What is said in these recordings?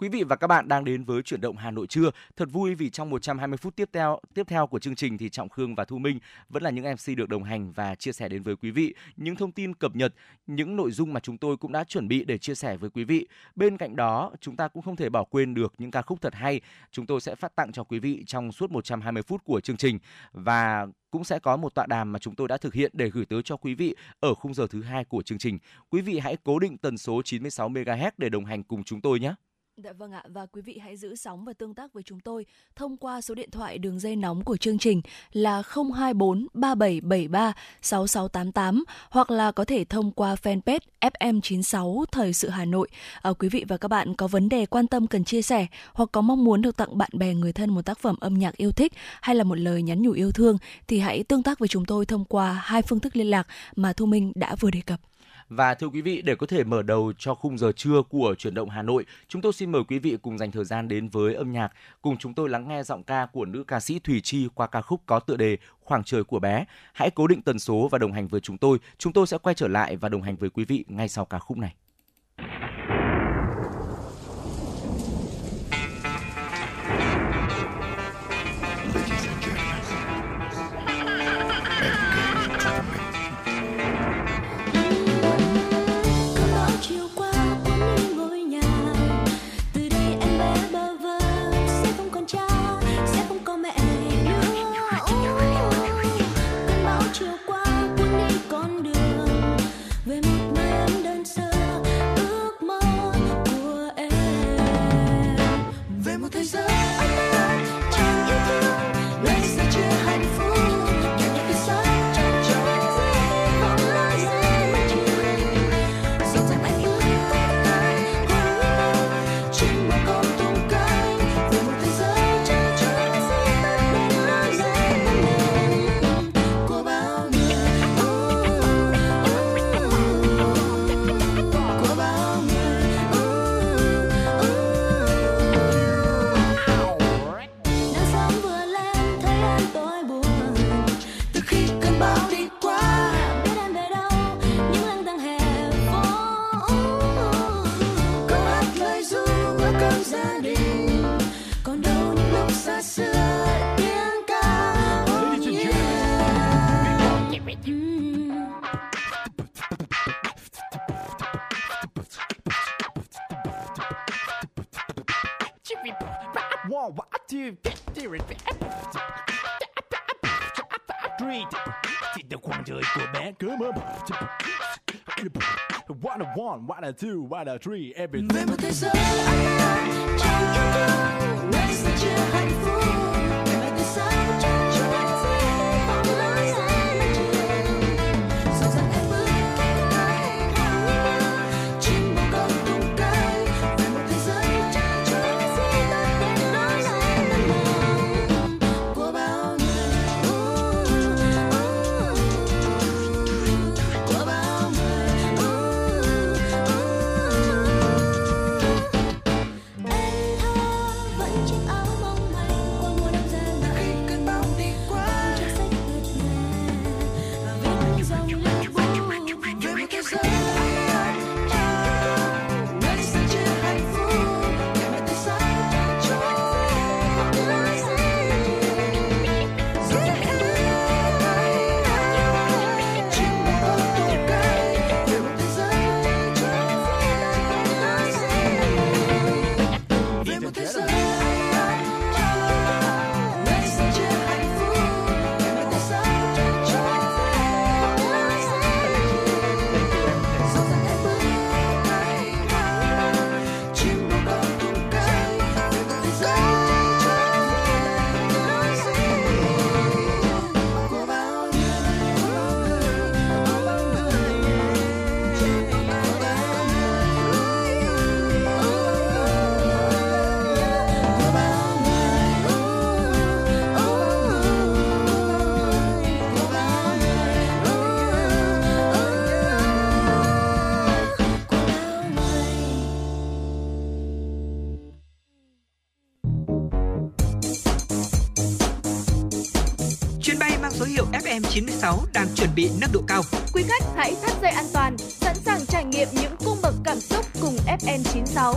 Quý vị và các bạn đang đến với chuyển động Hà Nội trưa. Thật vui vì trong 120 phút tiếp theo tiếp theo của chương trình thì Trọng Khương và Thu Minh vẫn là những MC được đồng hành và chia sẻ đến với quý vị những thông tin cập nhật, những nội dung mà chúng tôi cũng đã chuẩn bị để chia sẻ với quý vị. Bên cạnh đó, chúng ta cũng không thể bỏ quên được những ca khúc thật hay chúng tôi sẽ phát tặng cho quý vị trong suốt 120 phút của chương trình và cũng sẽ có một tọa đàm mà chúng tôi đã thực hiện để gửi tới cho quý vị ở khung giờ thứ hai của chương trình. Quý vị hãy cố định tần số 96 MHz để đồng hành cùng chúng tôi nhé. Dạ vâng ạ và quý vị hãy giữ sóng và tương tác với chúng tôi thông qua số điện thoại đường dây nóng của chương trình là 024 3773 6688 hoặc là có thể thông qua fanpage FM96 Thời sự Hà Nội. À, quý vị và các bạn có vấn đề quan tâm cần chia sẻ hoặc có mong muốn được tặng bạn bè người thân một tác phẩm âm nhạc yêu thích hay là một lời nhắn nhủ yêu thương thì hãy tương tác với chúng tôi thông qua hai phương thức liên lạc mà Thu Minh đã vừa đề cập. Và thưa quý vị, để có thể mở đầu cho khung giờ trưa của chuyển động Hà Nội, chúng tôi xin mời quý vị cùng dành thời gian đến với âm nhạc, cùng chúng tôi lắng nghe giọng ca của nữ ca sĩ Thùy Chi qua ca khúc có tựa đề Khoảng trời của bé. Hãy cố định tần số và đồng hành với chúng tôi. Chúng tôi sẽ quay trở lại và đồng hành với quý vị ngay sau ca khúc này. One, a two, one, a three, everything. Về một thế giới ấm trong yêu thương, nơi sẽ chưa hạnh phúc. số chuẩn bị nâng độ cao. Quý khách hãy thắt dây an toàn, sẵn sàng trải nghiệm những cung bậc cảm xúc cùng FN 96.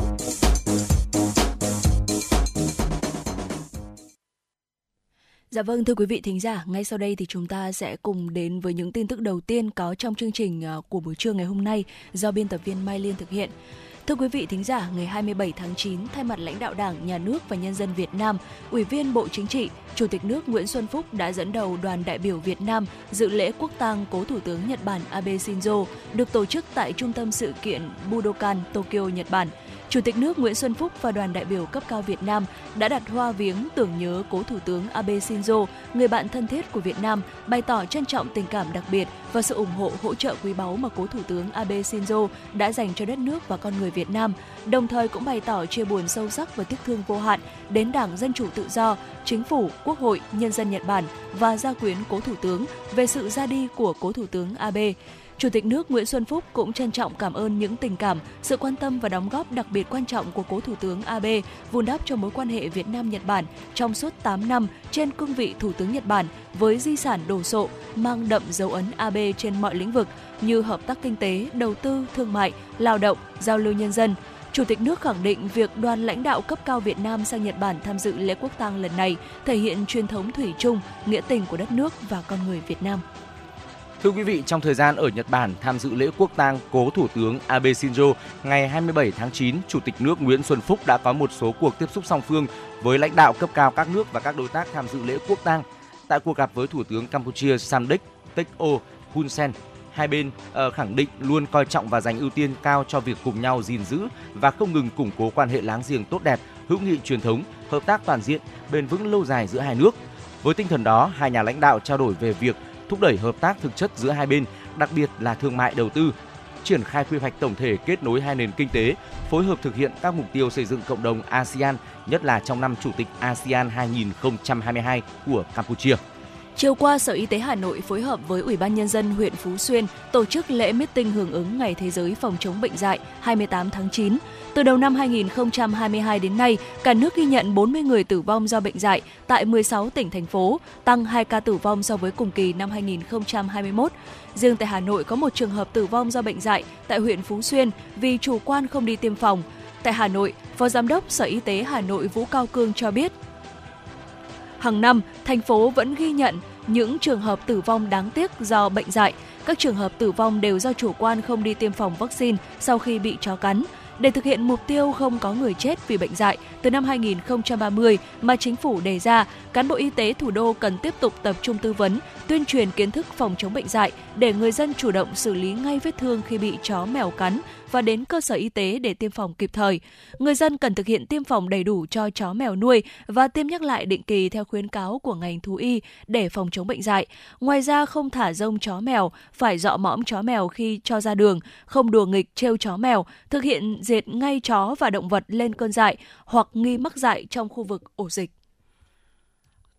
Dạ vâng thưa quý vị thính giả, ngay sau đây thì chúng ta sẽ cùng đến với những tin tức đầu tiên có trong chương trình à, của buổi trưa ngày hôm nay do biên tập viên Mai Liên thực hiện. Thưa quý vị thính giả, ngày 27 tháng 9, thay mặt lãnh đạo Đảng, Nhà nước và nhân dân Việt Nam, Ủy viên Bộ Chính trị, Chủ tịch nước Nguyễn Xuân Phúc đã dẫn đầu đoàn đại biểu Việt Nam dự lễ quốc tang cố Thủ tướng Nhật Bản Abe Shinzo được tổ chức tại Trung tâm sự kiện Budokan, Tokyo, Nhật Bản. Chủ tịch nước Nguyễn Xuân Phúc và đoàn đại biểu cấp cao Việt Nam đã đặt hoa viếng tưởng nhớ cố Thủ tướng Abe Shinzo, người bạn thân thiết của Việt Nam, bày tỏ trân trọng tình cảm đặc biệt và sự ủng hộ hỗ trợ quý báu mà cố Thủ tướng Abe Shinzo đã dành cho đất nước và con người Việt Nam, đồng thời cũng bày tỏ chia buồn sâu sắc và tiếc thương vô hạn đến Đảng Dân Chủ Tự Do, Chính phủ, Quốc hội, nhân dân Nhật Bản và gia quyến cố Thủ tướng về sự ra đi của cố Thủ tướng Abe. Chủ tịch nước Nguyễn Xuân Phúc cũng trân trọng cảm ơn những tình cảm, sự quan tâm và đóng góp đặc biệt quan trọng của cố Thủ tướng Abe vun đắp cho mối quan hệ Việt Nam-Nhật Bản trong suốt 8 năm trên cương vị Thủ tướng Nhật Bản với di sản đồ sộ mang đậm dấu ấn Abe trên mọi lĩnh vực như hợp tác kinh tế, đầu tư, thương mại, lao động, giao lưu nhân dân. Chủ tịch nước khẳng định việc đoàn lãnh đạo cấp cao Việt Nam sang Nhật Bản tham dự lễ quốc tang lần này thể hiện truyền thống thủy chung, nghĩa tình của đất nước và con người Việt Nam. Thưa quý vị, trong thời gian ở Nhật Bản tham dự lễ quốc tang cố Thủ tướng Abe Shinzo ngày 27 tháng 9, Chủ tịch nước Nguyễn Xuân Phúc đã có một số cuộc tiếp xúc song phương với lãnh đạo cấp cao các nước và các đối tác tham dự lễ quốc tang. Tại cuộc gặp với Thủ tướng Campuchia Samdech Techo Hun Sen, hai bên uh, khẳng định luôn coi trọng và dành ưu tiên cao cho việc cùng nhau gìn giữ và không ngừng củng cố quan hệ láng giềng tốt đẹp, hữu nghị truyền thống, hợp tác toàn diện, bền vững lâu dài giữa hai nước. Với tinh thần đó, hai nhà lãnh đạo trao đổi về việc thúc đẩy hợp tác thực chất giữa hai bên, đặc biệt là thương mại đầu tư, triển khai quy hoạch tổng thể kết nối hai nền kinh tế, phối hợp thực hiện các mục tiêu xây dựng cộng đồng ASEAN, nhất là trong năm Chủ tịch ASEAN 2022 của Campuchia. Chiều qua, Sở Y tế Hà Nội phối hợp với Ủy ban Nhân dân huyện Phú Xuyên tổ chức lễ meeting hưởng ứng Ngày Thế giới phòng chống bệnh dạy 28 tháng 9. Từ đầu năm 2022 đến nay, cả nước ghi nhận 40 người tử vong do bệnh dạy tại 16 tỉnh, thành phố, tăng 2 ca tử vong so với cùng kỳ năm 2021. Riêng tại Hà Nội có một trường hợp tử vong do bệnh dạy tại huyện Phú Xuyên vì chủ quan không đi tiêm phòng. Tại Hà Nội, Phó Giám đốc Sở Y tế Hà Nội Vũ Cao Cương cho biết, Hàng năm, thành phố vẫn ghi nhận những trường hợp tử vong đáng tiếc do bệnh dạy. Các trường hợp tử vong đều do chủ quan không đi tiêm phòng vaccine sau khi bị chó cắn. Để thực hiện mục tiêu không có người chết vì bệnh dạy từ năm 2030 mà chính phủ đề ra, cán bộ y tế thủ đô cần tiếp tục tập trung tư vấn, tuyên truyền kiến thức phòng chống bệnh dạy để người dân chủ động xử lý ngay vết thương khi bị chó mèo cắn và đến cơ sở y tế để tiêm phòng kịp thời. Người dân cần thực hiện tiêm phòng đầy đủ cho chó mèo nuôi và tiêm nhắc lại định kỳ theo khuyến cáo của ngành thú y để phòng chống bệnh dạy. Ngoài ra không thả rông chó mèo, phải dọ mõm chó mèo khi cho ra đường, không đùa nghịch trêu chó mèo, thực hiện diệt ngay chó và động vật lên cơn dại hoặc nghi mắc dại trong khu vực ổ dịch.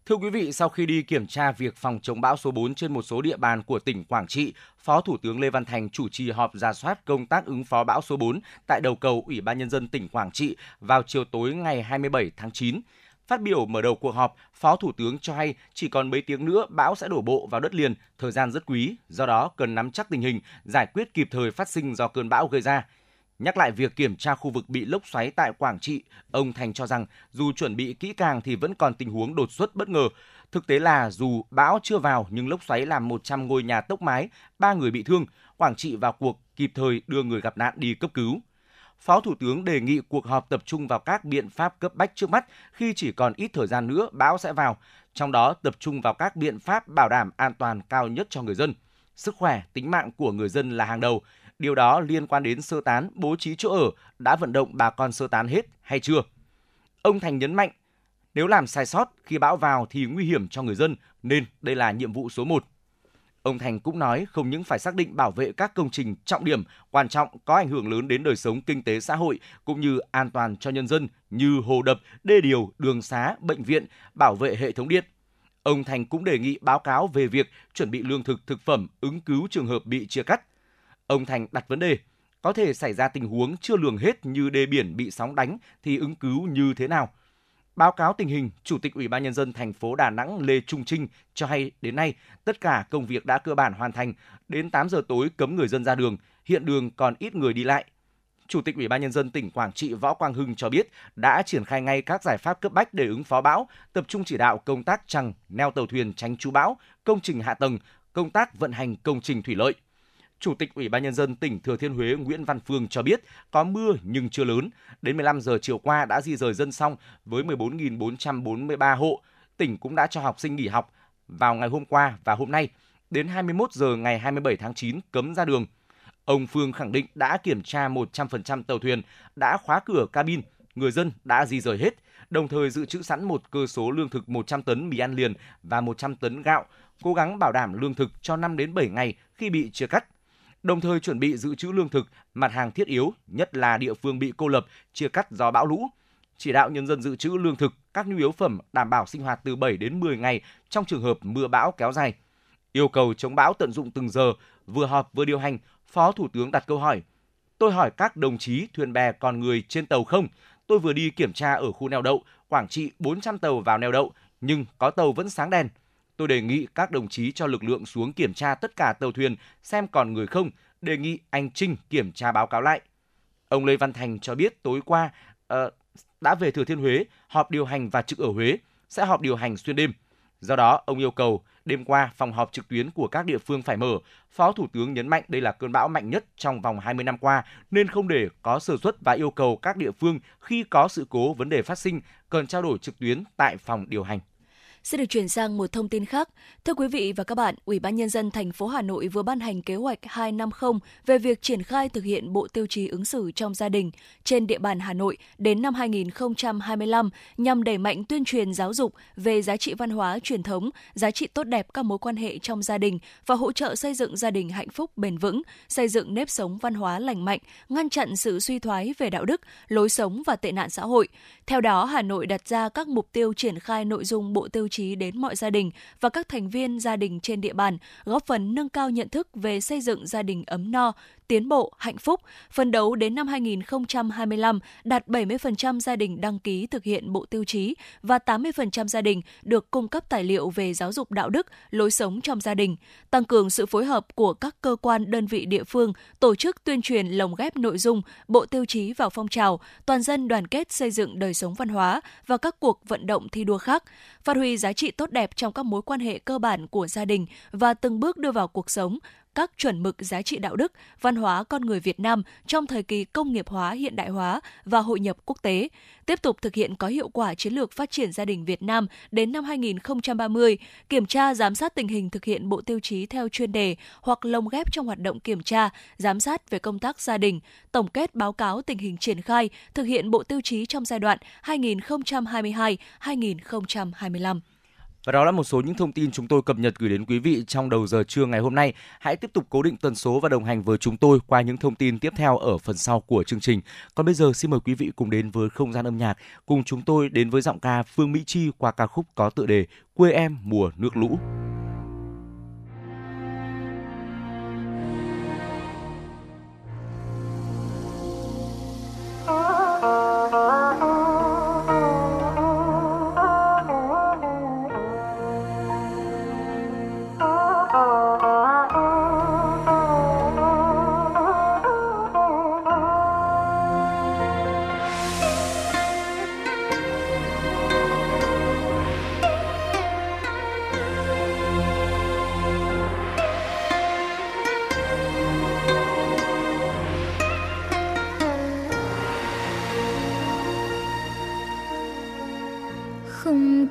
Thưa quý vị, sau khi đi kiểm tra việc phòng chống bão số 4 trên một số địa bàn của tỉnh Quảng Trị, Phó Thủ tướng Lê Văn Thành chủ trì họp ra soát công tác ứng phó bão số 4 tại đầu cầu Ủy ban Nhân dân tỉnh Quảng Trị vào chiều tối ngày 27 tháng 9. Phát biểu mở đầu cuộc họp, Phó Thủ tướng cho hay chỉ còn mấy tiếng nữa bão sẽ đổ bộ vào đất liền, thời gian rất quý, do đó cần nắm chắc tình hình, giải quyết kịp thời phát sinh do cơn bão gây ra. Nhắc lại việc kiểm tra khu vực bị lốc xoáy tại Quảng Trị, ông Thành cho rằng dù chuẩn bị kỹ càng thì vẫn còn tình huống đột xuất bất ngờ. Thực tế là dù bão chưa vào nhưng lốc xoáy làm 100 ngôi nhà tốc mái, 3 người bị thương, Quảng Trị vào cuộc kịp thời đưa người gặp nạn đi cấp cứu. Phó Thủ tướng đề nghị cuộc họp tập trung vào các biện pháp cấp bách trước mắt khi chỉ còn ít thời gian nữa bão sẽ vào, trong đó tập trung vào các biện pháp bảo đảm an toàn cao nhất cho người dân. Sức khỏe, tính mạng của người dân là hàng đầu, điều đó liên quan đến sơ tán, bố trí chỗ ở, đã vận động bà con sơ tán hết hay chưa. Ông Thành nhấn mạnh, nếu làm sai sót khi bão vào thì nguy hiểm cho người dân, nên đây là nhiệm vụ số 1. Ông Thành cũng nói không những phải xác định bảo vệ các công trình trọng điểm, quan trọng có ảnh hưởng lớn đến đời sống kinh tế xã hội cũng như an toàn cho nhân dân như hồ đập, đê điều, đường xá, bệnh viện, bảo vệ hệ thống điện. Ông Thành cũng đề nghị báo cáo về việc chuẩn bị lương thực thực phẩm ứng cứu trường hợp bị chia cắt. Ông Thành đặt vấn đề, có thể xảy ra tình huống chưa lường hết như đê biển bị sóng đánh thì ứng cứu như thế nào? Báo cáo tình hình, Chủ tịch Ủy ban nhân dân thành phố Đà Nẵng Lê Trung Trinh cho hay đến nay tất cả công việc đã cơ bản hoàn thành. Đến 8 giờ tối cấm người dân ra đường, hiện đường còn ít người đi lại. Chủ tịch Ủy ban nhân dân tỉnh Quảng Trị Võ Quang Hưng cho biết đã triển khai ngay các giải pháp cấp bách để ứng phó bão, tập trung chỉ đạo công tác chằng, neo tàu thuyền tránh trú bão, công trình hạ tầng, công tác vận hành công trình thủy lợi. Chủ tịch Ủy ban nhân dân tỉnh Thừa Thiên Huế Nguyễn Văn Phương cho biết có mưa nhưng chưa lớn. Đến 15 giờ chiều qua đã di rời dân xong với 14.443 hộ. Tỉnh cũng đã cho học sinh nghỉ học vào ngày hôm qua và hôm nay. Đến 21 giờ ngày 27 tháng 9 cấm ra đường. Ông Phương khẳng định đã kiểm tra 100% tàu thuyền, đã khóa cửa cabin, người dân đã di rời hết, đồng thời dự trữ sẵn một cơ số lương thực 100 tấn mì ăn liền và 100 tấn gạo, cố gắng bảo đảm lương thực cho 5 đến 7 ngày khi bị chia cắt đồng thời chuẩn bị dự trữ lương thực, mặt hàng thiết yếu, nhất là địa phương bị cô lập, chia cắt do bão lũ. Chỉ đạo nhân dân dự trữ lương thực, các nhu yếu phẩm đảm bảo sinh hoạt từ 7 đến 10 ngày trong trường hợp mưa bão kéo dài. Yêu cầu chống bão tận dụng từng giờ, vừa họp vừa điều hành, Phó Thủ tướng đặt câu hỏi. Tôi hỏi các đồng chí thuyền bè còn người trên tàu không? Tôi vừa đi kiểm tra ở khu neo đậu, Quảng Trị 400 tàu vào neo đậu, nhưng có tàu vẫn sáng đèn. Tôi đề nghị các đồng chí cho lực lượng xuống kiểm tra tất cả tàu thuyền xem còn người không, đề nghị anh Trinh kiểm tra báo cáo lại. Ông Lê Văn Thành cho biết tối qua uh, đã về Thừa Thiên Huế họp điều hành và trực ở Huế, sẽ họp điều hành xuyên đêm. Do đó, ông yêu cầu đêm qua phòng họp trực tuyến của các địa phương phải mở. Phó Thủ tướng nhấn mạnh đây là cơn bão mạnh nhất trong vòng 20 năm qua nên không để có sơ suất và yêu cầu các địa phương khi có sự cố vấn đề phát sinh cần trao đổi trực tuyến tại phòng điều hành. Sẽ được chuyển sang một thông tin khác. Thưa quý vị và các bạn, Ủy ban nhân dân thành phố Hà Nội vừa ban hành kế hoạch 250 về việc triển khai thực hiện bộ tiêu chí ứng xử trong gia đình trên địa bàn Hà Nội đến năm 2025 nhằm đẩy mạnh tuyên truyền giáo dục về giá trị văn hóa truyền thống, giá trị tốt đẹp các mối quan hệ trong gia đình và hỗ trợ xây dựng gia đình hạnh phúc bền vững, xây dựng nếp sống văn hóa lành mạnh, ngăn chặn sự suy thoái về đạo đức, lối sống và tệ nạn xã hội. Theo đó, Hà Nội đặt ra các mục tiêu triển khai nội dung bộ tiêu chí đến mọi gia đình và các thành viên gia đình trên địa bàn, góp phần nâng cao nhận thức về xây dựng gia đình ấm no, tiến bộ, hạnh phúc, phân đấu đến năm 2025 đạt 70% gia đình đăng ký thực hiện bộ tiêu chí và 80% gia đình được cung cấp tài liệu về giáo dục đạo đức, lối sống trong gia đình, tăng cường sự phối hợp của các cơ quan đơn vị địa phương, tổ chức tuyên truyền lồng ghép nội dung bộ tiêu chí vào phong trào, toàn dân đoàn kết xây dựng đời sống văn hóa và các cuộc vận động thi đua khác, phát huy giá trị tốt đẹp trong các mối quan hệ cơ bản của gia đình và từng bước đưa vào cuộc sống các chuẩn mực giá trị đạo đức, văn hóa con người Việt Nam trong thời kỳ công nghiệp hóa, hiện đại hóa và hội nhập quốc tế, tiếp tục thực hiện có hiệu quả chiến lược phát triển gia đình Việt Nam đến năm 2030, kiểm tra giám sát tình hình thực hiện bộ tiêu chí theo chuyên đề hoặc lồng ghép trong hoạt động kiểm tra, giám sát về công tác gia đình, tổng kết báo cáo tình hình triển khai thực hiện bộ tiêu chí trong giai đoạn 2022-2025. Và đó là một số những thông tin chúng tôi cập nhật gửi đến quý vị trong đầu giờ trưa ngày hôm nay. Hãy tiếp tục cố định tần số và đồng hành với chúng tôi qua những thông tin tiếp theo ở phần sau của chương trình. Còn bây giờ xin mời quý vị cùng đến với không gian âm nhạc, cùng chúng tôi đến với giọng ca Phương Mỹ Chi qua ca khúc có tựa đề Quê em mùa nước lũ.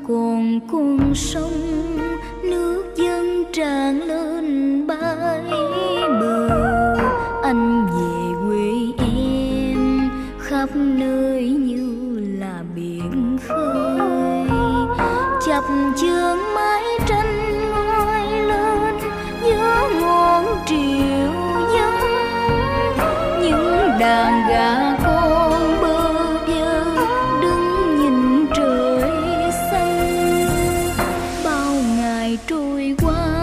Còn con sông, nước dâng tràn lên bãi bờ. Anh về quê em, khắp nơi như là biển khơi. Chập chướng mái tranh ngoi lên giữa ngọn triều dân. Những đàn gà ngày trôi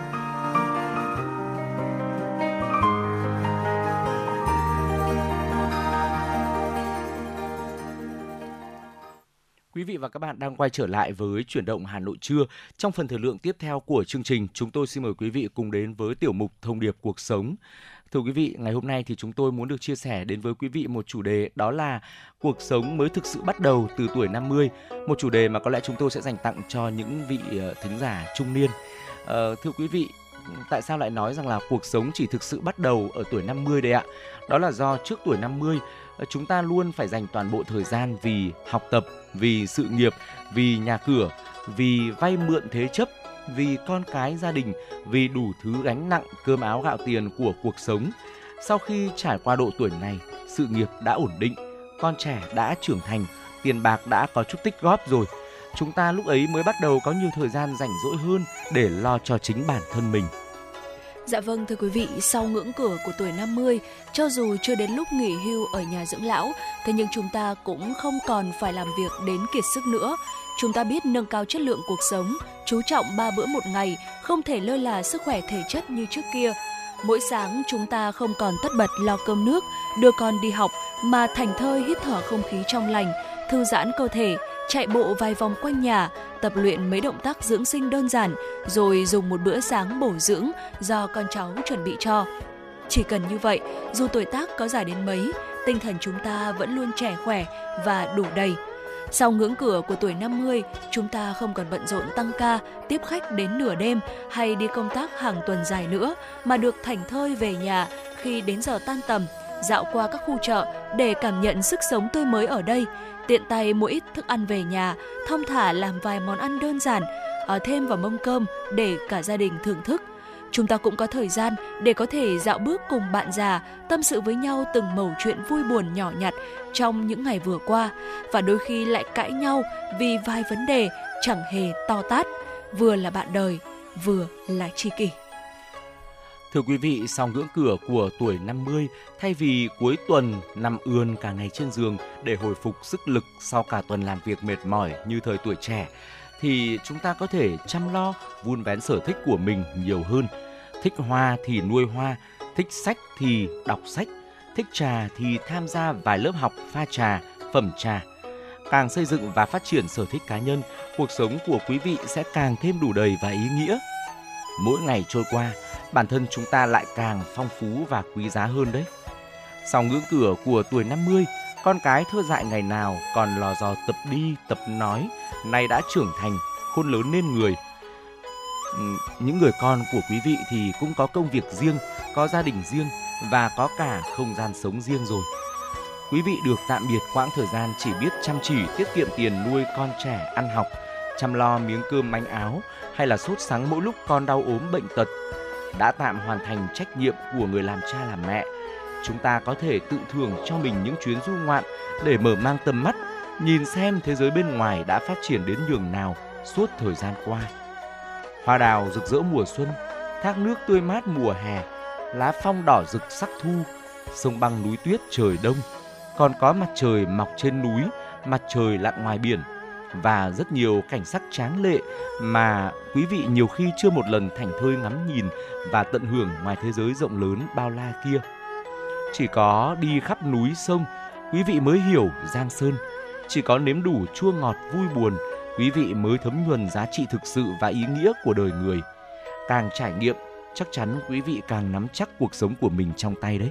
và các bạn đang quay trở lại với chuyển động Hà Nội trưa. Trong phần thời lượng tiếp theo của chương trình, chúng tôi xin mời quý vị cùng đến với tiểu mục Thông điệp cuộc sống. Thưa quý vị, ngày hôm nay thì chúng tôi muốn được chia sẻ đến với quý vị một chủ đề đó là cuộc sống mới thực sự bắt đầu từ tuổi 50. Một chủ đề mà có lẽ chúng tôi sẽ dành tặng cho những vị ờ, thính giả trung niên. Ờ, thưa quý vị, tại sao lại nói rằng là cuộc sống chỉ thực sự bắt đầu ở tuổi 50 đây ạ? Đó là do trước tuổi 50 Ờ, chúng ta luôn phải dành toàn bộ thời gian vì học tập, vì sự nghiệp, vì nhà cửa, vì vay mượn thế chấp, vì con cái gia đình, vì đủ thứ gánh nặng cơm áo gạo tiền của cuộc sống. Sau khi trải qua độ tuổi này, sự nghiệp đã ổn định, con trẻ đã trưởng thành, tiền bạc đã có chút tích góp rồi. Chúng ta lúc ấy mới bắt đầu có nhiều thời gian rảnh rỗi hơn để lo cho chính bản thân mình. Dạ vâng thưa quý vị, sau ngưỡng cửa của tuổi 50, cho dù chưa đến lúc nghỉ hưu ở nhà dưỡng lão, thế nhưng chúng ta cũng không còn phải làm việc đến kiệt sức nữa. Chúng ta biết nâng cao chất lượng cuộc sống, chú trọng ba bữa một ngày, không thể lơ là sức khỏe thể chất như trước kia. Mỗi sáng chúng ta không còn tất bật lo cơm nước, đưa con đi học mà thành thơi hít thở không khí trong lành, thư giãn cơ thể, chạy bộ vài vòng quanh nhà, tập luyện mấy động tác dưỡng sinh đơn giản, rồi dùng một bữa sáng bổ dưỡng do con cháu chuẩn bị cho. Chỉ cần như vậy, dù tuổi tác có dài đến mấy, tinh thần chúng ta vẫn luôn trẻ khỏe và đủ đầy. Sau ngưỡng cửa của tuổi 50, chúng ta không còn bận rộn tăng ca, tiếp khách đến nửa đêm hay đi công tác hàng tuần dài nữa, mà được thảnh thơi về nhà khi đến giờ tan tầm, dạo qua các khu chợ để cảm nhận sức sống tươi mới ở đây, tiện tay mua ít thức ăn về nhà, thong thả làm vài món ăn đơn giản, ở thêm vào mâm cơm để cả gia đình thưởng thức. Chúng ta cũng có thời gian để có thể dạo bước cùng bạn già, tâm sự với nhau từng mẩu chuyện vui buồn nhỏ nhặt trong những ngày vừa qua và đôi khi lại cãi nhau vì vài vấn đề chẳng hề to tát, vừa là bạn đời, vừa là tri kỷ. Thưa quý vị, sau ngưỡng cửa của tuổi 50, thay vì cuối tuần nằm ươn cả ngày trên giường để hồi phục sức lực sau cả tuần làm việc mệt mỏi như thời tuổi trẻ, thì chúng ta có thể chăm lo, vun vén sở thích của mình nhiều hơn. Thích hoa thì nuôi hoa, thích sách thì đọc sách, thích trà thì tham gia vài lớp học pha trà, phẩm trà. Càng xây dựng và phát triển sở thích cá nhân, cuộc sống của quý vị sẽ càng thêm đủ đầy và ý nghĩa. Mỗi ngày trôi qua, bản thân chúng ta lại càng phong phú và quý giá hơn đấy. Sau ngưỡng cửa của tuổi 50, con cái thơ dại ngày nào còn lò dò tập đi, tập nói, nay đã trưởng thành, khôn lớn nên người. Ừ, những người con của quý vị thì cũng có công việc riêng, có gia đình riêng và có cả không gian sống riêng rồi. Quý vị được tạm biệt quãng thời gian chỉ biết chăm chỉ tiết kiệm tiền nuôi con trẻ ăn học, chăm lo miếng cơm manh áo hay là sốt sắng mỗi lúc con đau ốm bệnh tật đã tạm hoàn thành trách nhiệm của người làm cha làm mẹ. Chúng ta có thể tự thưởng cho mình những chuyến du ngoạn để mở mang tầm mắt, nhìn xem thế giới bên ngoài đã phát triển đến nhường nào suốt thời gian qua. Hoa đào rực rỡ mùa xuân, thác nước tươi mát mùa hè, lá phong đỏ rực sắc thu, sông băng núi tuyết trời đông. Còn có mặt trời mọc trên núi, mặt trời lặn ngoài biển và rất nhiều cảnh sắc tráng lệ mà quý vị nhiều khi chưa một lần thành thơi ngắm nhìn và tận hưởng ngoài thế giới rộng lớn bao la kia. Chỉ có đi khắp núi sông, quý vị mới hiểu Giang Sơn. Chỉ có nếm đủ chua ngọt vui buồn, quý vị mới thấm nhuần giá trị thực sự và ý nghĩa của đời người. Càng trải nghiệm, chắc chắn quý vị càng nắm chắc cuộc sống của mình trong tay đấy.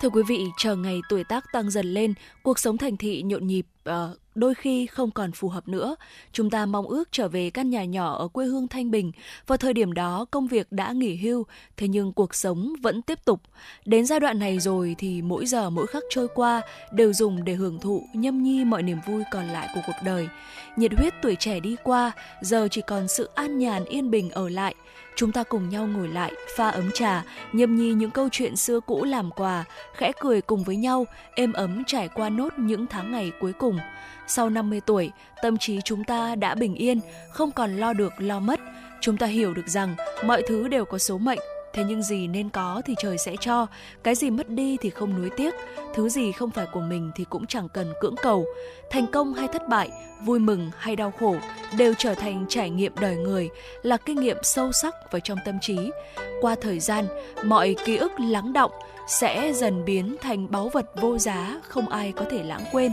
Thưa quý vị, chờ ngày tuổi tác tăng dần lên, cuộc sống thành thị nhộn nhịp uh, đôi khi không còn phù hợp nữa. Chúng ta mong ước trở về căn nhà nhỏ ở quê hương Thanh Bình. Vào thời điểm đó, công việc đã nghỉ hưu, thế nhưng cuộc sống vẫn tiếp tục. Đến giai đoạn này rồi thì mỗi giờ mỗi khắc trôi qua đều dùng để hưởng thụ nhâm nhi mọi niềm vui còn lại của cuộc đời. Nhiệt huyết tuổi trẻ đi qua, giờ chỉ còn sự an nhàn yên bình ở lại. Chúng ta cùng nhau ngồi lại, pha ấm trà, nhâm nhi những câu chuyện xưa cũ làm quà, khẽ cười cùng với nhau, êm ấm trải qua nốt những tháng ngày cuối cùng. Sau 50 tuổi, tâm trí chúng ta đã bình yên, không còn lo được lo mất. Chúng ta hiểu được rằng mọi thứ đều có số mệnh, thế nhưng gì nên có thì trời sẽ cho, cái gì mất đi thì không nuối tiếc, thứ gì không phải của mình thì cũng chẳng cần cưỡng cầu. Thành công hay thất bại, vui mừng hay đau khổ đều trở thành trải nghiệm đời người, là kinh nghiệm sâu sắc vào trong tâm trí. Qua thời gian, mọi ký ức lắng động sẽ dần biến thành báu vật vô giá không ai có thể lãng quên.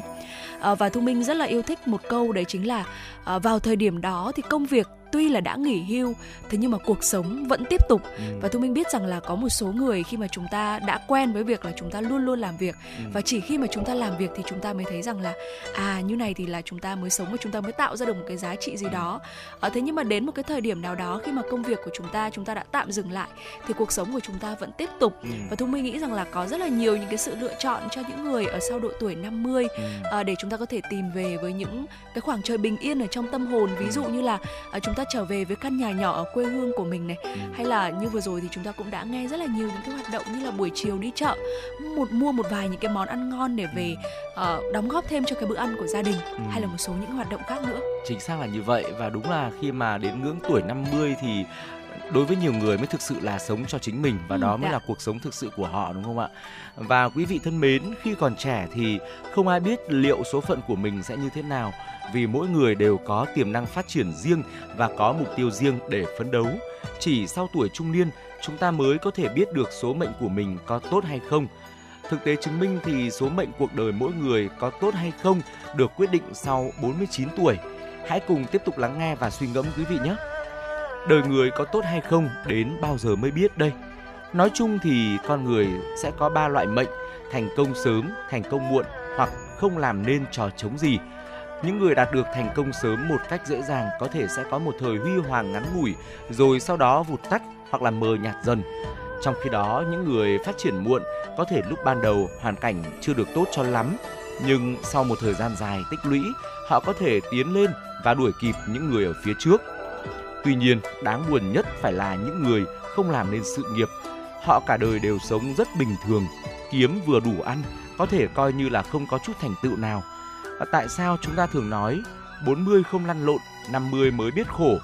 À, và Thu Minh rất là yêu thích một câu đấy chính là à, vào thời điểm đó thì công việc tuy là đã nghỉ hưu thế nhưng mà cuộc sống vẫn tiếp tục Ừ. và Thu Minh biết rằng là có một số người khi mà chúng ta đã quen với việc là chúng ta luôn luôn làm việc Ừ. và chỉ khi mà chúng ta làm việc thì chúng ta mới thấy rằng là à như này thì là chúng ta mới sống và chúng ta mới tạo ra được một cái giá trị gì đó à, thế nhưng mà đến một cái thời điểm nào đó khi mà công việc của chúng ta chúng ta đã tạm dừng lại thì cuộc sống của chúng ta vẫn tiếp tục Ừ. và Thu Minh nghĩ rằng là có rất là nhiều những cái sự lựa chọn cho những người ở sau độ tuổi 50 Ừ. à, để chúng ta có thể tìm về với những cái khoảng trời bình yên ở trong tâm hồn. Ví dụ như là à, chúng ta trở về với căn nhà nhỏ ở quê hương của mình này. Ừ. hay là như vừa rồi thì chúng ta cũng đã nghe rất là nhiều những cái hoạt động như là buổi chiều đi chợ một mua một vài những cái món ăn ngon để về ờ, đóng góp thêm cho cái bữa ăn của gia đình Ừ. hay là một số những hoạt động khác nữa. Chính xác là như vậy. Và đúng là khi mà đến ngưỡng tuổi 50 thì đối với nhiều người mới thực sự là sống cho chính mình và Ừ, đó mới dạ. là cuộc sống thực sự của họ đúng không ạ? Và quý vị thân mến, khi còn trẻ thì không ai biết liệu số phận của mình sẽ như thế nào vì mỗi người đều có tiềm năng phát triển riêng và có mục tiêu riêng để phấn đấu. Chỉ sau tuổi trung niên, chúng ta mới có thể biết được số mệnh của mình có tốt hay không. Thực tế chứng minh thì số mệnh cuộc đời mỗi người có tốt hay không được quyết định sau 49 tuổi. Hãy cùng tiếp tục lắng nghe và suy ngẫm quý vị nhé. Đời người có tốt hay không đến bao giờ mới biết đây. Nói chung thì con người sẽ có ba loại mệnh, thành công sớm, thành công muộn hoặc không làm nên trò chống gì. Những người đạt được thành công sớm một cách dễ dàng có thể sẽ có một thời huy hoàng ngắn ngủi rồi sau đó vụt tắt hoặc là mờ nhạt dần. Trong khi đó, những người phát triển muộn có thể lúc ban đầu hoàn cảnh chưa được tốt cho lắm, nhưng sau một thời gian dài tích lũy, họ có thể tiến lên và đuổi kịp những người ở phía trước. Tuy nhiên, đáng buồn nhất phải là những người không làm nên sự nghiệp. Họ cả đời đều sống rất bình thường, kiếm vừa đủ ăn, có thể coi như là không có chút thành tựu nào. Và tại sao chúng ta thường nói 40 không lăn lộn, 50 mới biết khổ?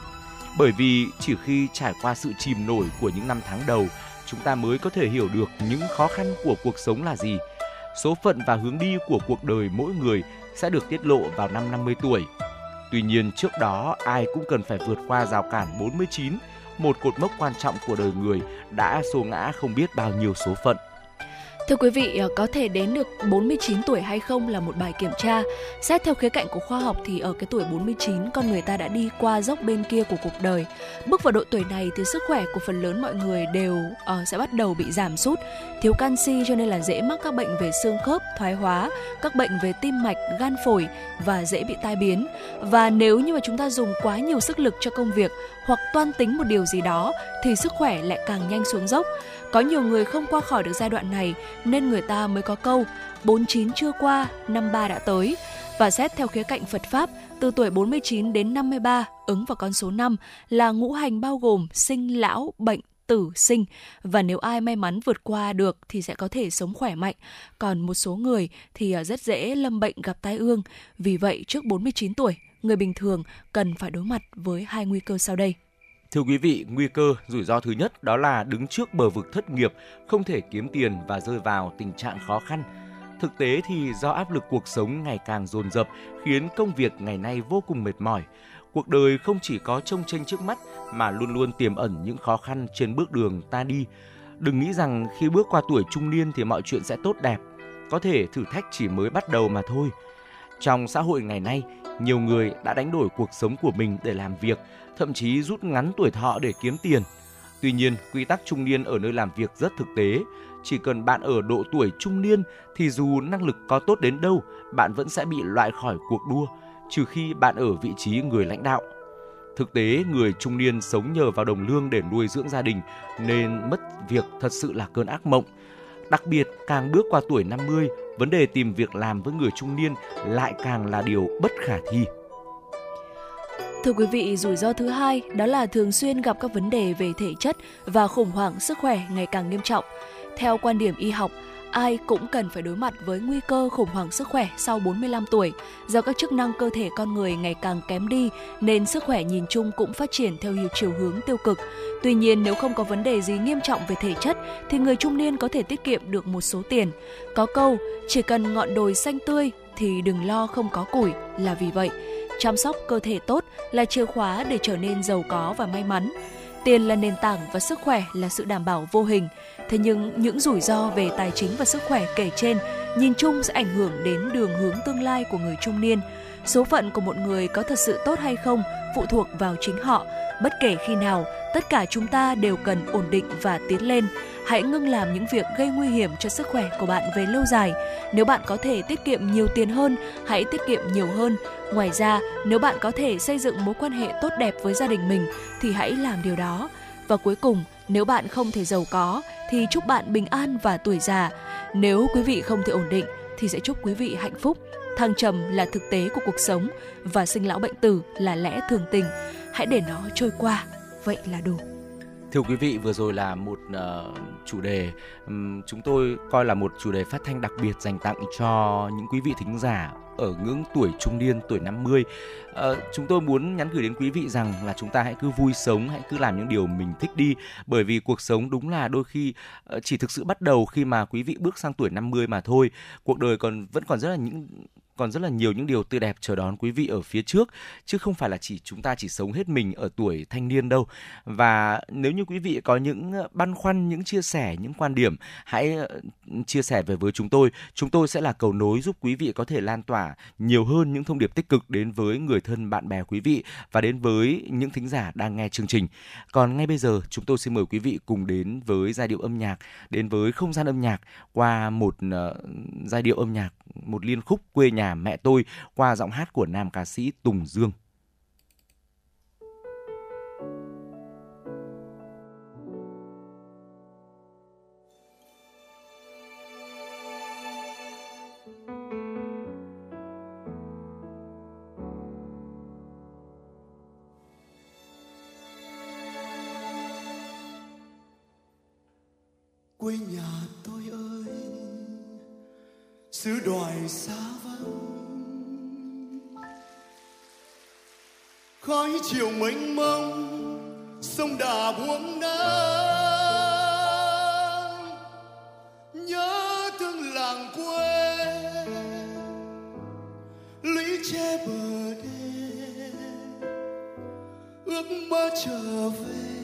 Bởi vì chỉ khi trải qua sự chìm nổi của những năm tháng đầu, chúng ta mới có thể hiểu được những khó khăn của cuộc sống là gì. Số phận và hướng đi của cuộc đời mỗi người sẽ được tiết lộ vào năm 50 tuổi. Tuy nhiên trước đó ai cũng cần phải vượt qua rào cản 49, một cột mốc quan trọng của đời người đã xô ngã không biết bao nhiêu số phận. Thưa quý vị, ờ, có thể đến được 49 tuổi hay không là một bài kiểm tra. Xét theo khía cạnh của khoa học thì ở cái tuổi 49 con người ta đã đi qua dốc bên kia của cuộc đời. Bước vào độ tuổi này thì sức khỏe của phần lớn mọi người đều uh, sẽ bắt đầu bị giảm sút, thiếu canxi cho nên là dễ mắc các bệnh về xương khớp, thoái hóa, các bệnh về tim mạch, gan phổi và dễ bị tai biến. Và nếu như mà chúng ta dùng quá nhiều sức lực cho công việc hoặc toan tính một điều gì đó thì sức khỏe lại càng nhanh xuống dốc. Có nhiều người không qua khỏi được giai đoạn này nên người ta mới có câu 49 chưa qua, năm ba đã tới. Và xét theo khía cạnh Phật Pháp, từ tuổi 49 đến 53 ứng vào con số 5 là ngũ hành bao gồm sinh, lão, bệnh, tử, sinh. Và nếu ai may mắn vượt qua được thì sẽ có thể sống khỏe mạnh. Còn một số người thì à, rất dễ lâm bệnh gặp tai ương. Vì vậy trước 49 tuổi, người bình thường cần phải đối mặt với hai nguy cơ sau đây. Thưa quý vị, nguy cơ, rủi ro thứ nhất đó là đứng trước bờ vực thất nghiệp, không thể kiếm tiền và rơi vào tình trạng khó khăn. Thực tế thì do áp lực cuộc sống ngày càng dồn dập khiến công việc ngày nay vô cùng mệt mỏi. Cuộc đời không chỉ có trông tranh trước mắt mà luôn luôn tiềm ẩn những khó khăn trên bước đường ta đi. Đừng nghĩ rằng khi bước qua tuổi trung niên thì mọi chuyện sẽ tốt đẹp. Có thể thử thách chỉ mới bắt đầu mà thôi. Trong xã hội ngày nay, nhiều người đã đánh đổi cuộc sống của mình để làm việc, thậm chí rút ngắn tuổi thọ để kiếm tiền. Tuy nhiên, quy tắc trung niên ở nơi làm việc rất thực tế. Chỉ cần bạn ở độ tuổi trung niên thì dù năng lực có tốt đến đâu, bạn vẫn sẽ bị loại khỏi cuộc đua, trừ khi bạn ở vị trí người lãnh đạo. Thực tế, người trung niên sống nhờ vào đồng lương để nuôi dưỡng gia đình nên mất việc thật sự là cơn ác mộng. Đặc biệt, càng bước qua tuổi 50, vấn đề tìm việc làm với người trung niên lại càng là điều bất khả thi. Thưa quý vị, rủi ro thứ hai đó là thường xuyên gặp các vấn đề về thể chất và khủng hoảng sức khỏe ngày càng nghiêm trọng. Theo quan điểm y học, ai cũng cần phải đối mặt với nguy cơ khủng hoảng sức khỏe sau 45 tuổi do các chức năng cơ thể con người ngày càng kém đi nên sức khỏe nhìn chung cũng phát triển theo nhiều chiều hướng tiêu cực. Tuy nhiên nếu không có vấn đề gì nghiêm trọng về thể chất thì người trung niên có thể tiết kiệm được một số tiền. Có câu chỉ cần ngọn đồi xanh tươi thì đừng lo không có củi là vì vậy. Chăm sóc cơ thể tốt là chìa khóa để trở nên giàu có và may mắn. Tiền là nền tảng và sức khỏe là sự đảm bảo vô hình. Thế nhưng những rủi ro về tài chính và sức khỏe kể trên nhìn chung sẽ ảnh hưởng đến đường hướng tương lai của người trung niên. Số phận của một người có thật sự tốt hay không phụ thuộc vào chính họ. Bất kể khi nào, tất cả chúng ta đều cần ổn định và tiến lên. Hãy ngưng làm những việc gây nguy hiểm cho sức khỏe của bạn về lâu dài. Nếu bạn có thể tiết kiệm nhiều tiền hơn, hãy tiết kiệm nhiều hơn. Ngoài ra, nếu bạn có thể xây dựng mối quan hệ tốt đẹp với gia đình mình thì hãy làm điều đó. Và cuối cùng, nếu bạn không thể giàu có thì chúc bạn bình an và tuổi già. Nếu quý vị không thể ổn định thì sẽ chúc quý vị hạnh phúc. Thăng trầm là thực tế của cuộc sống và sinh lão bệnh tử là lẽ thường tình. hãy để nó trôi qua vậy là đủ Thưa quý vị, vừa rồi là một uh, chủ đề um, chúng tôi coi là một chủ đề phát thanh đặc biệt dành tặng cho những quý vị thính giả ở ngưỡng tuổi trung niên, tuổi 50. À, ờ, chúng tôi muốn nhắn gửi đến quý vị rằng là chúng ta hãy cứ vui sống, hãy cứ làm những điều mình thích đi bởi vì cuộc sống đúng là đôi khi ờ, chỉ thực sự bắt đầu khi mà quý vị bước sang tuổi 50 mà thôi. Cuộc đời còn vẫn còn rất là những còn rất là nhiều những điều tươi đẹp chờ đón quý vị ở phía trước chứ không phải là chỉ chúng ta chỉ sống hết mình ở tuổi thanh niên đâu. Và nếu như quý vị có những băn khoăn những chia sẻ những quan điểm hãy ừ, chia sẻ về với chúng tôi. Chúng tôi sẽ là cầu nối giúp quý vị có thể lan tỏa nhiều hơn những thông điệp tích cực đến với người thân bạn bè quý vị và đến với những thính giả đang nghe chương trình. Còn ngay bây giờ chúng tôi xin mời quý vị cùng đến với giai điệu âm nhạc đến với không gian âm nhạc qua một uh, giai điệu âm nhạc một liên khúc quê nhà mẹ tôi qua giọng hát của nam ca sĩ Tùng Dương. quê nhà xứ đoài xa vắng. Khói chiều mênh mông, sông đà buông nắng. Nhớ thương làng quê, lũy che bờ đê. Ước mơ trở về,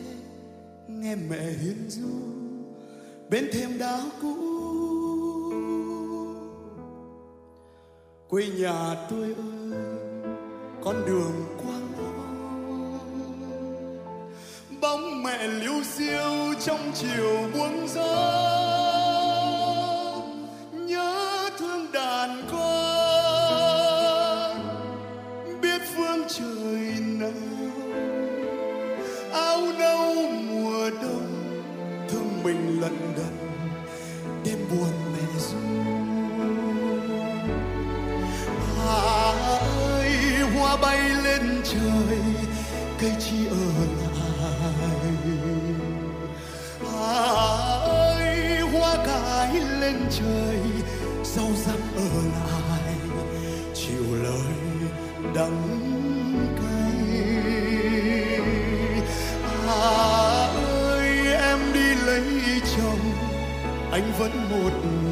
nghe mẹ hiền du bên thêm đá cũ. Quê nhà tôi ơi, con đường quang bóng mẹ liêu xiêu trong chiều buông gió. Nhớ thương đàn con biết phương trời nào áo nâu mùa đông, thương mình lận đận trời, cây chi ở lại À ơi hoa cải lên trời, rau răm ở lại chịu lời đắng cay. À ơi, em đi lấy chồng, anh vẫn một mình.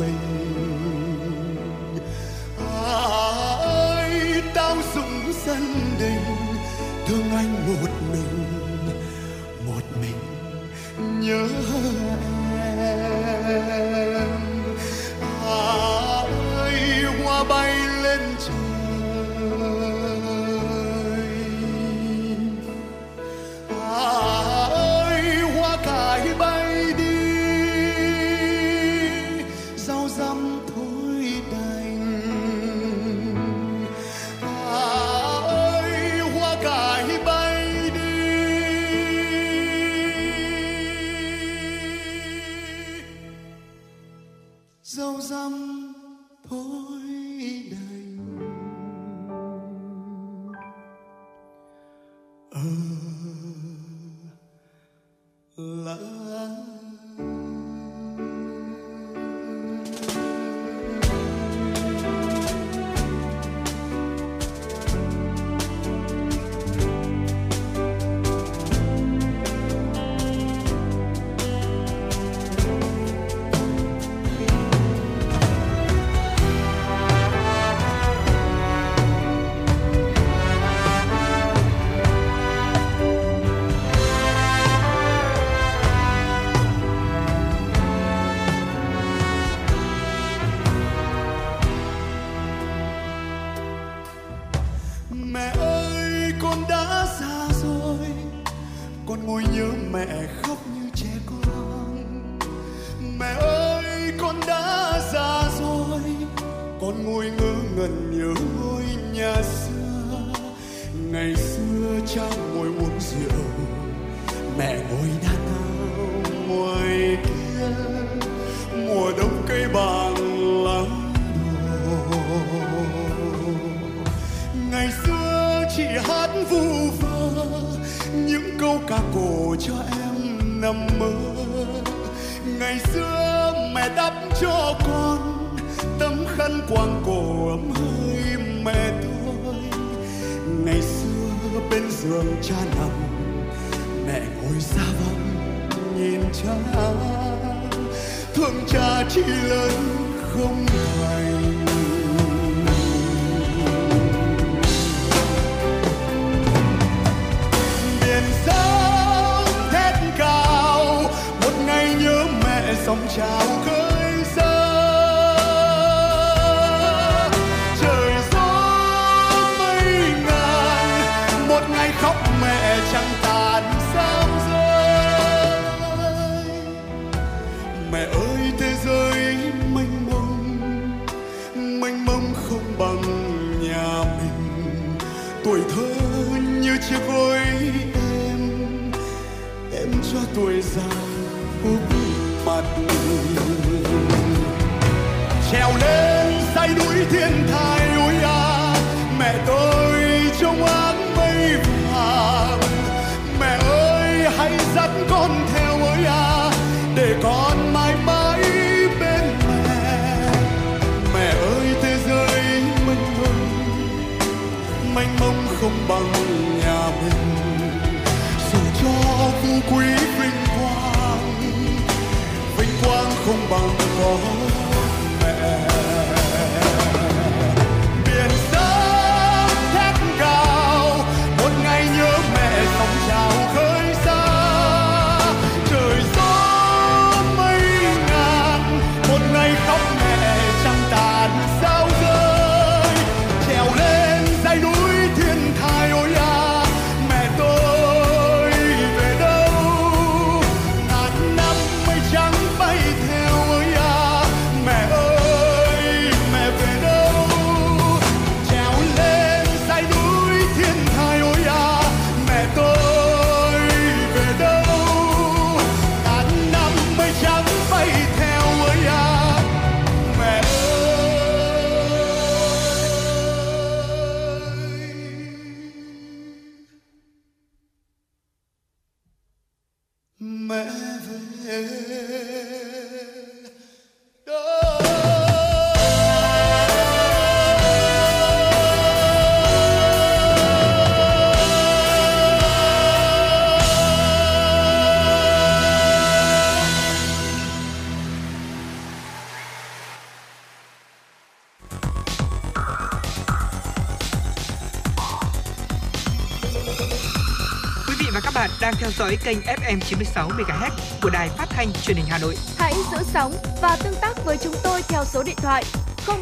Dõi kênh FM 96 MHz của đài phát thanh truyền hình Hà Nội. Hãy giữ sóng và tương tác với chúng tôi theo số điện thoại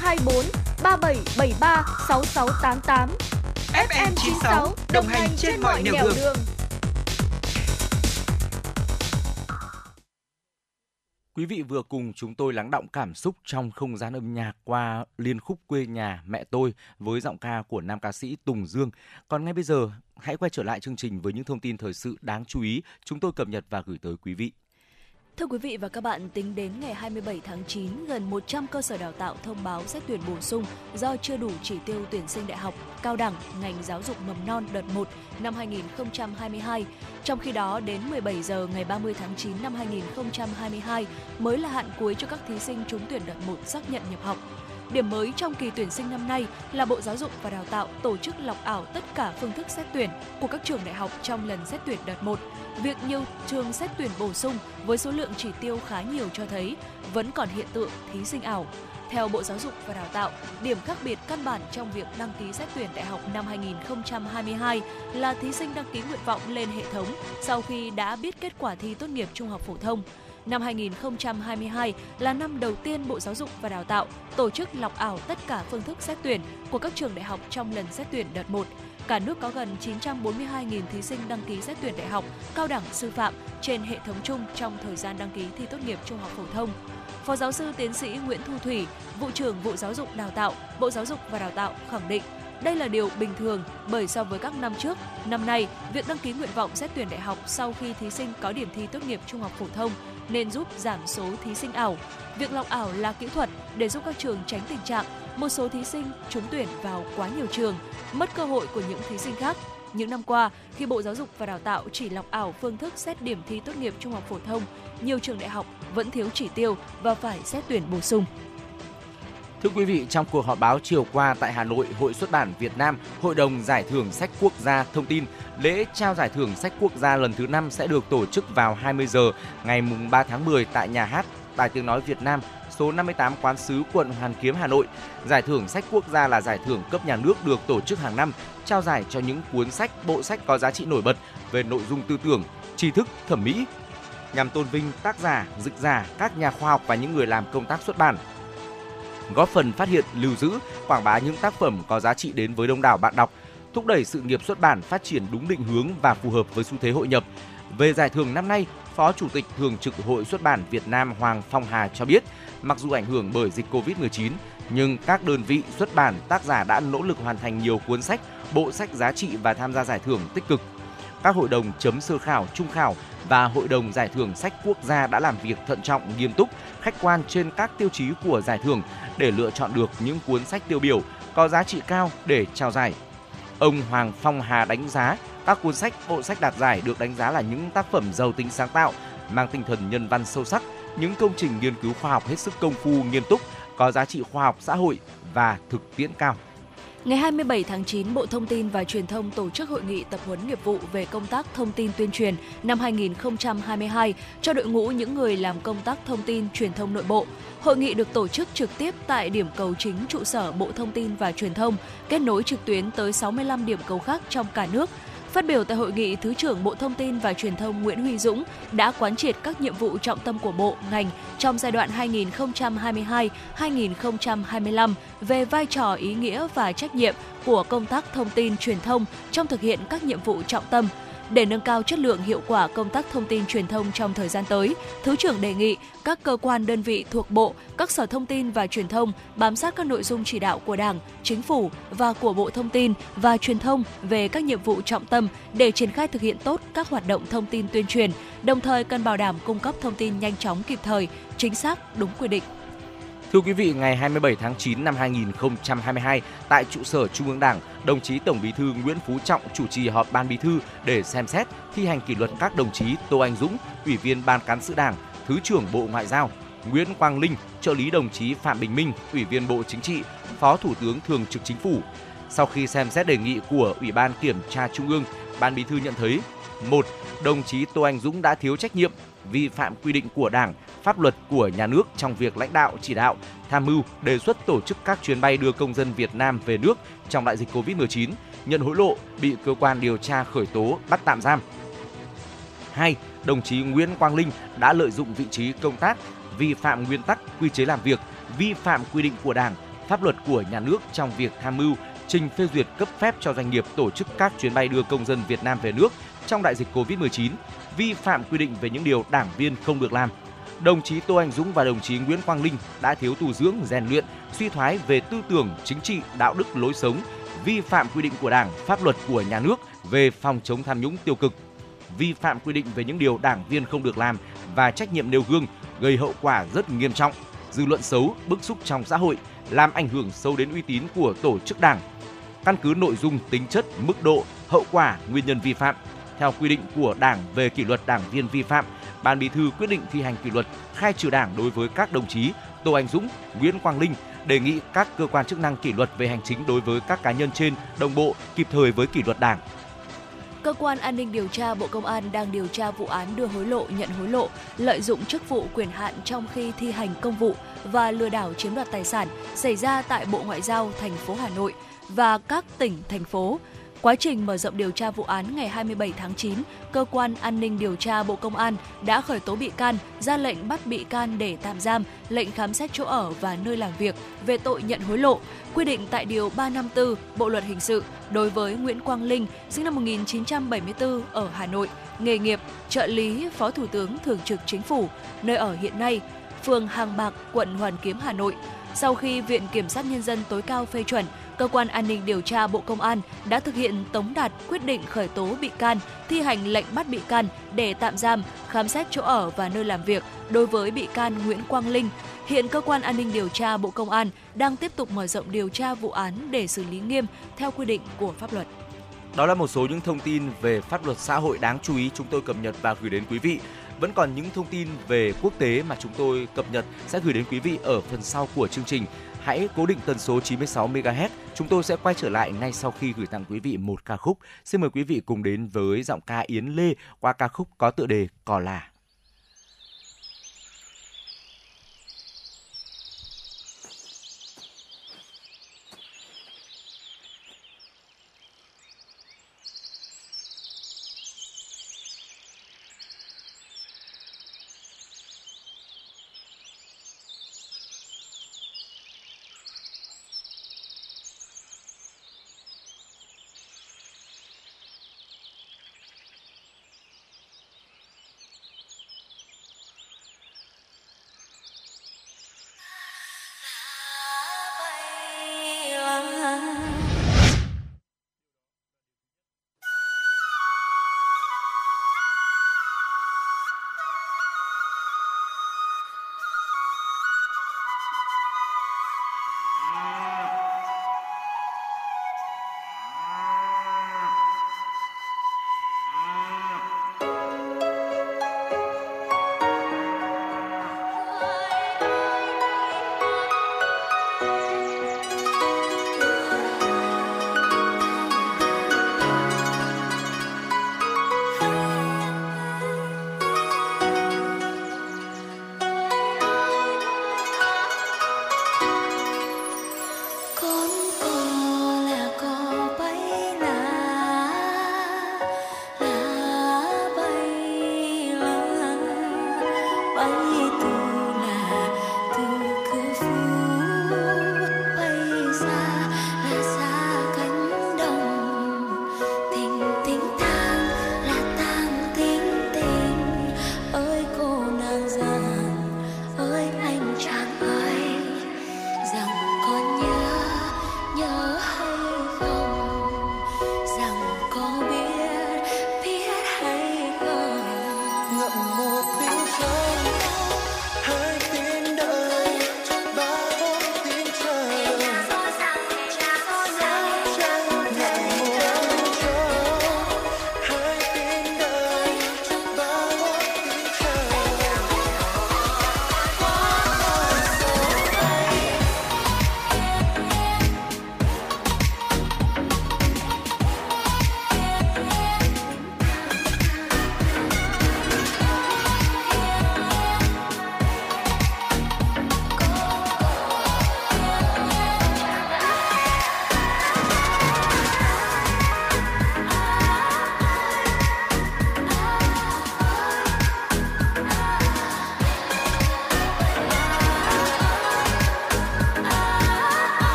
024 3773 6688. FM 96 đồng hành trên mọi nẻo đường. Quý vị vừa cùng chúng tôi lắng động cảm xúc trong không gian âm nhạc qua liên khúc quê nhà mẹ tôi với giọng ca của nam ca sĩ Tùng Dương. Còn ngay bây giờ, hãy quay trở lại chương trình với những thông tin thời sự đáng chú ý chúng tôi cập nhật và gửi tới quý vị. Thưa quý vị và các bạn, tính đến ngày 27 tháng 9, gần 100 cơ sở đào tạo thông báo xét tuyển bổ sung do chưa đủ chỉ tiêu tuyển sinh đại học, cao đẳng, ngành giáo dục mầm non đợt 1 năm 2022. Trong khi đó, đến 17 giờ ngày 30 tháng 9 năm 2022 mới là hạn cuối cho các thí sinh trúng tuyển đợt 1 xác nhận nhập học. Điểm mới trong kỳ tuyển sinh năm nay là Bộ Giáo dục và Đào tạo tổ chức lọc ảo tất cả phương thức xét tuyển của các trường đại học trong lần xét tuyển đợt 1. Việc nhiều trường xét tuyển bổ sung với số lượng chỉ tiêu khá nhiều cho thấy vẫn còn hiện tượng thí sinh ảo. Theo Bộ Giáo dục và Đào tạo, điểm khác biệt căn bản trong việc đăng ký xét tuyển đại học năm 2022 là thí sinh đăng ký nguyện vọng lên hệ thống sau khi đã biết kết quả thi tốt nghiệp trung học phổ thông. Năm 2022 là năm đầu tiên Bộ Giáo dục và Đào tạo tổ chức lọc ảo tất cả phương thức xét tuyển của các trường đại học trong lần xét tuyển đợt 1. Cả nước có gần 942.000 thí sinh đăng ký xét tuyển đại học, cao đẳng sư phạm trên hệ thống chung trong thời gian đăng ký thi tốt nghiệp trung học phổ thông. Phó giáo sư tiến sĩ Nguyễn Thu Thủy, vụ trưởng vụ giáo dục đào tạo, Bộ Giáo dục và Đào tạo khẳng định đây là điều bình thường bởi so với các năm trước, năm nay việc đăng ký nguyện vọng xét tuyển đại học sau khi thí sinh có điểm thi tốt nghiệp trung học phổ thông nên giúp giảm số thí sinh ảo. Việc lọc ảo là kỹ thuật để giúp các trường tránh tình trạng một số thí sinh trúng tuyển vào quá nhiều trường, mất cơ hội của những thí sinh khác. Những năm qua, khi Bộ Giáo dục và Đào tạo chỉ lọc ảo phương thức xét điểm thi tốt nghiệp trung học phổ thông, nhiều trường đại học vẫn thiếu chỉ tiêu và phải xét tuyển bổ sung. Thưa quý vị, trong cuộc họp báo chiều qua tại Hà Nội, Hội xuất bản Việt Nam, Hội đồng Giải thưởng Sách Quốc gia thông tin lễ trao giải thưởng Sách Quốc gia lần thứ 5 sẽ được tổ chức vào 20 giờ ngày 3 tháng 10 tại nhà hát Đài Tiếng Nói Việt Nam, số 58 Quán sứ quận Hoàn Kiếm, Hà Nội. Giải thưởng Sách Quốc gia là giải thưởng cấp nhà nước được tổ chức hàng năm, trao giải cho những cuốn sách, bộ sách có giá trị nổi bật về nội dung tư tưởng, tri thức, thẩm mỹ, nhằm tôn vinh tác giả, dịch giả, các nhà khoa học và những người làm công tác xuất bản góp phần phát hiện, lưu giữ, quảng bá những tác phẩm có giá trị đến với đông đảo bạn đọc, thúc đẩy sự nghiệp xuất bản phát triển đúng định hướng và phù hợp với xu thế hội nhập. Về giải thưởng năm nay, Phó Chủ tịch Thường trực Hội xuất bản Việt Nam Hoàng Phong Hà cho biết, mặc dù ảnh hưởng bởi dịch Covid-19, nhưng các đơn vị xuất bản, tác giả đã nỗ lực hoàn thành nhiều cuốn sách, bộ sách giá trị và tham gia giải thưởng tích cực. Các hội đồng chấm sơ khảo, trung khảo và Hội đồng Giải thưởng Sách Quốc gia đã làm việc thận trọng, nghiêm túc, khách quan trên các tiêu chí của giải thưởng để lựa chọn được những cuốn sách tiêu biểu có giá trị cao để trao giải. Ông Hoàng Phong Hà đánh giá các cuốn sách, bộ sách đạt giải được đánh giá là những tác phẩm giàu tính sáng tạo, mang tinh thần nhân văn sâu sắc, những công trình nghiên cứu khoa học hết sức công phu, nghiêm túc, có giá trị khoa học xã hội và thực tiễn cao. Ngày 27 tháng 9, Bộ Thông tin và Truyền thông tổ chức hội nghị tập huấn nghiệp vụ về công tác thông tin tuyên truyền năm 2022 cho đội ngũ những người làm công tác thông tin truyền thông nội bộ. Hội nghị được tổ chức trực tiếp tại điểm cầu chính trụ sở Bộ Thông tin và Truyền thông, kết nối trực tuyến tới 65 điểm cầu khác trong cả nước. Phát biểu tại hội nghị, Thứ trưởng Bộ Thông tin và Truyền thông Nguyễn Huy Dũng đã quán triệt các nhiệm vụ trọng tâm của Bộ, ngành trong giai đoạn 2022-2025 về vai trò ý nghĩa và trách nhiệm của công tác thông tin truyền thông trong thực hiện các nhiệm vụ trọng tâm. Để nâng cao chất lượng hiệu quả công tác thông tin truyền thông trong thời gian tới, Thứ trưởng đề nghị các cơ quan đơn vị thuộc Bộ, các sở thông tin và truyền thông bám sát các nội dung chỉ đạo của Đảng, Chính phủ và của Bộ Thông tin và Truyền thông về các nhiệm vụ trọng tâm để triển khai thực hiện tốt các hoạt động thông tin tuyên truyền, đồng thời cần bảo đảm cung cấp thông tin nhanh chóng kịp thời, chính xác, đúng quy định. Thưa quý vị, ngày 27 tháng 9 năm 2022, tại trụ sở Trung ương Đảng, đồng chí Tổng Bí thư Nguyễn Phú Trọng chủ trì họp Ban Bí thư để xem xét thi hành kỷ luật các đồng chí Tô Anh Dũng, Ủy viên Ban Cán sự Đảng, Thứ trưởng Bộ Ngoại giao, Nguyễn Quang Linh, trợ lý đồng chí Phạm Bình Minh, Ủy viên Bộ Chính trị, Phó Thủ tướng Thường trực Chính phủ. Sau khi xem xét đề nghị của Ủy ban Kiểm tra Trung ương, Ban Bí thư nhận thấy một Đồng chí Tô Anh Dũng đã thiếu trách nhiệm, vi phạm quy định của Đảng, pháp luật của nhà nước trong việc lãnh đạo chỉ đạo, tham mưu đề xuất tổ chức các chuyến bay đưa công dân Việt Nam về nước trong đại dịch Covid-19, nhận hối lộ, bị cơ quan điều tra khởi tố bắt tạm giam. 2. Đồng chí Nguyễn Quang Linh đã lợi dụng vị trí công tác, vi phạm nguyên tắc, quy chế làm việc, vi phạm quy định của Đảng, pháp luật của nhà nước trong việc tham mưu, trình phê duyệt cấp phép cho doanh nghiệp tổ chức các chuyến bay đưa công dân Việt Nam về nước trong đại dịch Covid-19, vi phạm quy định về những điều đảng viên không được làm. Đồng chí Tô Anh Dũng và đồng chí Nguyễn Quang Linh đã thiếu tu dưỡng, rèn luyện, suy thoái về tư tưởng, chính trị, đạo đức lối sống, vi phạm quy định của Đảng, pháp luật của nhà nước về phòng chống tham nhũng tiêu cực, vi phạm quy định về những điều đảng viên không được làm và trách nhiệm nêu gương gây hậu quả rất nghiêm trọng, dư luận xấu, bức xúc trong xã hội, làm ảnh hưởng sâu đến uy tín của tổ chức đảng. Căn cứ nội dung, tính chất, mức độ, hậu quả, nguyên nhân vi phạm theo quy định của Đảng về kỷ luật đảng viên vi phạm, Ban Bí thư quyết định thi hành kỷ luật khai trừ Đảng đối với các đồng chí Tô Anh Dũng, Nguyễn Quang Linh, đề nghị các cơ quan chức năng kỷ luật về hành chính đối với các cá nhân trên đồng bộ kịp thời với kỷ luật Đảng. Cơ quan an ninh điều tra Bộ Công an đang điều tra vụ án đưa hối lộ, nhận hối lộ, lợi dụng chức vụ quyền hạn trong khi thi hành công vụ và lừa đảo chiếm đoạt tài sản xảy ra tại Bộ Ngoại giao thành phố Hà Nội và các tỉnh, thành phố. Quá trình mở rộng điều tra vụ án ngày 27 tháng 9, Cơ quan An ninh điều tra Bộ Công an đã khởi tố bị can, ra lệnh bắt bị can để tạm giam, lệnh khám xét chỗ ở và nơi làm việc về tội nhận hối lộ, quy định tại Điều 354 Bộ Luật Hình sự đối với Nguyễn Quang Linh, sinh năm 1974 ở Hà Nội, nghề nghiệp trợ lý Phó Thủ tướng Thường trực Chính phủ, nơi ở hiện nay, phường Hàng Bạc, quận Hoàn Kiếm, Hà Nội. Sau khi Viện Kiểm sát Nhân dân tối cao phê chuẩn, Cơ quan An ninh điều tra Bộ Công an đã thực hiện tống đạt quyết định khởi tố bị can, thi hành lệnh bắt bị can để tạm giam, khám xét chỗ ở và nơi làm việc đối với bị can Nguyễn Quang Linh. Hiện Cơ quan An ninh điều tra Bộ Công an đang tiếp tục mở rộng điều tra vụ án để xử lý nghiêm theo quy định của pháp luật. Đó là một số những thông tin về pháp luật xã hội đáng chú ý chúng tôi cập nhật và gửi đến quý vị. Vẫn còn những thông tin về quốc tế mà chúng tôi cập nhật sẽ gửi đến quý vị ở phần sau của chương trình. Hãy cố định tần số 96 MHz. Chúng tôi sẽ quay trở lại ngay sau khi gửi tặng quý vị một ca khúc. Xin mời quý vị cùng đến với giọng ca Yến Lê qua ca khúc có tựa đề Cỏ là.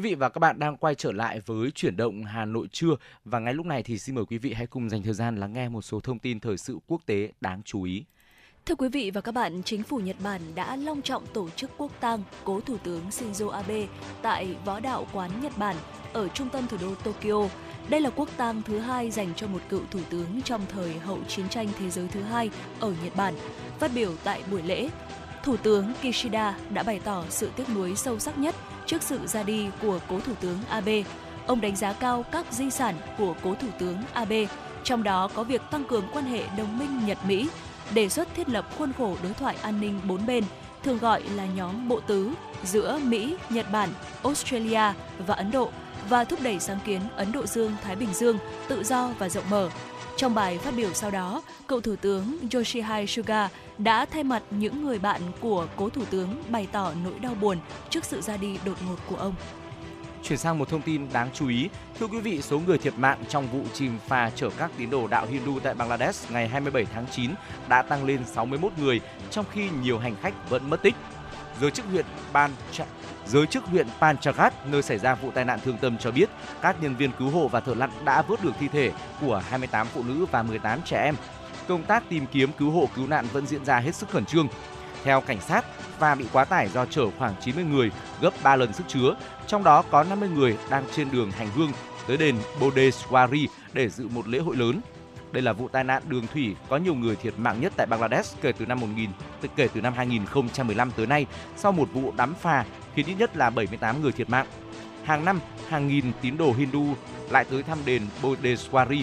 Quý vị và các bạn đang quay trở lại với chuyển động Hà Nội trưa và ngay lúc này thì xin mời quý vị hãy cùng dành thời gian lắng nghe một số thông tin thời sự quốc tế đáng chú ý. Thưa quý vị và các bạn, chính phủ Nhật Bản đã long trọng tổ chức quốc tang cố Thủ tướng Shinzo Abe tại Võ đạo quán Nhật Bản ở trung tâm thủ đô Tokyo. Đây là quốc tang thứ hai dành cho một cựu thủ tướng trong thời hậu chiến tranh thế giới thứ hai ở Nhật Bản. Phát biểu tại buổi lễ, Thủ tướng Kishida đã bày tỏ sự tiếc nuối sâu sắc nhất trước sự ra đi của cố Thủ tướng Abe. Ông đánh giá cao các di sản của cố Thủ tướng Abe, trong đó có việc tăng cường quan hệ đồng minh Nhật-Mỹ, đề xuất thiết lập khuôn khổ đối thoại an ninh bốn bên, thường gọi là nhóm bộ tứ giữa Mỹ, Nhật Bản, Australia và Ấn Độ và thúc đẩy sáng kiến Ấn Độ Dương-Thái Bình Dương tự do và rộng mở. Trong bài phát biểu sau đó, cựu Thủ tướng Yoshihide Suga đã thay mặt những người bạn của cố Thủ tướng bày tỏ nỗi đau buồn trước sự ra đi đột ngột của ông. Chuyển sang một thông tin đáng chú ý. Thưa quý vị, số người thiệt mạng trong vụ chìm phà chở các tín đồ đạo Hindu tại Bangladesh ngày 27 tháng 9 đã tăng lên 61 người, trong khi nhiều hành khách vẫn mất tích. Giới chức huyện Ban Giới chức huyện Panchagat, nơi xảy ra vụ tai nạn thương tâm cho biết, các nhân viên cứu hộ và thợ lặn đã vớt được thi thể của 28 phụ nữ và 18 trẻ em. Công tác tìm kiếm cứu hộ cứu nạn vẫn diễn ra hết sức khẩn trương. Theo cảnh sát, phà bị quá tải do chở khoảng 90 người, gấp 3 lần sức chứa, trong đó có 50 người đang trên đường hành hương tới đền Bodeswari để dự một lễ hội lớn. Đây là vụ tai nạn đường thủy có nhiều người thiệt mạng nhất tại Bangladesh kể từ năm 1000 kể từ năm 2015 tới nay sau một vụ đắm phà khiến ít nhất là 78 người thiệt mạng. Hàng năm, hàng nghìn tín đồ Hindu lại tới thăm đền Bodheswari.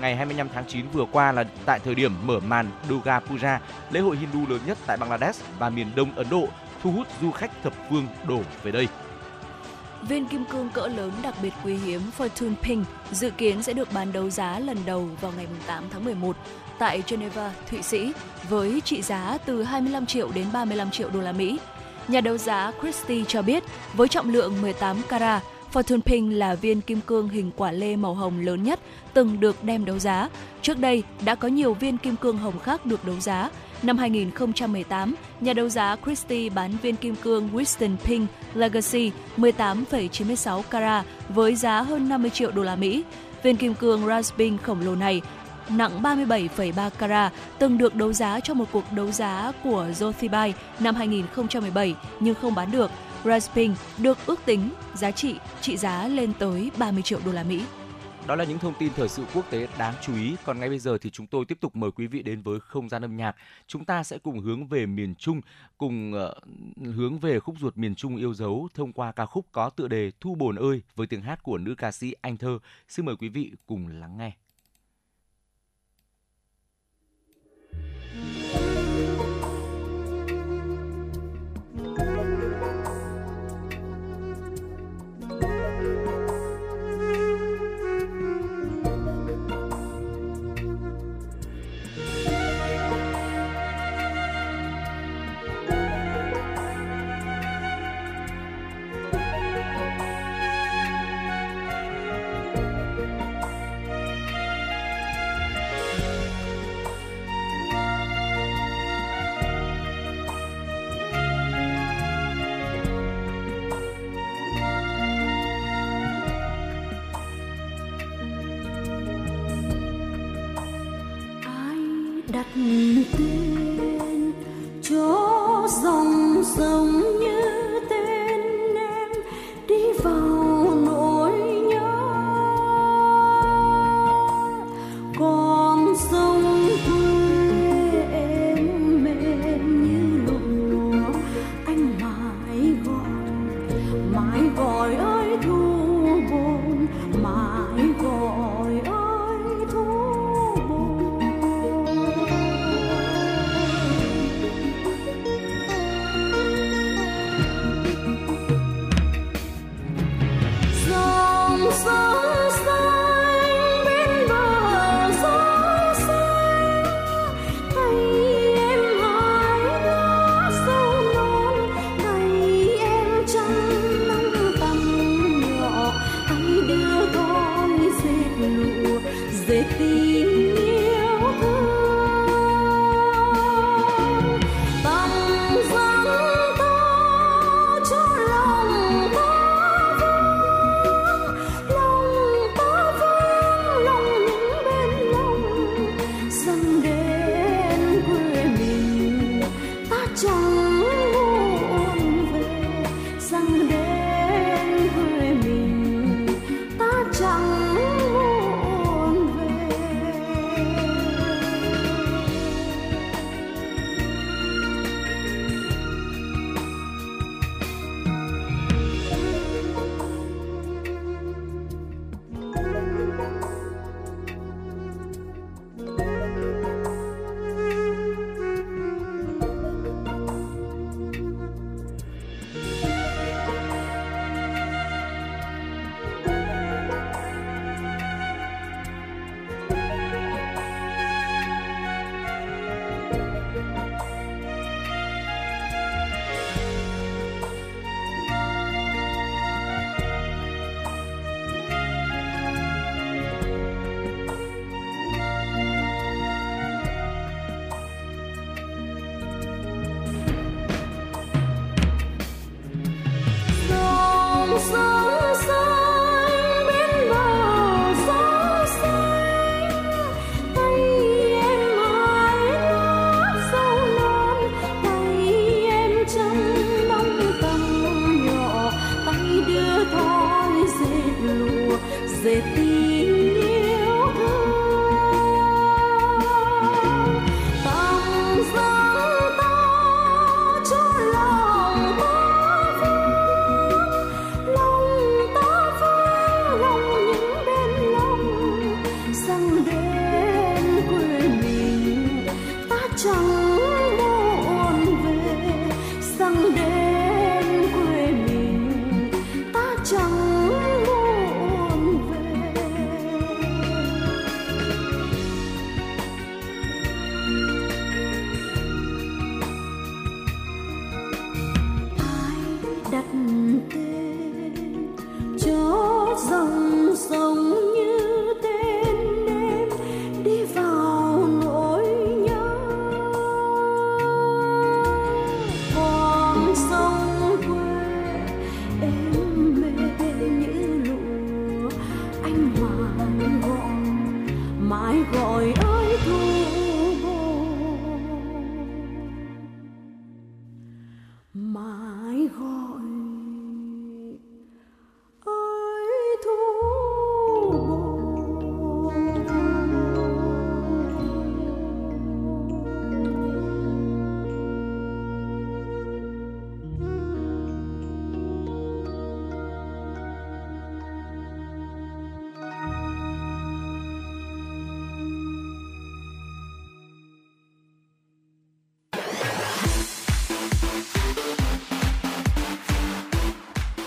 Ngày 25 tháng 9 vừa qua là tại thời điểm mở màn Durga Puja, lễ hội Hindu lớn nhất tại Bangladesh và miền đông Ấn Độ, thu hút du khách thập phương đổ về đây. Viên kim cương cỡ lớn đặc biệt quý hiếm Fortune Pink dự kiến sẽ được bán đấu giá lần đầu vào ngày 8 tháng 11 tại Geneva, Thụy Sĩ với trị giá từ 25 triệu đến 35 triệu đô la Mỹ. Nhà đấu giá Christie cho biết với trọng lượng 18 carat, Fortune Pink là viên kim cương hình quả lê màu hồng lớn nhất từng được đem đấu giá. Trước đây đã có nhiều viên kim cương hồng khác được đấu giá. Năm 2018, nhà đấu giá Christie bán viên kim cương Winston Pink Legacy 18,96 carat với giá hơn 50 triệu đô la Mỹ. Viên kim cương Rasping khổng lồ này nặng 37,3 carat từng được đấu giá trong một cuộc đấu giá của Zothibai năm 2017 nhưng không bán được. Rasping được ước tính giá trị trị giá lên tới 30 triệu đô la Mỹ. Đó là những thông tin thời sự quốc tế đáng chú ý. Còn ngay bây giờ thì chúng tôi tiếp tục mời quý vị đến với không gian âm nhạc. Chúng ta sẽ cùng hướng về miền Trung, cùng uh, hướng về khúc ruột miền Trung yêu dấu thông qua ca khúc có tựa đề Thu Bồn ơi với tiếng hát của nữ ca sĩ Anh Thơ. Xin mời quý vị cùng lắng nghe.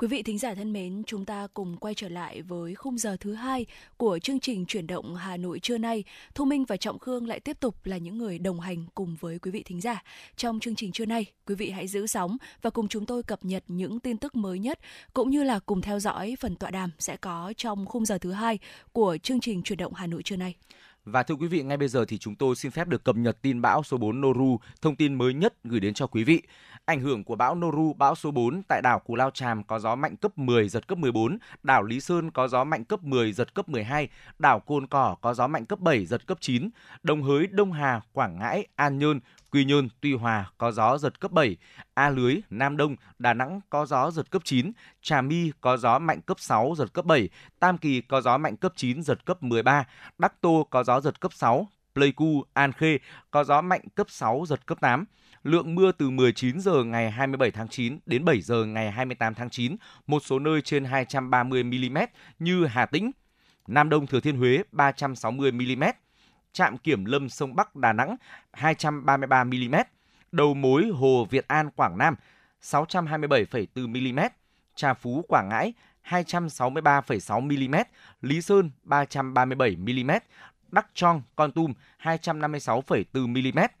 Quý vị thính giả thân mến, chúng ta cùng quay trở lại với khung giờ thứ hai của chương trình chuyển động Hà Nội trưa nay. Thu Minh và Trọng Khương lại tiếp tục là những người đồng hành cùng với quý vị thính giả. Trong chương trình trưa nay, quý vị hãy giữ sóng và cùng chúng tôi cập nhật những tin tức mới nhất cũng như là cùng theo dõi phần tọa đàm sẽ có trong khung giờ thứ hai của chương trình chuyển động Hà Nội trưa nay. Và thưa quý vị, ngay bây giờ thì chúng tôi xin phép được cập nhật tin bão số 4 Noru, thông tin mới nhất gửi đến cho quý vị. Ảnh hưởng của bão Noru, bão số 4 tại đảo Cù Lao Tràm có gió mạnh cấp 10, giật cấp 14, đảo Lý Sơn có gió mạnh cấp 10, giật cấp 12, đảo Cồn Cỏ có gió mạnh cấp 7, giật cấp 9, Đồng Hới, Đông Hà, Quảng Ngãi, An Nhơn, Quy Nhơn, Tuy Hòa có gió giật cấp 7, A Lưới, Nam Đông, Đà Nẵng có gió giật cấp 9, Trà My có gió mạnh cấp 6, giật cấp 7, Tam Kỳ có gió mạnh cấp 9, giật cấp 13, Đắc Tô có gió giật cấp 6, Pleiku, An Khê có gió mạnh cấp 6, giật cấp 8. Lượng mưa từ 19 giờ ngày 27 tháng 9 đến 7 giờ ngày 28 tháng 9, một số nơi trên 230 mm như Hà Tĩnh, Nam Đông Thừa Thiên Huế 360 mm, trạm kiểm lâm sông Bắc Đà Nẵng 233 mm, đầu mối Hồ Việt An Quảng Nam 627,4 mm, Trà Phú Quảng Ngãi 263,6 mm, Lý Sơn 337 mm, Đắc Trong Con Tum 256,4 mm.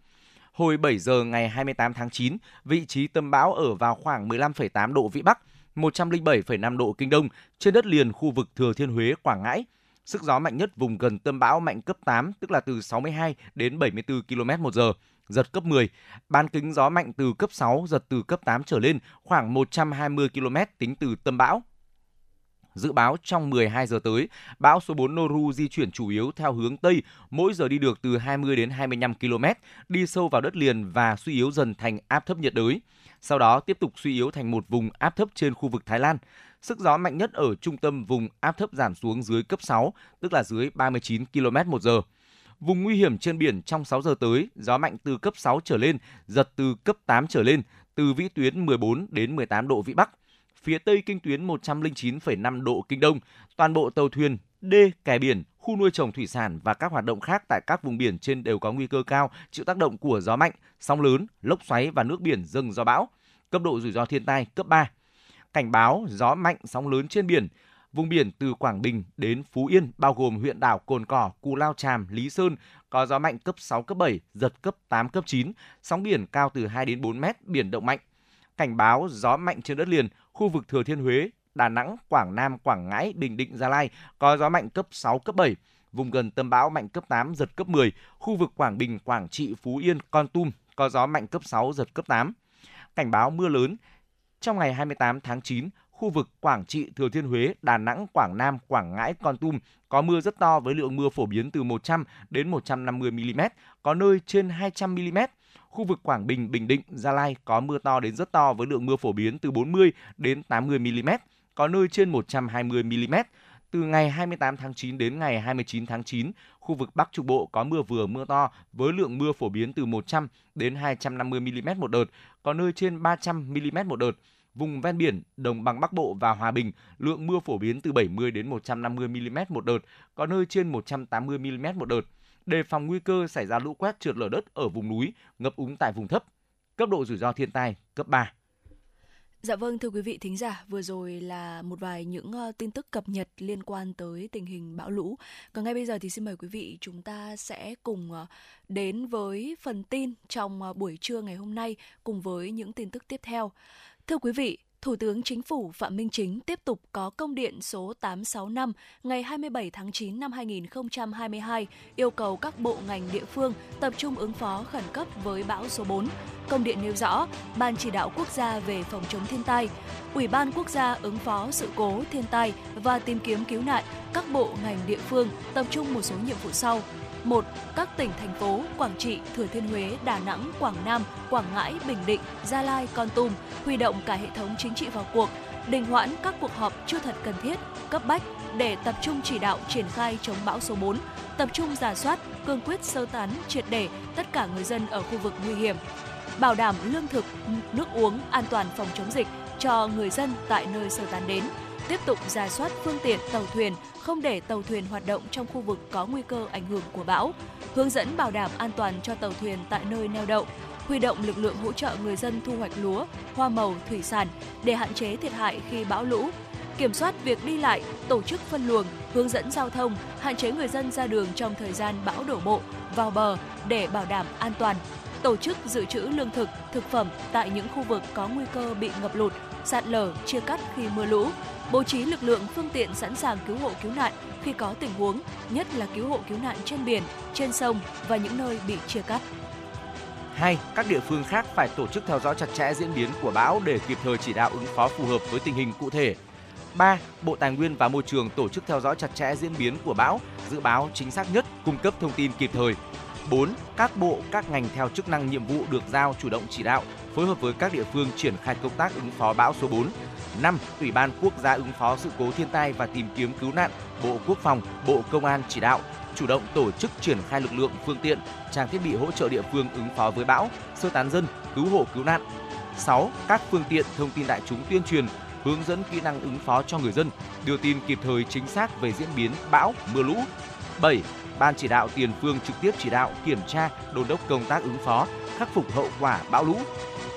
Hồi 7 giờ ngày 28 tháng 9, vị trí tâm bão ở vào khoảng 15,8 độ Vĩ Bắc, 107,5 độ Kinh Đông trên đất liền khu vực Thừa Thiên Huế, Quảng Ngãi. Sức gió mạnh nhất vùng gần tâm bão mạnh cấp 8, tức là từ 62 đến 74 km một giờ. giật cấp 10. Bán kính gió mạnh từ cấp 6, giật từ cấp 8 trở lên, khoảng 120 km tính từ tâm bão. Dự báo trong 12 giờ tới, bão số 4 Noru di chuyển chủ yếu theo hướng Tây, mỗi giờ đi được từ 20 đến 25 km, đi sâu vào đất liền và suy yếu dần thành áp thấp nhiệt đới. Sau đó tiếp tục suy yếu thành một vùng áp thấp trên khu vực Thái Lan. Sức gió mạnh nhất ở trung tâm vùng áp thấp giảm xuống dưới cấp 6, tức là dưới 39 km một giờ. Vùng nguy hiểm trên biển trong 6 giờ tới, gió mạnh từ cấp 6 trở lên, giật từ cấp 8 trở lên, từ vĩ tuyến 14 đến 18 độ vĩ Bắc. Phía Tây kinh tuyến 109,5 độ kinh Đông, toàn bộ tàu thuyền, đê, kè biển, khu nuôi trồng thủy sản và các hoạt động khác tại các vùng biển trên đều có nguy cơ cao chịu tác động của gió mạnh, sóng lớn, lốc xoáy và nước biển dâng do bão. Cấp độ rủi ro thiên tai cấp 3. Cảnh báo gió mạnh, sóng lớn trên biển, Vùng biển từ Quảng Bình đến Phú Yên bao gồm huyện đảo Cồn Cỏ, Cù Lao tràm Lý Sơn có gió mạnh cấp 6 cấp 7, giật cấp 8 cấp 9, sóng biển cao từ 2 đến 4 mét, biển động mạnh. Cảnh báo gió mạnh trên đất liền, khu vực Thừa Thiên Huế, Đà Nẵng, Quảng Nam, Quảng Ngãi, Bình Định, Gia Lai có gió mạnh cấp 6 cấp 7, vùng gần tâm bão mạnh cấp 8 giật cấp 10, khu vực Quảng Bình, Quảng Trị, Phú Yên, Con Tum có gió mạnh cấp 6 giật cấp 8. Cảnh báo mưa lớn trong ngày 28 tháng 9, khu vực Quảng Trị, Thừa Thiên Huế, Đà Nẵng, Quảng Nam, Quảng Ngãi, Con Tum có mưa rất to với lượng mưa phổ biến từ 100 đến 150 mm, có nơi trên 200 mm. Khu vực Quảng Bình, Bình Định, Gia Lai có mưa to đến rất to với lượng mưa phổ biến từ 40 đến 80 mm, có nơi trên 120 mm. Từ ngày 28 tháng 9 đến ngày 29 tháng 9, khu vực Bắc Trung Bộ có mưa vừa mưa to với lượng mưa phổ biến từ 100 đến 250 mm một đợt, có nơi trên 300 mm một đợt. Vùng ven biển, đồng bằng Bắc Bộ và Hòa Bình, lượng mưa phổ biến từ 70 đến 150 mm một đợt, có nơi trên 180 mm một đợt. Đề phòng nguy cơ xảy ra lũ quét trượt lở đất ở vùng núi, ngập úng tại vùng thấp. Cấp độ rủi ro thiên tai cấp 3. Dạ vâng thưa quý vị thính giả, vừa rồi là một vài những ờ, tin tức cập nhật liên quan tới tình hình bão lũ. Còn ngay bây giờ thì xin mời quý vị chúng ta sẽ cùng ờ, đến với phần tin trong ờ, buổi trưa ngày hôm nay cùng với những tin tức tiếp theo. Thưa quý vị, Thủ tướng Chính phủ Phạm Minh Chính tiếp tục có công điện số 865 ngày 27 tháng 9 năm 2022 yêu cầu các bộ ngành địa phương tập trung ứng phó khẩn cấp với bão số 4. Công điện nêu rõ, Ban chỉ đạo quốc gia về phòng chống thiên tai, Ủy ban quốc gia ứng phó sự cố thiên tai và tìm kiếm cứu nạn, các bộ ngành địa phương tập trung một số nhiệm vụ sau. 1. Các tỉnh, thành phố Quảng Trị, Thừa Thiên Huế, Đà Nẵng, Quảng Nam, Quảng Ngãi, Bình Định, Gia Lai, Con Tum huy động cả hệ thống chính trị vào cuộc, đình hoãn các cuộc họp chưa thật cần thiết, cấp bách để tập trung chỉ đạo triển khai chống bão số 4, tập trung giả soát, cương quyết sơ tán triệt để tất cả người dân ở khu vực nguy hiểm, bảo đảm lương thực, nước uống an toàn phòng chống dịch cho người dân tại nơi sơ tán đến, tiếp tục ra soát phương tiện tàu thuyền, không để tàu thuyền hoạt động trong khu vực có nguy cơ ảnh hưởng của bão, hướng dẫn bảo đảm an toàn cho tàu thuyền tại nơi neo đậu, huy động lực lượng hỗ trợ người dân thu hoạch lúa, hoa màu, thủy sản để hạn chế thiệt hại khi bão lũ, kiểm soát việc đi lại, tổ chức phân luồng, hướng dẫn giao thông, hạn chế người dân ra đường trong thời gian bão đổ bộ, vào bờ để bảo đảm an toàn, tổ chức dự trữ lương thực, thực phẩm tại những khu vực có nguy cơ bị ngập lụt, sạt lở, chia cắt khi mưa lũ, bố trí lực lượng phương tiện sẵn sàng cứu hộ cứu nạn khi có tình huống, nhất là cứu hộ cứu nạn trên biển, trên sông và những nơi bị chia cắt. 2. Các địa phương khác phải tổ chức theo dõi chặt chẽ diễn biến của bão để kịp thời chỉ đạo ứng phó phù hợp với tình hình cụ thể. 3. Bộ Tài nguyên và Môi trường tổ chức theo dõi chặt chẽ diễn biến của bão, dự báo chính xác nhất, cung cấp thông tin kịp thời. 4. Các bộ, các ngành theo chức năng nhiệm vụ được giao chủ động chỉ đạo, phối hợp với các địa phương triển khai công tác ứng phó bão số 4. 5. Ủy ban Quốc gia ứng phó sự cố thiên tai và tìm kiếm cứu nạn, Bộ Quốc phòng, Bộ Công an chỉ đạo chủ động tổ chức triển khai lực lượng, phương tiện, trang thiết bị hỗ trợ địa phương ứng phó với bão, sơ tán dân, cứu hộ cứu nạn. 6. Các phương tiện thông tin đại chúng tuyên truyền, hướng dẫn kỹ năng ứng phó cho người dân, đưa tin kịp thời chính xác về diễn biến bão, mưa lũ. 7. Ban chỉ đạo tiền phương trực tiếp chỉ đạo, kiểm tra, đôn đốc công tác ứng phó, khắc phục hậu quả bão lũ.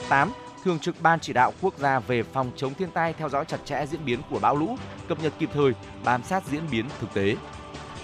8. Thường trực Ban chỉ đạo quốc gia về phòng chống thiên tai theo dõi chặt chẽ diễn biến của bão lũ, cập nhật kịp thời, bám sát diễn biến thực tế.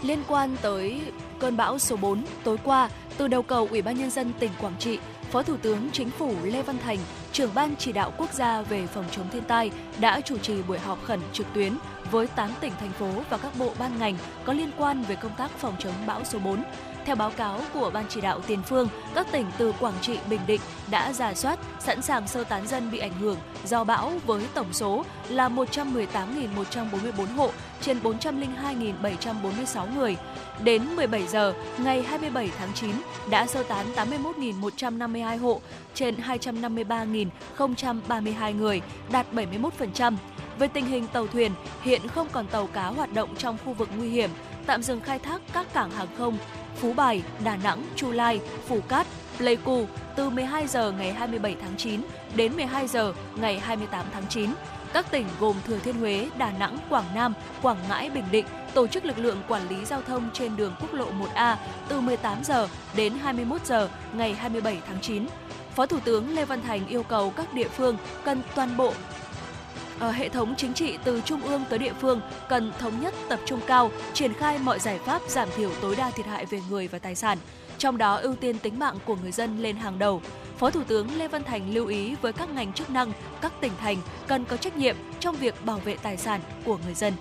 Liên quan tới cơn bão số 4, tối qua, từ đầu cầu Ủy ban nhân dân tỉnh Quảng Trị, Phó Thủ tướng Chính phủ Lê Văn Thành, trưởng ban chỉ đạo quốc gia về phòng chống thiên tai đã chủ trì buổi họp khẩn trực tuyến với 8 tỉnh thành phố và các bộ ban ngành có liên quan về công tác phòng chống bão số 4. Theo báo cáo của Ban chỉ đạo Tiền phương, các tỉnh từ Quảng Trị, Bình Định đã giả soát, sẵn sàng sơ tán dân bị ảnh hưởng do bão với tổng số là 118.144 hộ trên 402.746 người. Đến 17 giờ ngày 27 tháng 9 đã sơ tán 81.152 hộ trên 253.032 người, đạt 71%. Về tình hình tàu thuyền, hiện không còn tàu cá hoạt động trong khu vực nguy hiểm, tạm dừng khai thác các cảng hàng không Phú Bài, Đà Nẵng, Chu Lai, Phú Cát, Pleiku từ 12 giờ ngày 27 tháng 9 đến 12 giờ ngày 28 tháng 9. Các tỉnh gồm Thừa Thiên Huế, Đà Nẵng, Quảng Nam, Quảng Ngãi, Bình Định tổ chức lực lượng quản lý giao thông trên đường quốc lộ 1A từ 18 giờ đến 21 giờ ngày 27 tháng 9. Phó Thủ tướng Lê Văn Thành yêu cầu các địa phương cần toàn bộ Ờ, hệ thống chính trị từ trung ương tới địa phương cần thống nhất tập trung cao, triển khai mọi giải pháp giảm thiểu tối đa thiệt hại về người và tài sản, trong đó ưu tiên tính mạng của người dân lên hàng đầu. Phó Thủ tướng Lê Văn Thành lưu ý với các ngành chức năng, các tỉnh thành cần có trách nhiệm trong việc bảo vệ tài sản của người dân.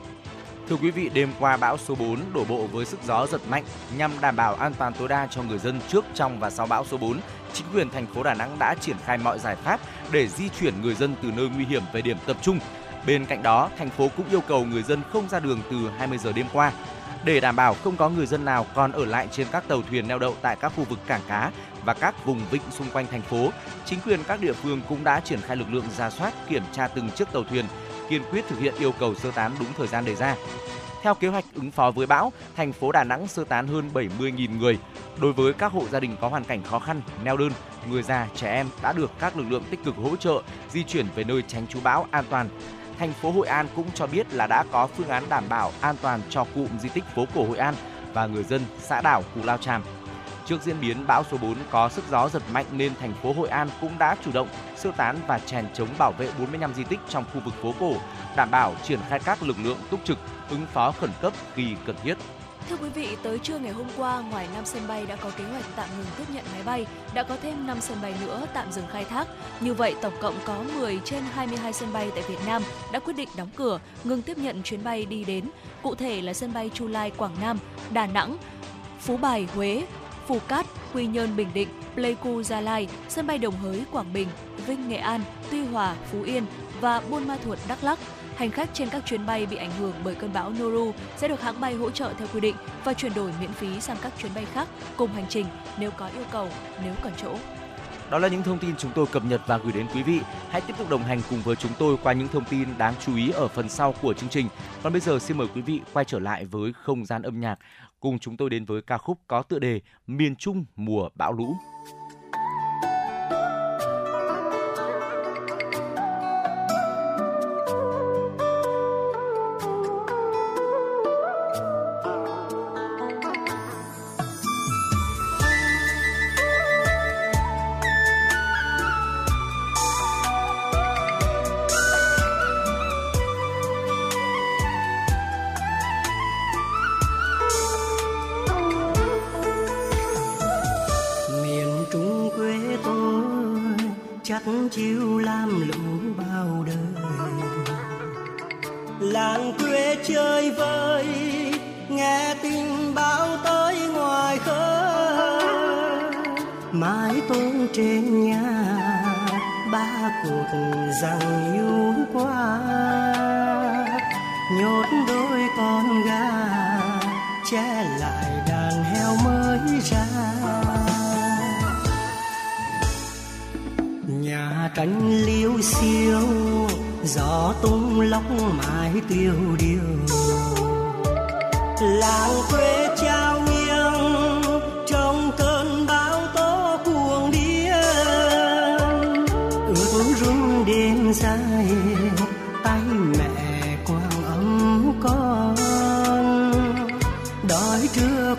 Thưa quý vị, đêm qua bão số 4 đổ bộ với sức gió giật mạnh nhằm đảm bảo an toàn tối đa cho người dân trước, trong và sau bão số 4. Chính quyền thành phố Đà Nẵng đã triển khai mọi giải pháp để di chuyển người dân từ nơi nguy hiểm về điểm tập trung. Bên cạnh đó, thành phố cũng yêu cầu người dân không ra đường từ 20 giờ đêm qua. Để đảm bảo không có người dân nào còn ở lại trên các tàu thuyền neo đậu tại các khu vực cảng cá và các vùng vịnh xung quanh thành phố, chính quyền các địa phương cũng đã triển khai lực lượng ra soát, kiểm tra từng chiếc tàu thuyền, kiên quyết thực hiện yêu cầu sơ tán đúng thời gian đề ra. Theo kế hoạch ứng phó với bão, thành phố Đà Nẵng sơ tán hơn 70.000 người. Đối với các hộ gia đình có hoàn cảnh khó khăn, neo đơn, người già, trẻ em đã được các lực lượng tích cực hỗ trợ di chuyển về nơi tránh trú bão an toàn. Thành phố Hội An cũng cho biết là đã có phương án đảm bảo an toàn cho cụm di tích phố cổ Hội An và người dân xã đảo Cù Lao Tràm Trước diễn biến bão số 4 có sức gió giật mạnh nên thành phố Hội An cũng đã chủ động sơ tán và chèn chống bảo vệ 45 di tích trong khu vực phố cổ, đảm bảo triển khai các lực lượng túc trực ứng phó khẩn cấp khi cần thiết. Thưa quý vị, tới trưa ngày hôm qua, ngoài 5 sân bay đã có kế hoạch tạm ngừng tiếp nhận máy bay, đã có thêm 5 sân bay nữa tạm dừng khai thác. Như vậy, tổng cộng có 10 trên 22 sân bay tại Việt Nam đã quyết định đóng cửa, ngừng tiếp nhận chuyến bay đi đến. Cụ thể là sân bay Chu Lai, Quảng Nam, Đà Nẵng, Phú Bài, Huế, Phù Cát, Quy Nhơn, Bình Định, Pleiku, Gia Lai, sân bay Đồng Hới, Quảng Bình, Vinh, Nghệ An, Tuy Hòa, Phú Yên và Buôn Ma Thuột, Đắk Lắk. Hành khách trên các chuyến bay bị ảnh hưởng bởi cơn bão Noru sẽ được hãng bay hỗ trợ theo quy định và chuyển đổi miễn phí sang các chuyến bay khác cùng hành trình nếu có yêu cầu, nếu còn chỗ. Đó là những thông tin chúng tôi cập nhật và gửi đến quý vị. Hãy tiếp tục đồng hành cùng với chúng tôi qua những thông tin đáng chú ý ở phần sau của chương trình. Còn bây giờ xin mời quý vị quay trở lại với không gian âm nhạc. Cùng chúng tôi đến với ca khúc có tựa đề Miền Trung mùa bão lũ.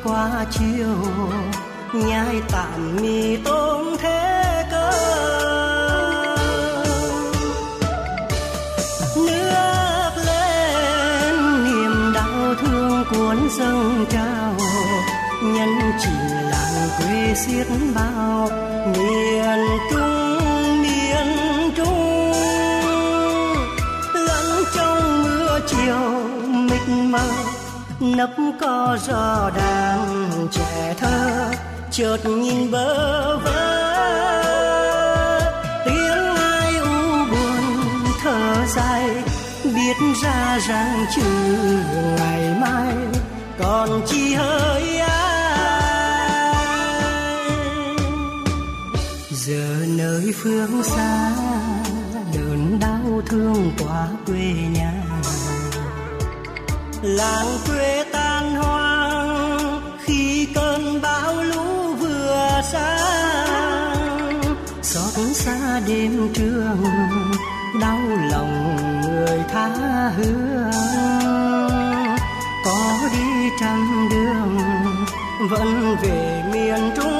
Qua chiều, nhai tạm mì tôm thế cơ. Nước lên, niềm đau thương cuốn dâng trào, nhân chỉ làng quê xiết bao nấp có gió đàn trẻ thơ, chợt nhìn bơ vơ. Tiếng ai u buồn thở dài, biết ra rằng chữ ngày mai còn chi hơi ai. Giờ nơi phương xa đớn đau thương quá quê nhà. Làng quê đêm trường đau lòng người tha hương có đi trăm đường, vẫn về miền trung?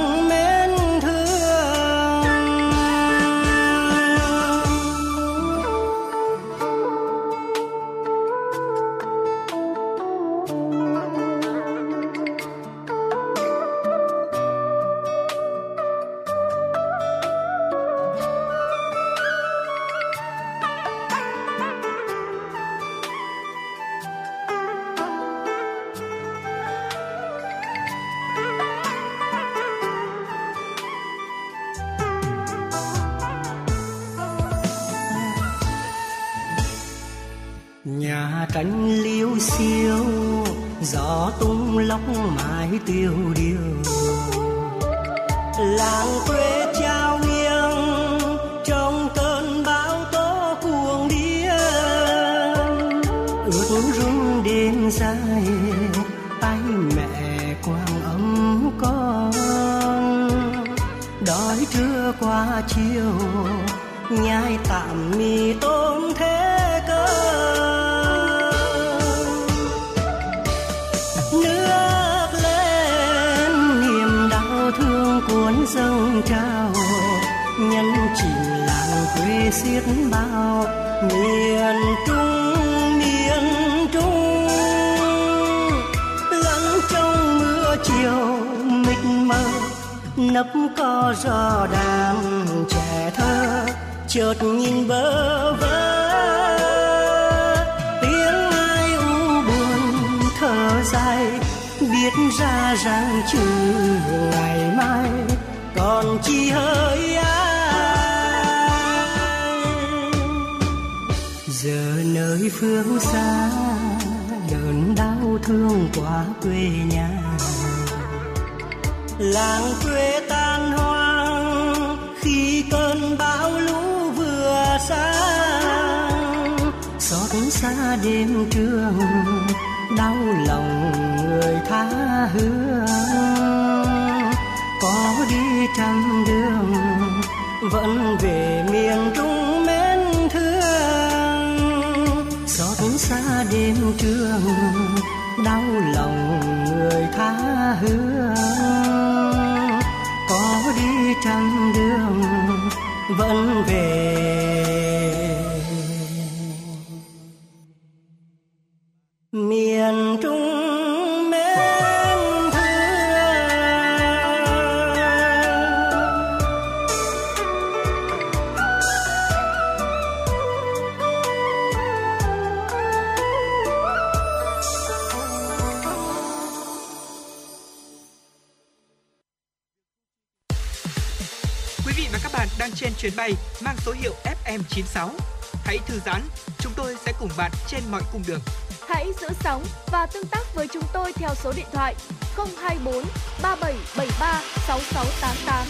Xót xa đêm trường, đau lòng người tha hương. Có đi trăm đường, vẫn về số hiệu FM96. Hãy thư giãn, chúng tôi sẽ cùng bạn trên mọi cung đường. Hãy giữ sóng và tương tác với chúng tôi theo số điện thoại 024 3773 6688.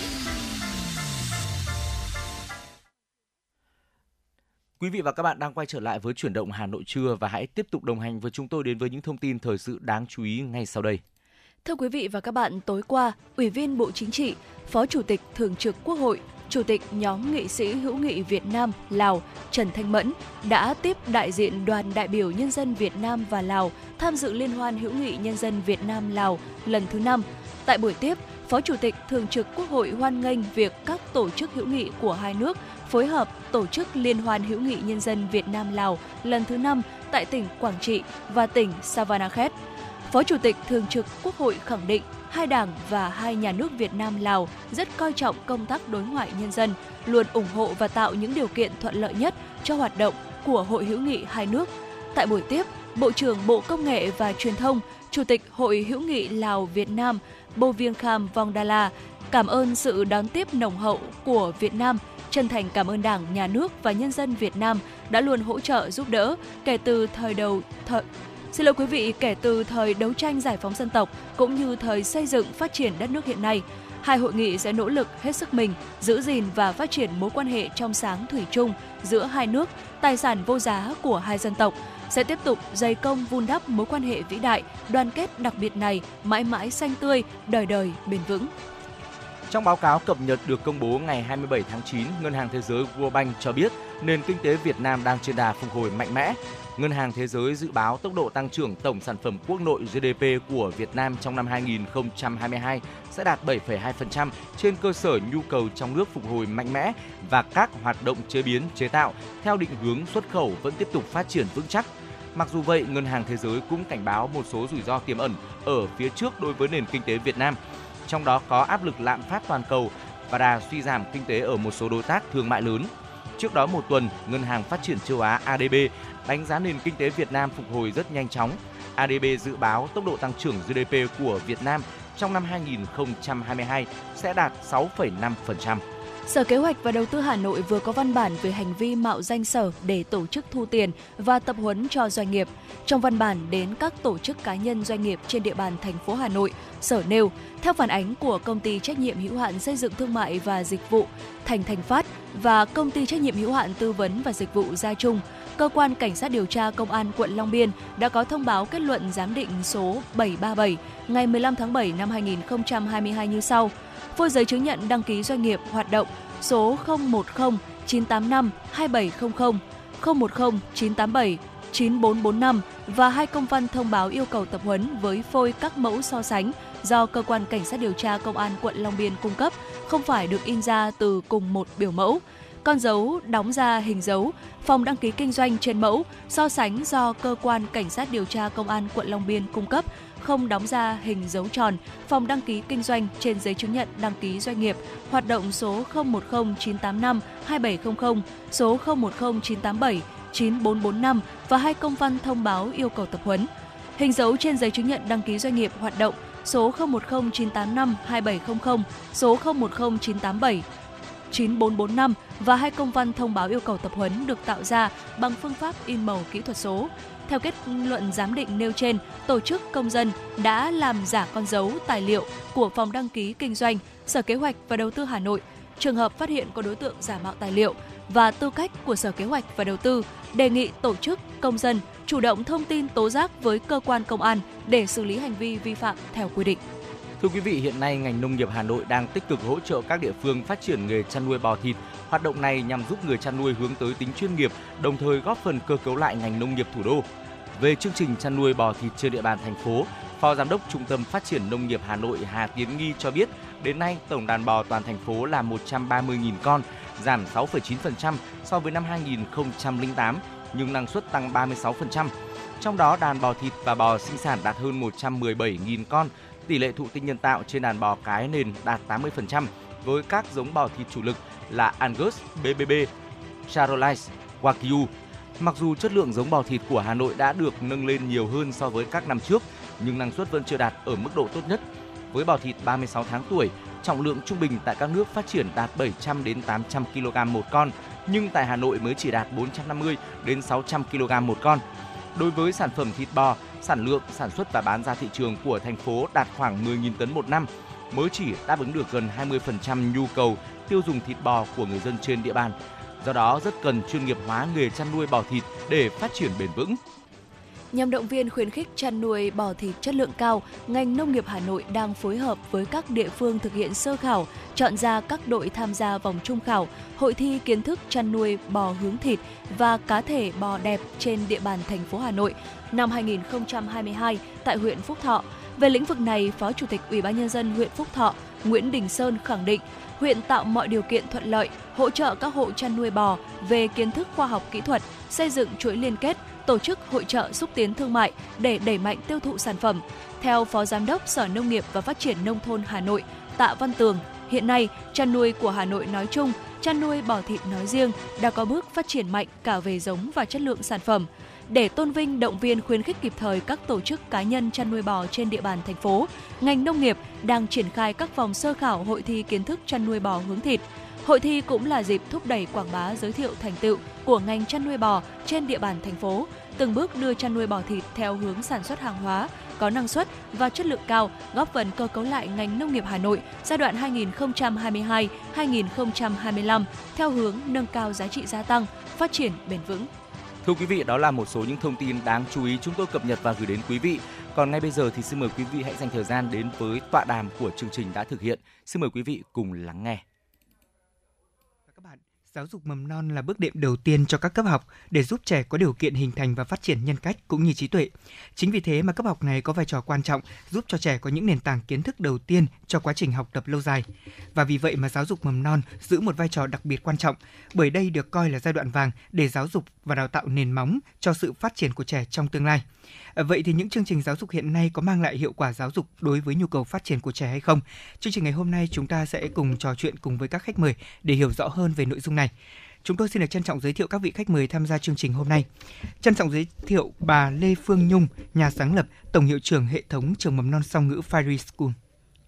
Quý vị và các bạn đang quay trở lại với chuyển động Hà Nội trưa và hãy tiếp tục đồng hành với chúng tôi đến với những thông tin thời sự đáng chú ý ngay sau đây. Thưa quý vị và các bạn, tối qua, Ủy viên Bộ Chính trị, Phó Chủ tịch Thường trực Quốc hội, Chủ tịch nhóm nghị sĩ hữu nghị Việt Nam Lào Trần Thanh Mẫn đã tiếp đại diện đoàn đại biểu nhân dân Việt Nam và Lào tham dự liên hoan hữu nghị nhân dân Việt Nam Lào lần thứ 5. Tại buổi tiếp, Phó Chủ tịch Thường trực Quốc hội hoan nghênh việc các tổ chức hữu nghị của hai nước phối hợp tổ chức Liên hoan hữu nghị nhân dân Việt Nam Lào lần thứ 5 tại tỉnh Quảng Trị và tỉnh Savanakhet. Phó Chủ tịch Thường trực Quốc hội khẳng định hai đảng và hai nhà nước Việt Nam Lào rất coi trọng công tác đối ngoại nhân dân, luôn ủng hộ và tạo những điều kiện thuận lợi nhất cho hoạt động của Hội hữu nghị hai nước. Tại buổi tiếp, Bộ trưởng Bộ Công nghệ và Truyền thông, Chủ tịch Hội hữu nghị Lào Việt Nam Boviengkham Vongdala cảm ơn sự đón tiếp nồng hậu của Việt Nam, chân thành cảm ơn Đảng, Nhà nước và nhân dân Việt Nam đã luôn hỗ trợ giúp đỡ kể từ thời đầu thời Xin lỗi quý vị, kể từ thời đấu tranh giải phóng dân tộc cũng như thời xây dựng phát triển đất nước hiện nay, hai hội nghị sẽ nỗ lực hết sức mình giữ gìn và phát triển mối quan hệ trong sáng thủy chung giữa hai nước, tài sản vô giá của hai dân tộc, sẽ tiếp tục dày công vun đắp mối quan hệ vĩ đại, đoàn kết đặc biệt này mãi mãi xanh tươi, đời đời bền vững. Trong báo cáo cập nhật được công bố ngày 27 tháng 9, Ngân hàng Thế giới World Bank cho biết nền kinh tế Việt Nam đang trên đà phục hồi mạnh mẽ. Ngân hàng Thế giới dự báo tốc độ tăng trưởng tổng sản phẩm quốc nội GDP của Việt Nam trong năm 2022 sẽ đạt 7,2% trên cơ sở nhu cầu trong nước phục hồi mạnh mẽ và các hoạt động chế biến, chế tạo theo định hướng xuất khẩu vẫn tiếp tục phát triển vững chắc. Mặc dù vậy, Ngân hàng Thế giới cũng cảnh báo một số rủi ro tiềm ẩn ở phía trước đối với nền kinh tế Việt Nam, trong đó có áp lực lạm phát toàn cầu và đà suy giảm kinh tế ở một số đối tác thương mại lớn. Trước đó một tuần, Ngân hàng Phát triển châu Á ADB đánh giá nền kinh tế Việt Nam phục hồi rất nhanh chóng. ADB dự báo tốc độ tăng trưởng GDP của Việt Nam trong năm 2022 sẽ đạt 6,5%. Sở Kế hoạch và Đầu tư Hà Nội vừa có văn bản về hành vi mạo danh sở để tổ chức thu tiền và tập huấn cho doanh nghiệp. Trong văn bản đến các tổ chức cá nhân doanh nghiệp trên địa bàn thành phố Hà Nội, Sở nêu, theo phản ánh của công ty trách nhiệm hữu hạn xây dựng thương mại và dịch vụ Thành Thành Phát và công ty trách nhiệm hữu hạn tư vấn và dịch vụ Gia Trung, cơ quan cảnh sát điều tra công an quận Long Biên đã có thông báo kết luận giám định số 737 ngày 15 tháng 7 năm 2022 như sau: phôi giấy chứng nhận đăng ký doanh nghiệp hoạt động số 010 985 2700, 010 987 9445 và hai công văn thông báo yêu cầu tập huấn với phôi các mẫu so sánh do cơ quan cảnh sát điều tra công an quận Long Biên cung cấp, không phải được in ra từ cùng một biểu mẫu. Con dấu đóng ra hình dấu, phòng đăng ký kinh doanh trên mẫu, so sánh do cơ quan cảnh sát điều tra công an quận Long Biên cung cấp, không đóng ra hình dấu tròn, phòng đăng ký kinh doanh trên giấy chứng nhận đăng ký doanh nghiệp, hoạt động số 010985 2700, số 010987 9445 và hai công văn thông báo yêu cầu tập huấn. Hình dấu trên giấy chứng nhận đăng ký doanh nghiệp hoạt động số 010985 2700, số 010987 9445 và hai công văn thông báo yêu cầu tập huấn được tạo ra bằng phương pháp in màu kỹ thuật số. Theo kết luận giám định nêu trên, tổ chức công dân đã làm giả con dấu tài liệu của phòng đăng ký kinh doanh, Sở Kế hoạch và Đầu tư Hà Nội. Trường hợp phát hiện có đối tượng giả mạo tài liệu và tư cách của Sở Kế hoạch và Đầu tư, đề nghị tổ chức công dân chủ động thông tin tố giác với cơ quan công an để xử lý hành vi vi phạm theo quy định. Thưa quý vị, hiện nay ngành nông nghiệp Hà Nội đang tích cực hỗ trợ các địa phương phát triển nghề chăn nuôi bò thịt. Hoạt động này nhằm giúp người chăn nuôi hướng tới tính chuyên nghiệp, đồng thời góp phần cơ cấu lại ngành nông nghiệp thủ đô. Về chương trình chăn nuôi bò thịt trên địa bàn thành phố, Phó Giám đốc Trung tâm Phát triển Nông nghiệp Hà Nội Hà Tiến Nghi cho biết, đến nay tổng đàn bò toàn thành phố là 130.000 con, giảm 6,9% so với năm 2008, nhưng năng suất tăng 36%. Trong đó đàn bò thịt và bò sinh sản đạt hơn 117.000 con, tỷ lệ thụ tinh nhân tạo trên đàn bò cái nền đạt 80%, với các giống bò thịt chủ lực là Angus, BBB, Charolais, Wagyu. Mặc dù chất lượng giống bò thịt của Hà Nội đã được nâng lên nhiều hơn so với các năm trước, nhưng năng suất vẫn chưa đạt ở mức độ tốt nhất. Với bò thịt 36 tháng tuổi, trọng lượng trung bình tại các nước phát triển đạt 700 đến 800 kg một con, nhưng tại Hà Nội mới chỉ đạt 450 đến 600 kg một con. Đối với sản phẩm thịt bò, sản lượng sản xuất và bán ra thị trường của thành phố đạt khoảng 10.000 tấn một năm, mới chỉ đáp ứng được gần 20% nhu cầu tiêu dùng thịt bò của người dân trên địa bàn. Do đó rất cần chuyên nghiệp hóa nghề chăn nuôi bò thịt để phát triển bền vững. Nhằm động viên khuyến khích chăn nuôi bò thịt chất lượng cao, ngành nông nghiệp Hà Nội đang phối hợp với các địa phương thực hiện sơ khảo, chọn ra các đội tham gia vòng trung khảo, hội thi kiến thức chăn nuôi bò hướng thịt và cá thể bò đẹp trên địa bàn thành phố Hà Nội năm 2022 tại huyện Phúc Thọ. Về lĩnh vực này, Phó Chủ tịch Ủy ban nhân dân huyện Phúc Thọ Nguyễn Đình Sơn khẳng định huyện tạo mọi điều kiện thuận lợi, hỗ trợ các hộ chăn nuôi bò về kiến thức khoa học kỹ thuật, xây dựng chuỗi liên kết, tổ chức hội trợ xúc tiến thương mại để đẩy mạnh tiêu thụ sản phẩm. Theo Phó Giám đốc Sở Nông nghiệp và Phát triển Nông thôn Hà Nội, Tạ Văn Tường, hiện nay chăn nuôi của Hà Nội nói chung, chăn nuôi bò thịt nói riêng đã có bước phát triển mạnh cả về giống và chất lượng sản phẩm. Để tôn vinh, động viên khuyến khích kịp thời các tổ chức cá nhân chăn nuôi bò trên địa bàn thành phố, ngành nông nghiệp đang triển khai các vòng sơ khảo hội thi kiến thức chăn nuôi bò hướng thịt. Hội thi cũng là dịp thúc đẩy quảng bá giới thiệu thành tựu của ngành chăn nuôi bò trên địa bàn thành phố, từng bước đưa chăn nuôi bò thịt theo hướng sản xuất hàng hóa, có năng suất và chất lượng cao, góp phần cơ cấu lại ngành nông nghiệp Hà Nội giai đoạn 2022-2025 theo hướng nâng cao giá trị gia tăng, phát triển bền vững. Thưa quý vị, đó là một số những thông tin đáng chú ý chúng tôi cập nhật và gửi đến quý vị. Còn ngay bây giờ thì xin mời quý vị hãy dành thời gian đến với tọa đàm của chương trình đã thực hiện. Xin mời quý vị cùng lắng nghe. Giáo dục mầm non là bước đệm đầu tiên cho các cấp học để giúp trẻ có điều kiện hình thành và phát triển nhân cách cũng như trí tuệ. Chính vì thế mà cấp học này có vai trò quan trọng giúp cho trẻ có những nền tảng kiến thức đầu tiên cho quá trình học tập lâu dài. Và vì vậy mà giáo dục mầm non giữ một vai trò đặc biệt quan trọng, bởi đây được coi là giai đoạn vàng để giáo dục và đào tạo nền móng cho sự phát triển của trẻ trong tương lai. Vậy thì những chương trình giáo dục hiện nay có mang lại hiệu quả giáo dục đối với nhu cầu phát triển của trẻ hay không? Chương trình ngày hôm nay chúng ta sẽ cùng trò chuyện cùng với các khách mời để hiểu rõ hơn về nội dung này. Chúng tôi xin được trân trọng giới thiệu các vị khách mời tham gia chương trình hôm nay. Trân trọng giới thiệu bà Lê Phương Nhung, nhà sáng lập, tổng hiệu trưởng hệ thống trường mầm non song ngữ Fairy School.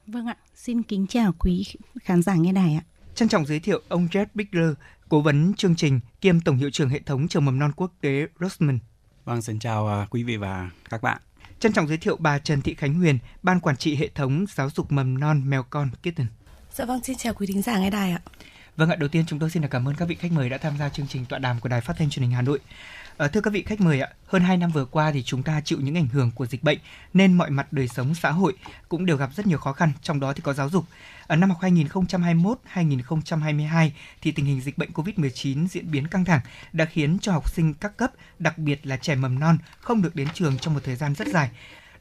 Vâng ạ, xin kính chào quý khán giả nghe đài ạ. Trân trọng giới thiệu ông Red Bigler, cố vấn chương trình kiêm tổng hiệu trưởng hệ thống trường mầm non quốc tế Roseman. Vâng, xin chào à, quý vị và các bạn. Trân trọng giới thiệu bà Trần Thị Khánh Huyền, ban quản trị hệ thống giáo dục mầm non mèo con Kitten. Dạ vâng, xin chào quý thính giả nghe đài ạ. Vâng ạ, đầu tiên chúng tôi xin được cảm ơn các vị khách mời đã tham gia chương trình tọa đàm của Đài Phát thanh Truyền hình Hà Nội. Ờ, thưa các vị khách mời ạ, hơn 2 năm vừa qua thì chúng ta chịu những ảnh hưởng của dịch bệnh nên mọi mặt đời sống xã hội cũng đều gặp rất nhiều khó khăn, trong đó thì có giáo dục. Ở năm học 2021-2022 thì tình hình dịch bệnh COVID-19 diễn biến căng thẳng đã khiến cho học sinh các cấp, đặc biệt là trẻ mầm non không được đến trường trong một thời gian rất dài.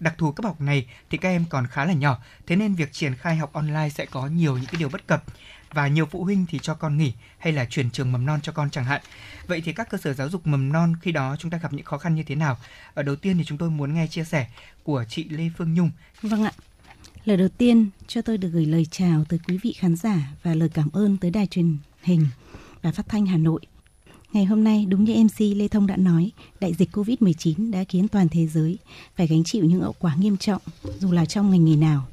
Đặc thù cấp học này thì các em còn khá là nhỏ, thế nên việc triển khai học online sẽ có nhiều những cái điều bất cập và nhiều phụ huynh thì cho con nghỉ hay là chuyển trường mầm non cho con chẳng hạn. Vậy thì các cơ sở giáo dục mầm non khi đó chúng ta gặp những khó khăn như thế nào? Ở đầu tiên thì chúng tôi muốn nghe chia sẻ của chị Lê Phương Nhung. Vâng ạ. Lời đầu tiên cho tôi được gửi lời chào tới quý vị khán giả và lời cảm ơn tới đài truyền hình và phát thanh Hà Nội. Ngày hôm nay, đúng như MC Lê Thông đã nói, đại dịch Covid-19 đã khiến toàn thế giới phải gánh chịu những hậu quả nghiêm trọng, dù là trong ngành nghề nào.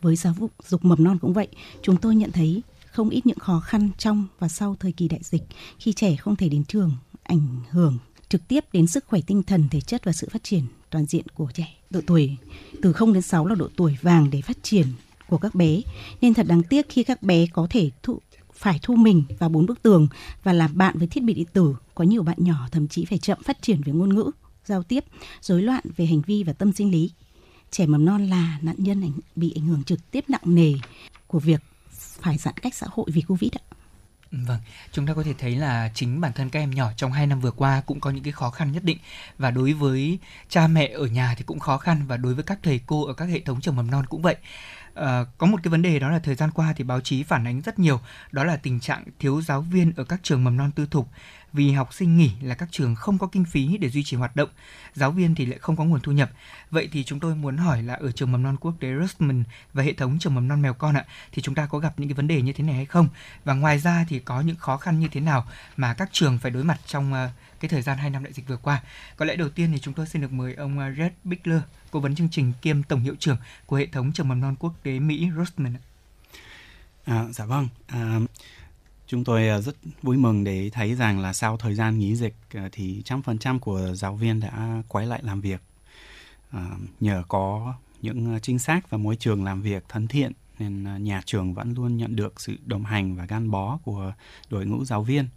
Với giáo dục dục mầm non cũng vậy, chúng tôi nhận thấy không ít những khó khăn trong và sau thời kỳ đại dịch khi trẻ không thể đến trường, ảnh hưởng trực tiếp đến sức khỏe tinh thần, thể chất và sự phát triển toàn diện của trẻ. Độ tuổi từ 0 đến 6 là độ tuổi vàng để phát triển của các bé. Nên thật đáng tiếc khi các bé có thể thụ, phải thu mình vào bốn bức tường và làm bạn với thiết bị điện tử. Có nhiều bạn nhỏ thậm chí phải chậm phát triển về ngôn ngữ, giao tiếp, rối loạn về hành vi và tâm sinh lý. Trẻ mầm non là nạn nhân bị ảnh hưởng trực tiếp nặng nề của việc phải giãn cách xã hội vì Covid ạ. Vâng, chúng ta có thể thấy là chính bản thân các em nhỏ trong 2 năm vừa qua cũng có những cái khó khăn nhất định và đối với cha mẹ ở nhà thì cũng khó khăn và đối với các thầy cô ở các hệ thống trường mầm non cũng vậy. À, có một cái vấn đề đó là thời gian qua thì báo chí phản ánh rất nhiều đó là tình trạng thiếu giáo viên ở các trường mầm non tư thục. Vì học sinh nghỉ là các trường không có kinh phí để duy trì hoạt động giáo viên thì lại không có nguồn thu nhập. Vậy thì chúng tôi muốn hỏi là ở trường mầm non quốc tế Rustman và hệ thống trường mầm non mèo con ạ thì chúng ta có gặp những cái vấn đề như thế này hay không? Và ngoài ra thì có những khó khăn như thế nào mà các trường phải đối mặt trong ờ, cái thời gian 2 năm đại dịch vừa qua có lẽ đầu tiên thì chúng tôi xin được mời ông à, Red Bigler cố vấn chương trình kiêm tổng hiệu trưởng của hệ thống trường mầm non quốc tế Mỹ Rosman. À, dạ vâng. À, chúng tôi à, rất vui mừng để thấy rằng là sau thời gian nghỉ dịch à, thì trăm phần trăm của giáo viên đã quay lại làm việc à, nhờ có những chính sách và môi trường làm việc thân thiện nên nhà trường vẫn luôn nhận được sự đồng hành và gắn bó của đội ngũ giáo viên.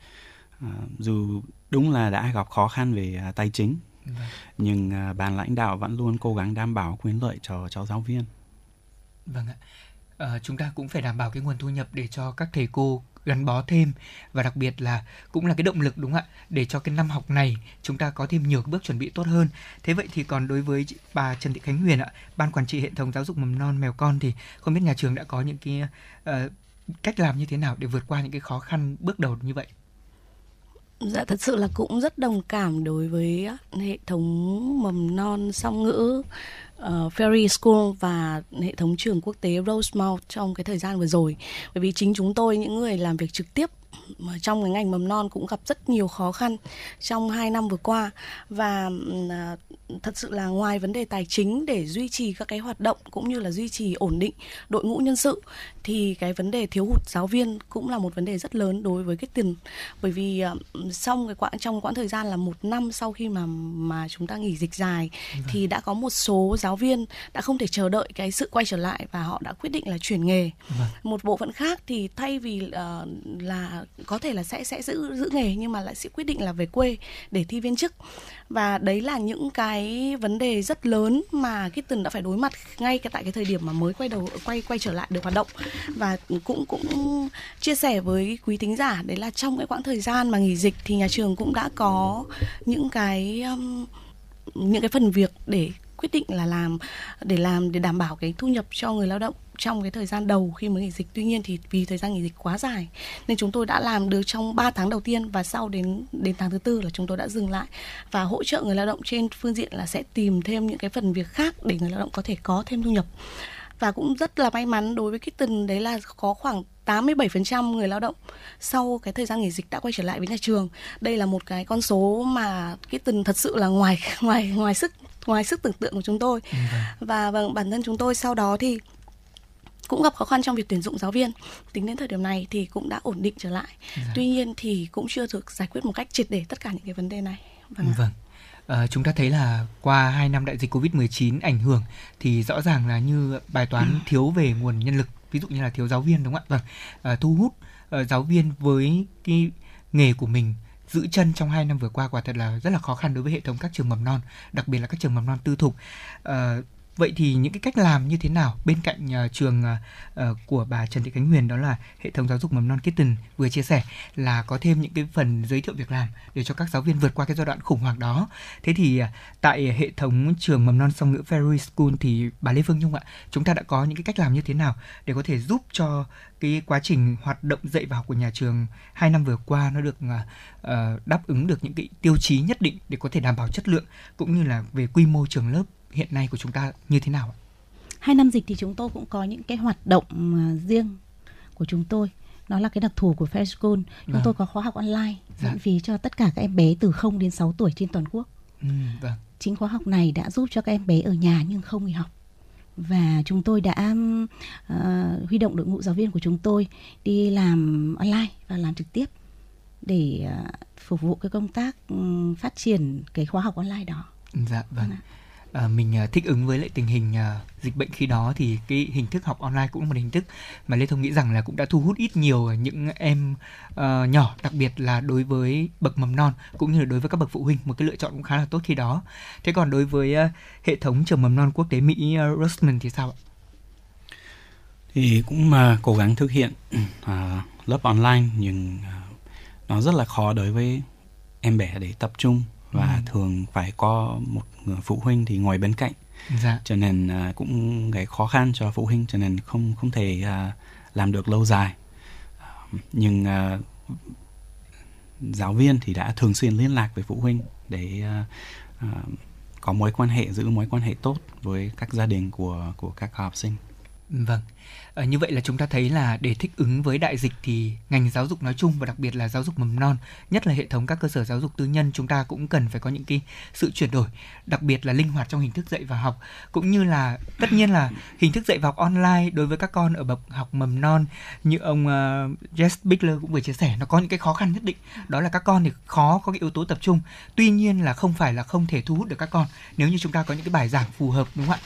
À, dù đúng là đã gặp khó khăn về à, tài chính. Nhưng à, ban lãnh đạo vẫn luôn cố gắng đảm bảo quyền lợi cho cho giáo viên. Vâng ạ. Ờ, chúng ta cũng phải đảm bảo cái nguồn thu nhập để cho các thầy cô gắn bó thêm và đặc biệt là cũng là cái động lực đúng không ạ? Để cho cái năm học này chúng ta có thêm nhiều bước chuẩn bị tốt hơn. Thế vậy thì còn đối với chị- bà Trần Thị Khánh Huyền ạ ban quản trị hệ thống giáo dục mầm non mèo con thì không biết nhà trường đã có những cái ờ, cách làm như thế nào để vượt qua những cái khó khăn bước đầu như vậy Dạ thật sự là cũng rất đồng cảm đối với hệ thống mầm non song ngữ uh, Ferry School và hệ thống trường quốc tế Rosemount trong cái thời gian vừa rồi. Bởi vì chính chúng tôi những người làm việc trực tiếp trong cái ngành mầm non cũng gặp rất nhiều khó khăn trong 2 năm vừa qua. Và à, thật sự là ngoài vấn đề tài chính để duy trì các cái hoạt động cũng như là duy trì ổn định đội ngũ nhân sự thì cái vấn đề thiếu hụt giáo viên cũng là một vấn đề rất lớn đối với cái tiền. Bởi vì à, trong cái quãng trong quãng thời gian là một năm sau khi mà mà chúng ta nghỉ dịch dài thì đã có một số giáo viên đã không thể chờ đợi cái sự quay trở lại và họ đã quyết định là chuyển nghề. Một bộ phận khác thì thay vì ờ, là có thể là sẽ sẽ giữ giữ nghề nhưng mà lại sẽ quyết định là về quê để thi viên chức. Và đấy là những cái vấn đề rất lớn mà Kitten đã phải đối mặt ngay cái tại cái thời điểm mà mới quay đầu quay quay trở lại được hoạt động. Và cũng cũng chia sẻ với quý thính giả đấy là trong cái quãng thời gian mà nghỉ dịch thì nhà trường cũng đã có những cái um, những cái phần việc để quyết định là làm, để làm, để đảm bảo cái thu nhập cho người lao động trong cái thời gian đầu khi mới nghỉ dịch. Tuy nhiên thì vì thời gian nghỉ dịch quá dài, nên chúng tôi đã làm được trong 3 tháng đầu tiên và sau đến đến tháng thứ tư là chúng tôi đã dừng lại. Và hỗ trợ người lao động trên phương diện là sẽ tìm thêm những cái phần việc khác để người lao động có thể có thêm thu nhập. Và cũng rất là may mắn đối với Kitten đấy là có khoảng 87% người lao động sau cái thời gian nghỉ dịch đã quay trở lại với nhà trường. Đây là một cái con số mà Kitten thật sự là ngoài ngoài ngoài sức ngoài sức tưởng tượng của chúng tôi. Và vâng bản thân chúng tôi sau đó thì cũng gặp khó khăn trong việc tuyển dụng giáo viên. Tính đến thời điểm này thì cũng đã ổn định trở lại. Tuy nhiên thì cũng chưa được giải quyết một cách triệt để tất cả những cái vấn đề này. Vâng. Vâng. Ờ, chúng ta thấy là qua 2 năm đại dịch Covid-19 ảnh hưởng thì rõ ràng là như bài toán thiếu về nguồn nhân lực, ví dụ như là thiếu giáo viên đúng không ạ? Vâng. Ờ, thu hút ờ, giáo viên với cái nghề của mình giữ chân trong hai năm vừa qua quả thật là rất là khó khăn đối với hệ thống các trường mầm non, đặc biệt là các trường mầm non tư thục. Ờ, vậy thì những cái cách làm như thế nào bên cạnh uh, trường uh, của bà Trần Thị Khánh Huyền đó là hệ thống giáo dục mầm non Kitten vừa chia sẻ là có thêm những cái phần giới thiệu việc làm để cho các giáo viên vượt qua cái giai đoạn khủng hoảng đó. Thế thì uh, tại hệ thống trường mầm non song ngữ Ferry School thì bà Lê Phương Nhung ạ, chúng ta đã có những cái cách làm như thế nào để có thể giúp cho cái quá trình hoạt động dạy và học của nhà trường hai năm vừa qua nó được uh, đáp ứng được những cái tiêu chí nhất định để có thể đảm bảo chất lượng cũng như là về quy mô trường lớp hiện nay của chúng ta như thế nào ạ? hai năm dịch thì chúng tôi cũng có những cái hoạt động mà riêng của chúng tôi đó là cái đặc thù của Fair School chúng Vâng. tôi có khóa học online Dạ. miễn phí cho tất cả các em bé từ 0 đến 6 tuổi trên toàn quốc Ừ, vâng. chính khóa học này đã giúp cho các em bé ở nhà nhưng không nghỉ học và chúng tôi đã ờ, huy động đội ngũ giáo viên của chúng tôi đi làm online và làm trực tiếp để ờ, phục vụ cái công tác ừm, phát triển cái khóa học online đó Dạ vâng. À, À, mình à, thích ứng với lại tình hình à, dịch bệnh khi đó thì cái hình thức học online cũng là một hình thức mà Lê Thông nghĩ rằng là cũng đã thu hút ít nhiều những em à, nhỏ đặc biệt là đối với bậc mầm non cũng như là đối với các bậc phụ huynh một cái lựa chọn cũng khá là tốt khi đó. Thế còn đối với à, hệ thống trường mầm non quốc tế Mỹ ờ, à, Roseman thì sao ạ? thì cũng à, cố gắng thực hiện à, lớp online nhưng à, nó rất là khó đối với em bé để tập trung và Ừ. thường phải có một người phụ huynh thì ngồi bên cạnh Dạ. cho nên à, cũng gây khó khăn cho phụ huynh cho nên không không thể à, làm được lâu dài À, nhưng à, giáo viên thì đã thường xuyên liên lạc với phụ huynh để à, à, có mối quan hệ giữ mối quan hệ tốt với các gia đình của của các học sinh Vâng. À, như vậy là chúng ta thấy là để thích ứng với đại dịch thì ngành giáo dục nói chung và đặc biệt là giáo dục mầm non, nhất là hệ thống các cơ sở giáo dục tư nhân chúng ta cũng cần phải có những cái sự chuyển đổi, đặc biệt là linh hoạt trong hình thức dạy và học. Cũng như là tất nhiên là hình thức dạy và học online đối với các con ở bậc học mầm non như ông uh, Jess Bigler cũng vừa chia sẻ nó có những cái khó khăn nhất định. Đó là các con thì khó có cái yếu tố tập trung. Tuy nhiên là không phải là không thể thu hút được các con nếu như chúng ta có những cái bài giảng phù hợp đúng không ạ?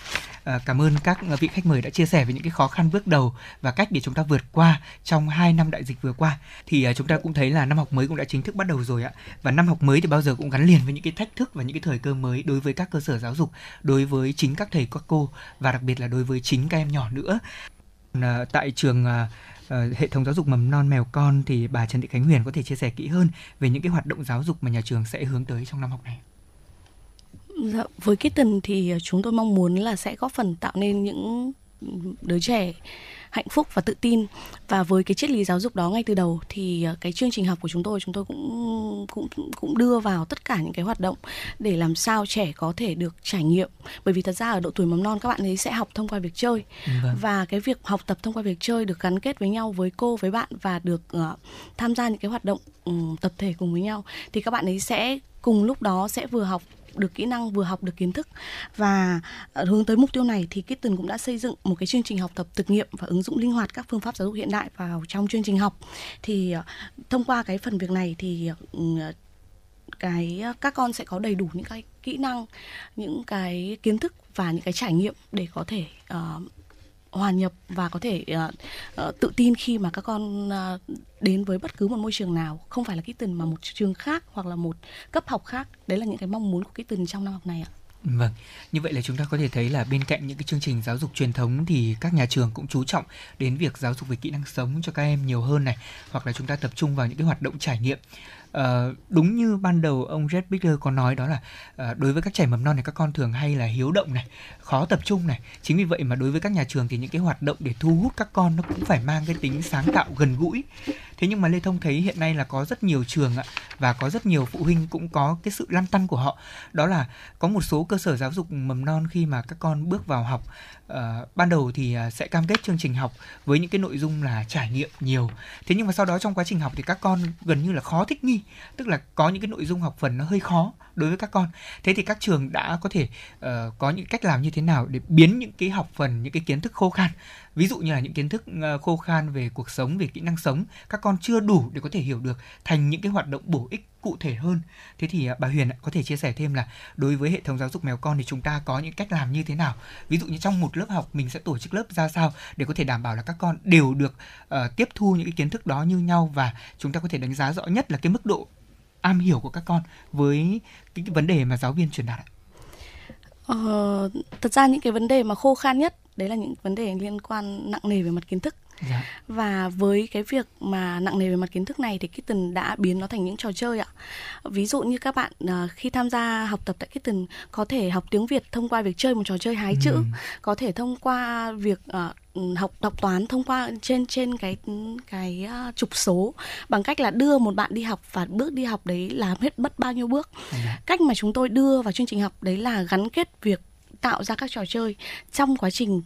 Ờ, cảm ơn các vị khách mời đã chia sẻ về những cái khó khăn bước đầu và cách để chúng ta vượt qua trong 2 năm đại dịch vừa qua. Thì ờ, chúng ta cũng thấy là năm học mới cũng đã chính thức bắt đầu rồi ạ. Và năm học mới thì bao giờ cũng gắn liền với những cái thách thức và những cái thời cơ mới đối với các cơ sở giáo dục, đối với chính các thầy các cô và đặc biệt là đối với chính các em nhỏ nữa. Ờ, tại trường hệ thống giáo dục mầm non mèo con thì bà Trần Thị Khánh Huyền có thể chia sẻ kỹ hơn về những cái hoạt động giáo dục mà nhà trường sẽ hướng tới trong năm học này. Dạ, với Kitten thì chúng tôi mong muốn là sẽ góp phần tạo nên những đứa trẻ hạnh phúc và tự tin. Và với cái triết lý giáo dục đó ngay từ đầu thì ờ, cái chương trình học của chúng tôi chúng tôi cũng cũng cũng đưa vào tất cả những cái hoạt động để làm sao trẻ có thể được trải nghiệm. Bởi vì thật ra ở độ tuổi mầm non các bạn ấy sẽ học thông qua việc chơi. Vâng. và cái việc học tập thông qua việc chơi được gắn kết với nhau với cô với bạn và được ờ, tham gia những cái hoạt động ừm, tập thể cùng với nhau thì các bạn ấy sẽ cùng lúc đó sẽ vừa học được kỹ năng vừa học được kiến thức. Và ờ, hướng tới mục tiêu này thì Kitten cũng đã xây dựng một cái chương trình học tập thực nghiệm và ứng dụng linh hoạt các phương pháp giáo dục hiện đại vào trong chương trình học. Thì ờ, thông qua cái phần việc này thì ừ, cái ờ, các con sẽ có đầy đủ những cái kỹ năng những cái kiến thức và những cái trải nghiệm để có thể uh, hòa nhập và có thể uh, tự tin khi mà các con uh, đến với bất cứ một môi trường nào. Không phải là Kitten mà một trường khác hoặc là một cấp học khác. Đấy là những cái mong muốn của Kitten trong năm học này ạ. Vâng, như vậy là chúng ta có thể thấy là bên cạnh những cái chương trình giáo dục truyền thống thì các nhà trường cũng chú trọng đến việc giáo dục về kỹ năng sống cho các em nhiều hơn này, hoặc là chúng ta tập trung vào những cái hoạt động trải nghiệm. Ờ, đúng như ban đầu ông Red Bigler có nói đó là uh, đối với các trẻ mầm non này các con thường hay là hiếu động này, khó tập trung này. Chính vì vậy mà đối với các nhà trường thì những cái hoạt động để thu hút các con nó cũng phải mang cái tính sáng tạo gần gũi. Thế nhưng mà Lê Thông thấy hiện nay là có rất nhiều trường ạ và có rất nhiều phụ huynh cũng có cái sự lăn tăn của họ. Đó là có một số cơ sở giáo dục mầm non khi mà các con bước vào học uh, ban đầu thì ờ, sẽ cam kết chương trình học với những cái nội dung là trải nghiệm nhiều. Thế nhưng mà sau đó trong quá trình học thì các con gần như là khó thích nghi tức là có những cái nội dung học phần nó hơi khó đối với các con. Thế thì các trường đã có thể uh, có những cách làm như thế nào để biến những cái học phần những cái kiến thức khô khan ví dụ như là những kiến thức ờ, khô khan về cuộc sống về kỹ năng sống các con chưa đủ để có thể hiểu được thành những cái hoạt động bổ ích cụ thể hơn thế thì ờ, bà Huyền có thể chia sẻ thêm là đối với hệ thống giáo dục mèo con thì chúng ta có những cách làm như thế nào ví dụ như trong một lớp học mình sẽ tổ chức lớp ra sao để có thể đảm bảo là các con đều được uh, tiếp thu những cái kiến thức đó như nhau và chúng ta có thể đánh giá rõ nhất là cái mức độ am hiểu của các con với cái, cái vấn đề mà giáo viên truyền đạt ạ. Ờ, thật ra những cái vấn đề mà khô khan nhất đấy là những vấn đề liên quan nặng nề về mặt kiến thức. Dạ. và với cái việc mà nặng nề về mặt kiến thức này thì Kitten đã biến nó thành những trò chơi ạ. Ví dụ như các bạn à, khi tham gia học tập tại Kitten có thể học tiếng Việt thông qua việc chơi một trò chơi hái chữ, Ừ. có thể thông qua việc à, ừ, học đọc toán thông qua trên trên cái cái à, trục số bằng cách là đưa một bạn đi học và bước đi học đấy làm hết mất bao nhiêu bước. Cách mà chúng tôi đưa vào chương trình học đấy là gắn kết việc tạo ra các trò chơi trong quá trình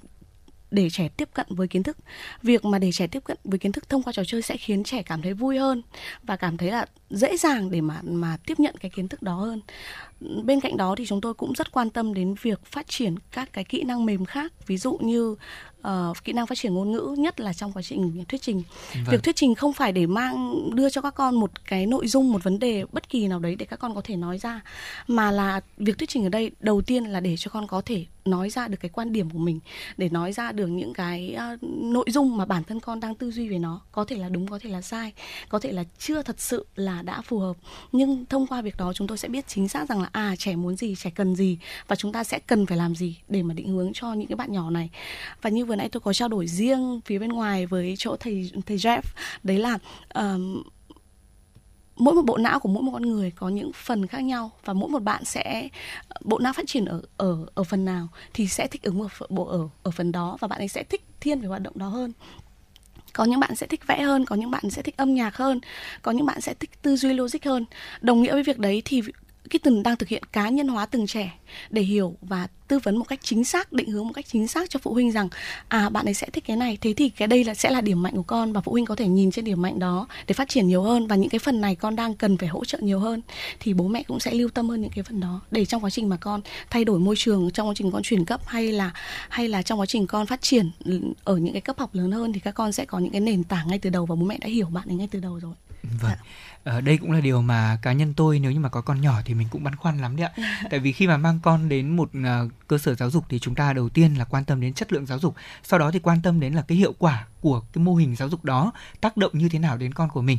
để trẻ tiếp cận với kiến thức. Việc mà để trẻ tiếp cận với kiến thức thông qua trò chơi sẽ khiến trẻ cảm thấy vui hơn và cảm thấy là dễ dàng để mà mà tiếp nhận cái kiến thức đó hơn bên cạnh đó thì chúng tôi cũng rất quan tâm đến việc phát triển các cái kỹ năng mềm khác ví dụ như ờ, kỹ năng phát triển ngôn ngữ nhất là trong quá trình thuyết trình. Vâng. việc thuyết trình không phải để mang đưa cho các con một cái nội dung một vấn đề bất kỳ nào đấy để các con có thể nói ra mà là việc thuyết trình ở đây đầu tiên là để cho con có thể nói ra được cái quan điểm của mình để nói ra được những cái ờ, nội dung mà bản thân con đang tư duy về nó. Có thể là đúng có thể là sai có thể là chưa thật sự là đã phù hợp. Nhưng thông qua việc đó chúng tôi sẽ biết chính xác rằng là à trẻ muốn gì trẻ cần gì và chúng ta sẽ cần phải làm gì để mà định hướng cho những cái bạn nhỏ này. Và như vừa nãy tôi có trao đổi riêng phía bên ngoài với chỗ thầy thầy Jeff đấy là um, mỗi một bộ não của mỗi một con người có những phần khác nhau và mỗi một bạn sẽ bộ não phát triển ở ở ở phần nào thì sẽ thích ứng ở bộ ở ở phần đó và bạn ấy sẽ thích thiên về hoạt động đó hơn. Có những bạn sẽ thích vẽ hơn có những bạn sẽ thích âm nhạc hơn có những bạn sẽ thích tư duy logic hơn. Đồng nghĩa với việc đấy thì Kitten đang thực hiện cá nhân hóa từng trẻ để hiểu và tư vấn một cách chính xác định hướng một cách chính xác cho phụ huynh rằng à bạn ấy sẽ thích cái này. Thế thì cái đây là sẽ là điểm mạnh của con và phụ huynh có thể nhìn trên điểm mạnh đó để phát triển nhiều hơn và những cái phần này con đang cần phải hỗ trợ nhiều hơn. Thì bố mẹ cũng sẽ lưu tâm hơn những cái phần đó để trong quá trình mà con thay đổi môi trường trong quá trình con chuyển cấp hay là hay là trong quá trình con phát triển ở những cái cấp học lớn hơn thì các con sẽ có những cái nền tảng ngay từ đầu và bố mẹ đã hiểu bạn ấy ngay từ đầu rồi. Vâng. Ờ, đây cũng là điều mà cá nhân tôi nếu như mà có con nhỏ thì mình cũng băn khoăn lắm đấy ạ. Tại vì khi mà mang con đến một ờ, cơ sở giáo dục thì chúng ta đầu tiên là quan tâm đến chất lượng giáo dục, sau đó thì quan tâm đến là cái hiệu quả của cái mô hình giáo dục đó tác động như thế nào đến con của mình.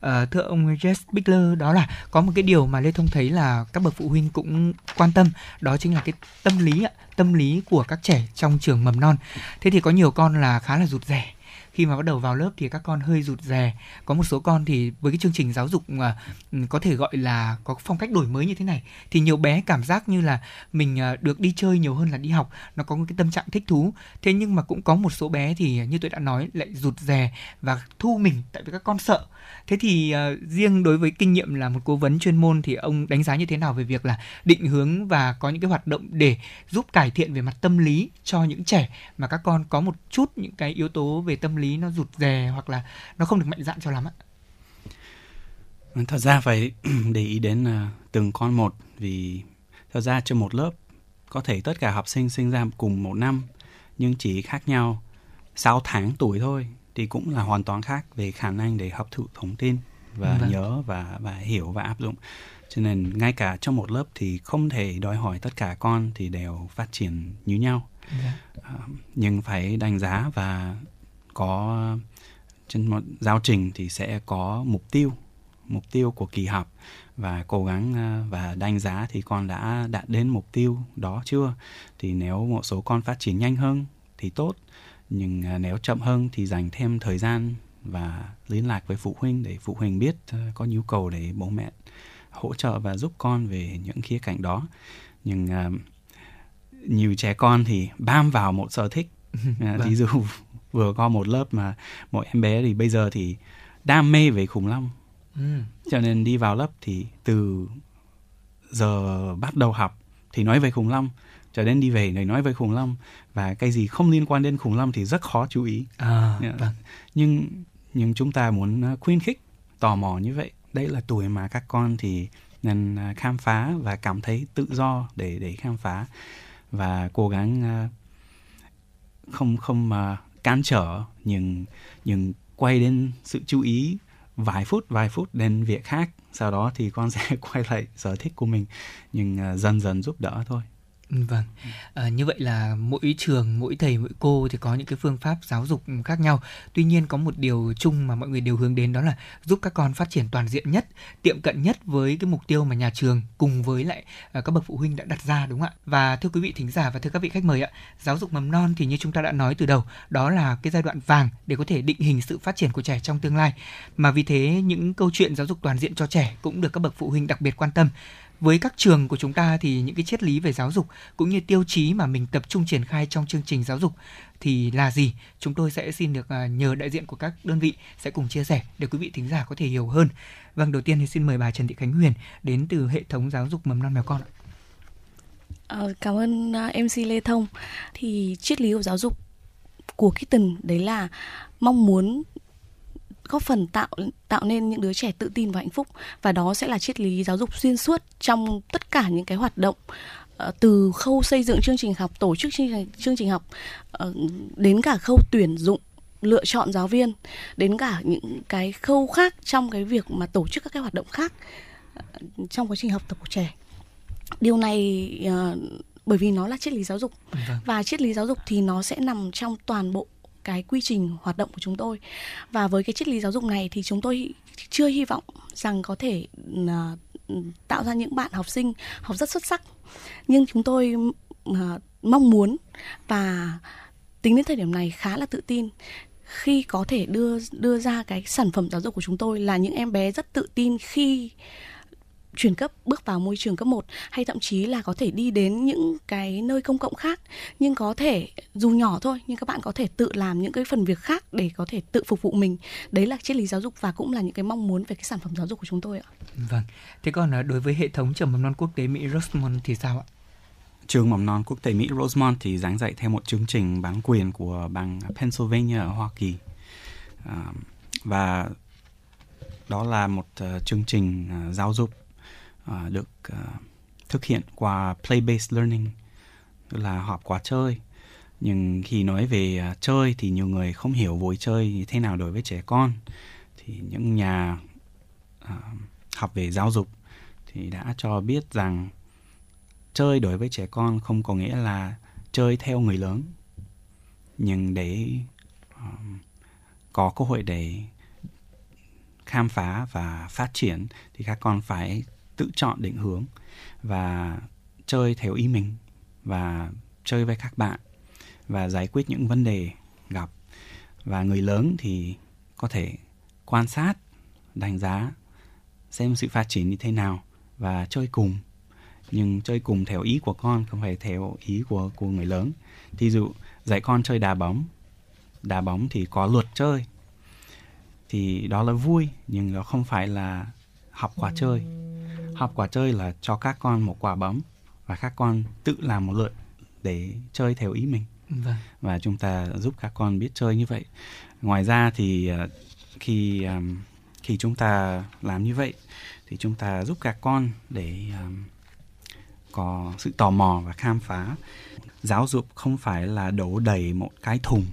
Ờ, thưa ông Jess Bigler đó là có một cái điều mà Lê Thông thấy là các bậc phụ huynh cũng quan tâm đó chính là cái tâm lý ạ, tâm lý của các trẻ trong trường mầm non. Thế thì có nhiều con là khá là rụt rè khi mà bắt đầu vào lớp thì các con hơi rụt rè. Có một số con thì với cái chương trình giáo dục mà ừ, có thể gọi là có phong cách đổi mới như thế này thì nhiều bé cảm giác như là mình ờ, được đi chơi nhiều hơn là đi học. Nó có một cái tâm trạng thích thú. Thế nhưng mà cũng có một số bé thì như tôi đã nói lại rụt rè và thu mình tại vì các con sợ. Thế thì uh, riêng đối với kinh nghiệm là một cố vấn chuyên môn thì ông đánh giá như thế nào về việc là định hướng và có những cái hoạt động để giúp cải thiện về mặt tâm lý cho những trẻ? Mà các con có một chút những cái yếu tố về tâm lý nó rụt rè hoặc là nó không được mạnh dạn cho lắm ạ Thật ra phải để ý đến à, từng con một vì thật ra trong một lớp có thể tất cả học sinh sinh ra cùng một năm nhưng chỉ khác nhau 6 tháng tuổi thôi thì cũng là hoàn toàn khác về khả năng để hấp thụ thông tin và Vâng. nhớ và và hiểu và áp dụng. Cho nên ngay cả trong một lớp thì không thể đòi hỏi tất cả con thì đều phát triển như nhau. Dạ. À, nhưng phải đánh giá và có trên một giáo trình thì sẽ có mục tiêu mục tiêu của kỳ học và cố gắng à, và đánh giá thì con đã đạt đến mục tiêu đó chưa? Thì nếu một số con phát triển nhanh hơn thì tốt nhưng à, nếu chậm hơn thì dành thêm thời gian và liên lạc với phụ huynh để phụ huynh biết à, có nhu cầu để bố mẹ hỗ trợ và giúp con về những khía cạnh đó. Nhưng à, nhiều trẻ con thì bám vào một sở thích. À, Vâng. ví dụ vừa có một lớp mà một em bé thì bây giờ thì đam mê về khủng long Ừ. cho nên đi vào lớp thì từ giờ bắt đầu học thì nói về khủng long cho đến đi về thì nói về khủng long và cái gì không liên quan đến khủng long thì rất khó chú ý à, Yeah. vâng. nhưng nhưng chúng ta muốn uh, khuyến khích tò mò như vậy đấy là tuổi mà các con thì nên uh, khám phá và cảm thấy tự do để để khám phá và cố gắng uh, không không uh, cản trở nhưng nhưng quay đến sự chú ý vài phút vài phút đến việc khác. Sau đó thì con sẽ quay lại sở thích của mình nhưng uh, dần dần giúp đỡ thôi. Vâng, à, như vậy là mỗi trường, mỗi thầy, mỗi cô thì có những cái phương pháp giáo dục khác nhau. Tuy nhiên có một điều chung mà mọi người đều hướng đến đó là giúp các con phát triển toàn diện nhất, tiệm cận nhất với cái mục tiêu mà nhà trường cùng với lại à, các bậc phụ huynh đã đặt ra đúng không ạ? Và thưa quý vị thính giả và thưa các vị khách mời ạ, giáo dục mầm non thì như chúng ta đã nói từ đầu, đó là cái giai đoạn vàng để có thể định hình sự phát triển của trẻ trong tương lai. Mà vì thế những câu chuyện giáo dục toàn diện cho trẻ cũng được các bậc phụ huynh đặc biệt quan tâm với các trường của chúng ta thì những cái triết lý về giáo dục cũng như tiêu chí mà mình tập trung triển khai trong chương trình giáo dục thì là gì chúng tôi sẽ xin được à, nhờ đại diện của các đơn vị sẽ cùng chia sẻ để quý vị thính giả có thể hiểu hơn vâng đầu tiên thì xin mời bà Trần Thị Khánh Huyền đến từ hệ thống giáo dục mầm non mèo con ạ. Cảm ơn à, MC Lê Thông. Thì triết lý của giáo dục của Kitten đấy là mong muốn góp phần tạo tạo nên những đứa trẻ tự tin và hạnh phúc. Và đó sẽ là triết lý giáo dục xuyên suốt trong tất cả những cái hoạt động ờ, từ khâu xây dựng chương trình học tổ chức chương trình, chương trình học ờ, đến cả khâu tuyển dụng lựa chọn giáo viên đến cả những cái khâu khác trong cái việc mà tổ chức các cái hoạt động khác ờ, trong quá trình học tập của trẻ. Điều này bởi vì nó là triết lý giáo dục. Vâng. và triết lý giáo dục thì nó sẽ nằm trong toàn bộ cái quy trình hoạt động của chúng tôi. Và với cái triết lý giáo dục này thì chúng tôi chưa hy vọng rằng có thể à, tạo ra những bạn học sinh học rất xuất sắc. Nhưng chúng tôi à, mong muốn và tính đến thời điểm này khá là tự tin. Khi có thể đưa đưa ra cái sản phẩm giáo dục của chúng tôi là những em bé rất tự tin khi chuyển cấp bước vào môi trường cấp 1 hay thậm chí là có thể đi đến những cái nơi công cộng khác nhưng có thể dù nhỏ thôi nhưng các bạn có thể tự làm những cái phần việc khác để có thể tự phục vụ mình đấy là triết lý giáo dục và cũng là những cái mong muốn về cái sản phẩm giáo dục của chúng tôi ạ Vâng. Thế còn à, đối với hệ thống trường mầm non quốc tế Mỹ Rosemont thì sao ạ? Trường mầm non quốc tế Mỹ Rosemont thì giảng dạy theo một chương trình bản quyền của bang Pennsylvania ở Hoa Kỳ. À, và đó là một uh, chương trình uh, giáo dục À, được uh, thực hiện qua play-based learning, tức là học qua chơi. Nhưng khi nói về uh, chơi thì nhiều người không hiểu vui chơi như thế nào đối với trẻ con. Thì những nhà uh, học về giáo dục thì đã cho biết rằng chơi đối với trẻ con không có nghĩa là chơi theo người lớn nhưng để um, có cơ hội để khám phá và phát triển thì các con phải tự chọn định hướng và chơi theo ý mình và chơi với các bạn và giải quyết những vấn đề gặp. Và người lớn thì có thể quan sát, đánh giá, xem sự phát triển như thế nào và chơi cùng. Nhưng chơi cùng theo ý của con, không phải theo ý của của người lớn. Thí dụ, dạy con chơi đá bóng. Đá bóng thì có luật chơi. Thì đó là vui, nhưng nó không phải là học quả chơi học quả chơi là cho các con một quả bóng và các con tự làm một luật để chơi theo ý mình. Vâng. và chúng ta giúp các con biết chơi như vậy. Ngoài ra thì ờ, khi ờm, khi chúng ta làm như vậy thì chúng ta giúp các con để ờm, có sự tò mò và khám phá. Giáo dục không phải là đổ đầy một cái thùng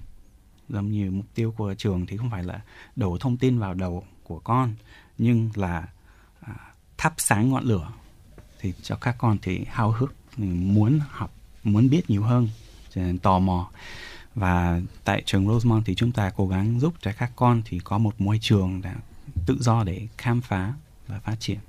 giống như mục tiêu của trường thì không phải là đổ thông tin vào đầu của con nhưng là à, thắp sáng ngọn lửa thì cho các con thì hào hức muốn học, muốn biết nhiều hơn, cho nên tò mò. Và tại trường Rosemont thì chúng ta cố gắng giúp cho các con thì có một môi trường đã tự do để khám phá và phát triển.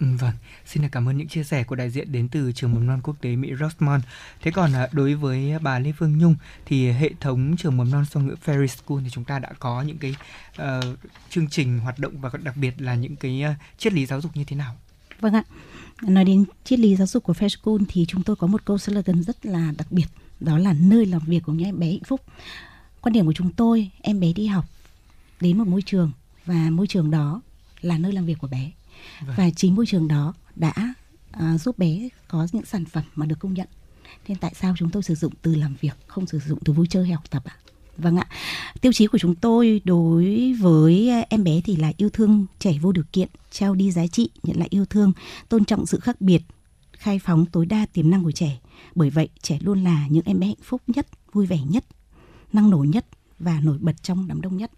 Ừ, vâng, xin cảm ơn những chia sẻ của đại diện đến từ trường mầm non quốc tế Mỹ Rosemont. Thế còn à, đối với bà Lê Phương Nhung thì hệ thống trường mầm non song ngữ Ferry School thì chúng ta đã có những cái uh, chương trình hoạt động và đặc biệt là những cái ờ, triết lý giáo dục như thế nào? Vâng ạ. Nói đến triết lý giáo dục của Ferris School thì chúng tôi có một câu slogan rất là đặc biệt, đó là nơi làm việc của những em bé hạnh phúc. Quan điểm của chúng tôi, em bé đi học đến một môi trường và môi trường đó là nơi làm việc của bé. Vâng. Và chính môi trường đó đã à, giúp bé có những sản phẩm mà được công nhận. Nên tại sao chúng tôi sử dụng từ làm việc, không sử dụng từ vui chơi hay học tập ạ? Vâng ạ. Tiêu chí của chúng tôi đối với à, em bé thì là yêu thương trẻ vô điều kiện, trao đi giá trị, nhận lại yêu thương, tôn trọng sự khác biệt, khai phóng tối đa tiềm năng của trẻ. Bởi vậy, trẻ luôn là những em bé hạnh phúc nhất, vui vẻ nhất, năng nổ nhất và nổi bật trong đám đông nhất.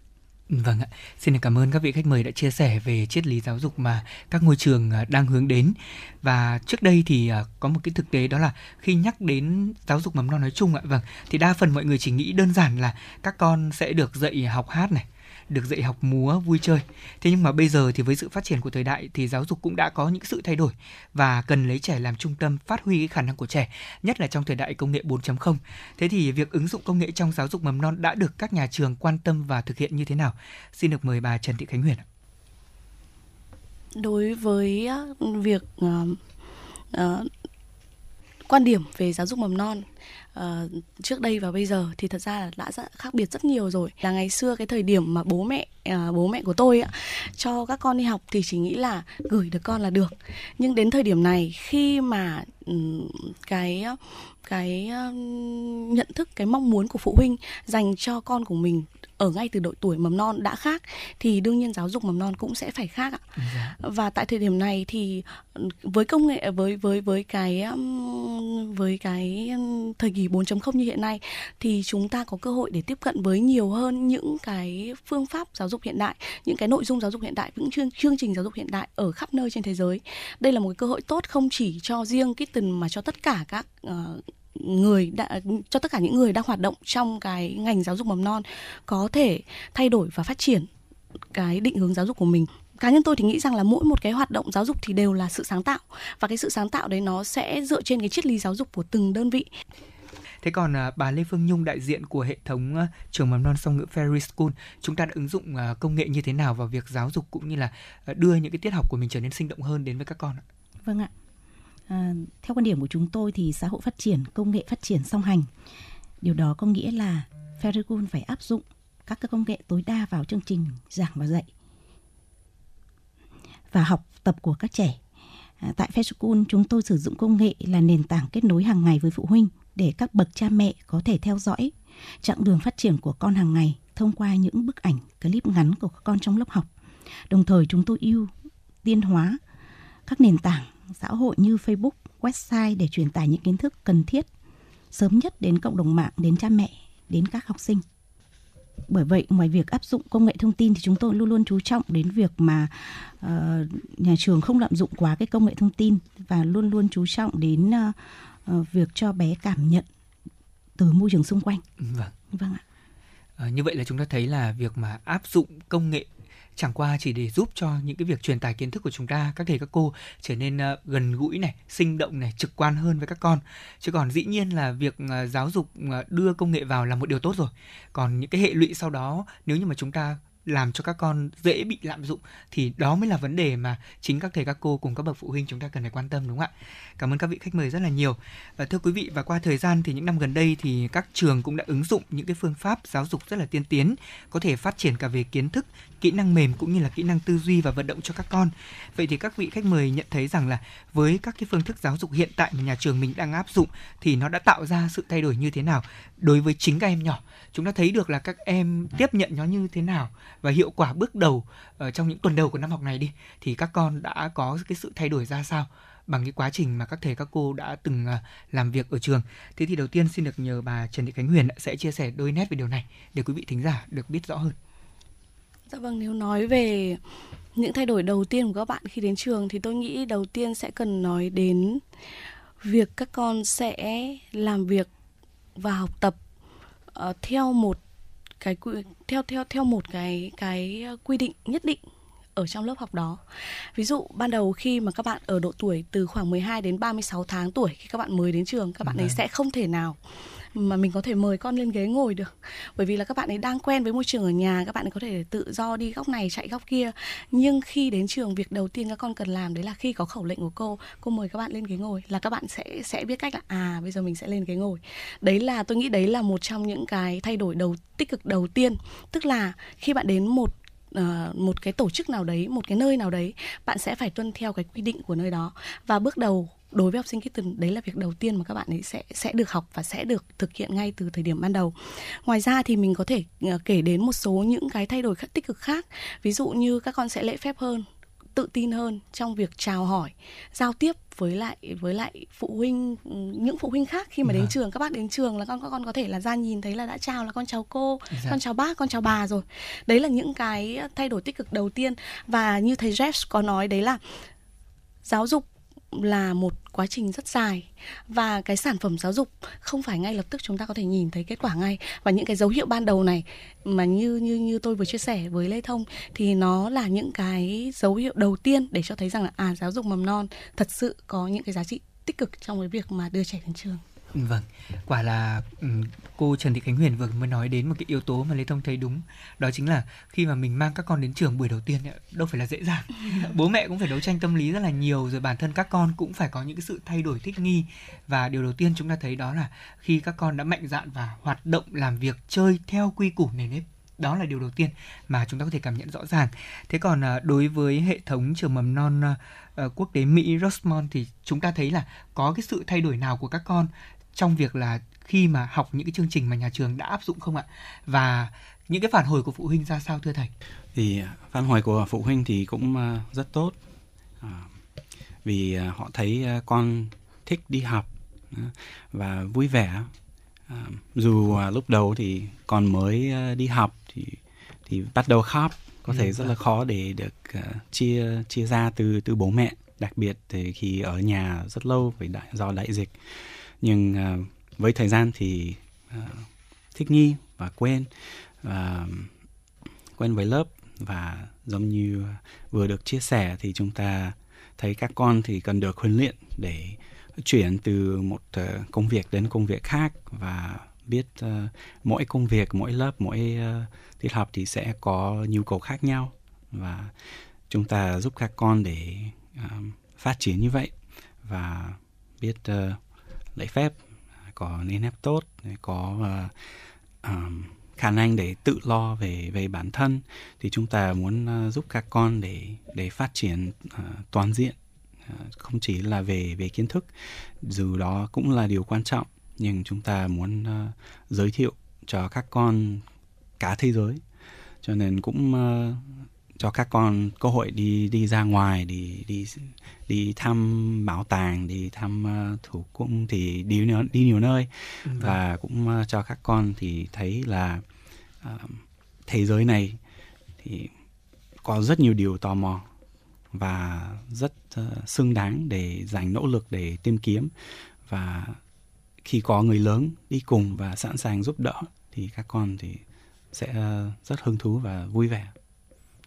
Vâng ạ, xin được cảm ơn các vị khách mời đã chia sẻ về triết lý giáo dục mà các ngôi trường à, đang hướng đến. Và trước đây thì à, có một cái thực tế đó là khi nhắc đến giáo dục mầm non nói chung ạ, vâng, thì đa phần mọi người chỉ nghĩ đơn giản là các con sẽ được dạy học hát này, được dạy học múa vui chơi. Thế nhưng mà bây giờ thì với sự phát triển của thời đại thì giáo dục cũng đã có những sự thay đổi và cần lấy trẻ làm trung tâm phát huy cái khả năng của trẻ, nhất là trong thời đại công nghệ 4.0. Thế thì việc ứng dụng công nghệ trong giáo dục mầm non đã được các nhà trường quan tâm và thực hiện như thế nào? Xin được mời bà Trần Thị Khánh Huyền ạ. đối với việc uh, uh, quan điểm về giáo dục mầm non uh, trước đây và bây giờ thì thật ra là đã rất khác biệt rất nhiều rồi. Là ngày xưa cái thời điểm mà bố mẹ uh, bố mẹ của tôi ạ cho các con đi học thì chỉ nghĩ là gửi được con là được. Nhưng đến thời điểm này khi mà cái cái ừm, nhận thức cái mong muốn của phụ huynh dành cho con của mình ở ngay từ độ tuổi mầm non đã khác thì đương nhiên giáo dục mầm non cũng sẽ phải khác ạ. Và tại thời điểm này thì ừ, với công nghệ với với với cái với cái thời kỳ 4.0 như hiện nay thì chúng ta có cơ hội để tiếp cận với nhiều hơn những cái phương pháp giáo dục hiện đại những cái nội dung giáo dục hiện đại những chương chương trình giáo dục hiện đại ở khắp nơi trên thế giới. Đây là một cái cơ hội tốt không chỉ cho riêng Kitten mà cho tất cả các ờ, người đã, cho tất cả những người đang hoạt động trong cái ngành giáo dục mầm non có thể thay đổi và phát triển cái định hướng giáo dục của mình cá nhân tôi thì nghĩ rằng là mỗi một cái hoạt động giáo dục thì đều là sự sáng tạo và cái sự sáng tạo đấy nó sẽ dựa trên cái triết lý giáo dục của từng đơn vị Thế còn à, bà Lê Phương Nhung đại diện của hệ thống à, trường mầm non song ngữ Ferry School, chúng ta đã ứng dụng à, công nghệ như thế nào vào việc giáo dục cũng như là à, đưa những cái tiết học của mình trở nên sinh động hơn đến với các con ạ? Vâng ạ. À, theo quan điểm của chúng tôi thì xã hội phát triển, công nghệ phát triển song hành. Điều đó có nghĩa là Ferricon phải áp dụng các công nghệ tối đa vào chương trình giảng và dạy và học tập của các trẻ. À, tại Feschool chúng tôi sử dụng công nghệ là nền tảng kết nối hàng ngày với phụ huynh để các bậc cha mẹ có thể theo dõi chặng đường phát triển của con hàng ngày thông qua những bức ảnh, clip ngắn của các con trong lớp học. Đồng thời chúng tôi ưu tiên hóa các nền tảng xã hội như Facebook, website để truyền tải những kiến thức cần thiết sớm nhất đến cộng đồng mạng, đến cha mẹ, đến các học sinh. Bởi vậy, ngoài việc áp dụng công nghệ thông tin thì chúng tôi luôn luôn chú trọng đến việc mà uh, nhà trường không lạm dụng quá cái công nghệ thông tin và luôn luôn chú trọng đến uh, uh, việc cho bé cảm nhận từ môi trường xung quanh. Vâng. Vâng ạ. À, như vậy là chúng ta thấy là việc mà áp dụng công nghệ chẳng qua chỉ để giúp cho những cái việc truyền tải kiến thức của chúng ta, các thầy, các cô trở nên ờ, gần gũi này, sinh động này, trực quan hơn với các con. Chứ còn dĩ nhiên là việc ờ, giáo dục ờ, đưa công nghệ vào là một điều tốt rồi. Còn những cái hệ lụy sau đó, nếu như mà chúng ta làm cho các con dễ bị lạm dụng thì đó mới là vấn đề mà chính các thầy các cô cùng các bậc phụ huynh chúng ta cần phải quan tâm đúng không ạ? Cảm ơn các vị khách mời rất là nhiều. Và thưa quý vị và qua thời gian thì những năm gần đây thì các trường cũng đã ứng dụng những cái phương pháp giáo dục rất là tiên tiến, có thể phát triển cả về kiến thức, kỹ năng mềm cũng như là kỹ năng tư duy và vận động cho các con. Vậy thì các vị khách mời nhận thấy rằng là với các cái phương thức giáo dục hiện tại mà nhà trường mình đang áp dụng thì nó đã tạo ra sự thay đổi như thế nào đối với chính các em nhỏ? Chúng ta thấy được là các em tiếp nhận nó như thế nào và hiệu quả bước đầu uh, trong những tuần đầu của năm học này đi thì các con đã có cái sự thay đổi ra sao bằng cái quá trình mà các thầy các cô đã từng uh, làm việc ở trường. Thế thì đầu tiên xin được nhờ bà Trần Thị Khánh Huyền sẽ chia sẻ đôi nét về điều này để quý vị thính giả được biết rõ hơn. Dạ vâng, nếu nói về những thay đổi đầu tiên của các bạn khi đến trường thì tôi nghĩ đầu tiên sẽ cần nói đến việc các con sẽ làm việc và học tập uh, theo một cái theo theo theo một cái cái quy định nhất định ở trong lớp học đó. Ví dụ ban đầu khi mà các bạn ở độ tuổi từ khoảng 12 đến 36 tháng tuổi khi các bạn mới đến trường, các bạn ấy Vâng. sẽ không thể nào mà mình có thể mời con lên ghế ngồi được. Bởi vì là các bạn ấy đang quen với môi trường ở nhà các bạn ấy có thể tự do đi góc này chạy góc kia. Nhưng khi đến trường việc đầu tiên các con cần làm đấy là khi có khẩu lệnh của cô cô mời các bạn lên ghế ngồi là các bạn sẽ sẽ biết cách là à bây giờ mình sẽ lên ghế ngồi. Đấy là tôi nghĩ đấy là một trong những cái thay đổi đầu tích cực đầu tiên. Tức là khi bạn đến một Uh, một cái tổ chức nào đấy một cái nơi nào đấy bạn sẽ phải tuân theo cái quy định của nơi đó. Và bước đầu đối với học sinh Kitten đấy là việc đầu tiên mà các bạn ấy sẽ sẽ được học và sẽ được thực hiện ngay từ thời điểm ban đầu. Ngoài ra thì mình có thể ờ, kể đến một số những cái thay đổi khác tích cực khác. Ví dụ như các con sẽ lễ phép hơn, tự tin hơn trong việc chào hỏi, giao tiếp với lại với lại phụ huynh ừ, những phụ huynh khác khi mà đến Vâng. trường các bác đến trường là con các con có thể là ra nhìn thấy là đã chào là con chào cô, Dạ. con chào bác, con chào bà rồi. Đấy là những cái thay đổi tích cực đầu tiên và như thầy Jeff có nói đấy là giáo dục là một quá trình rất dài và cái sản phẩm giáo dục không phải ngay lập tức chúng ta có thể nhìn thấy kết quả ngay và những cái dấu hiệu ban đầu này mà như như như tôi vừa chia sẻ với Lê Thông thì nó là những cái dấu hiệu đầu tiên để cho thấy rằng là à giáo dục mầm non thật sự có những cái giá trị tích cực trong cái việc mà đưa trẻ đến trường. Vâng, quả là ừm, cô Trần Thị Khánh Huyền vừa mới nói đến một cái yếu tố mà Lê Thông thấy đúng. Đó chính là khi mà mình mang các con đến trường buổi đầu tiên đâu phải là dễ dàng. Bố mẹ cũng phải đấu tranh tâm lý rất là nhiều Rồi bản thân các con cũng phải có những cái sự thay đổi thích nghi. Và điều đầu tiên chúng ta thấy đó là khi các con đã mạnh dạn và hoạt động làm việc chơi theo quy củ nền nếp đó là điều đầu tiên mà chúng ta có thể cảm nhận rõ ràng. Thế còn à, đối với hệ thống trường mầm non à, à, quốc tế Mỹ Rosemont thì chúng ta thấy là có cái sự thay đổi nào của các con trong việc là khi mà học những cái chương trình mà nhà trường đã áp dụng không ạ? Và những cái phản hồi của phụ huynh ra sao thưa thầy? thì à, phản hồi của phụ huynh thì cũng à, rất tốt. À, vì họ thấy con thích đi học và vui vẻ. Dù lúc đầu thì con mới đi học thì thì bắt đầu khóc có Ừ, thể rất là khó để được chia chia ra từ từ bố mẹ. Đặc biệt thì khi ở nhà rất lâu vì đại, do đại dịch nhưng uh, với thời gian thì uh, thích nghi và quen và quen với lớp và giống như vừa được chia sẻ thì chúng ta thấy các con thì cần được huấn luyện để chuyển từ một uh, công việc đến công việc khác và biết uh, mỗi công việc mỗi lớp mỗi uh, tiết học thì sẽ có nhu cầu khác nhau. Và chúng ta giúp các con để uh, phát triển như vậy và biết uh, lễ phép có nền nếp tốt có uh, um, khả năng để tự lo về về bản thân. Thì chúng ta muốn uh, giúp các con để để phát triển uh, toàn diện uh, không chỉ là về về kiến thức dù đó cũng là điều quan trọng. Nhưng chúng ta muốn uh, giới thiệu cho các con cả thế giới. Cho nên cũng uh, cho các con cơ hội đi đi ra ngoài đi đi đi thăm bảo tàng đi thăm ờ, thủ cung thì đi nhiều, đi nhiều nơi. Vâng. và cũng ờ, cho các con thì thấy là ờ, thế giới này thì có rất nhiều điều tò mò và rất ờ, xứng đáng để dành nỗ lực để tìm kiếm. Và khi có người lớn đi cùng và sẵn sàng giúp đỡ thì các con thì sẽ ờ, rất hứng thú và vui vẻ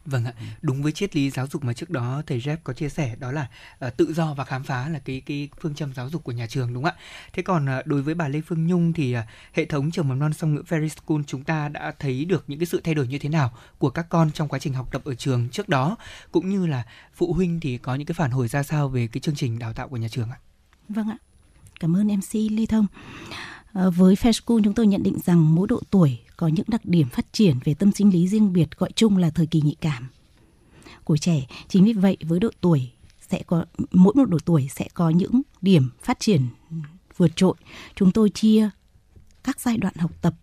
Vâng ạ, đúng với triết lý giáo dục mà trước đó thầy Jeff có chia sẻ đó là uh, tự do và khám phá là cái cái phương châm giáo dục của nhà trường đúng không ạ? Thế còn uh, đối với bà Lê Phương Nhung thì uh, hệ thống trường mầm non song ngữ Fairy School chúng ta đã thấy được những cái sự thay đổi như thế nào của các con trong quá trình học tập ở trường trước đó cũng như là phụ huynh thì có những cái phản hồi ra sao về cái chương trình đào tạo của nhà trường ạ? Vâng ạ. Cảm ơn MC Lê Thông. À, với Fair School chúng tôi nhận định rằng mỗi độ tuổi có những đặc điểm phát triển về tâm sinh lý riêng biệt gọi chung là thời kỳ nhạy cảm của trẻ. Chính vì vậy với độ tuổi sẽ có mỗi một độ tuổi sẽ có những điểm phát triển vượt trội. Chúng tôi chia các giai đoạn học tập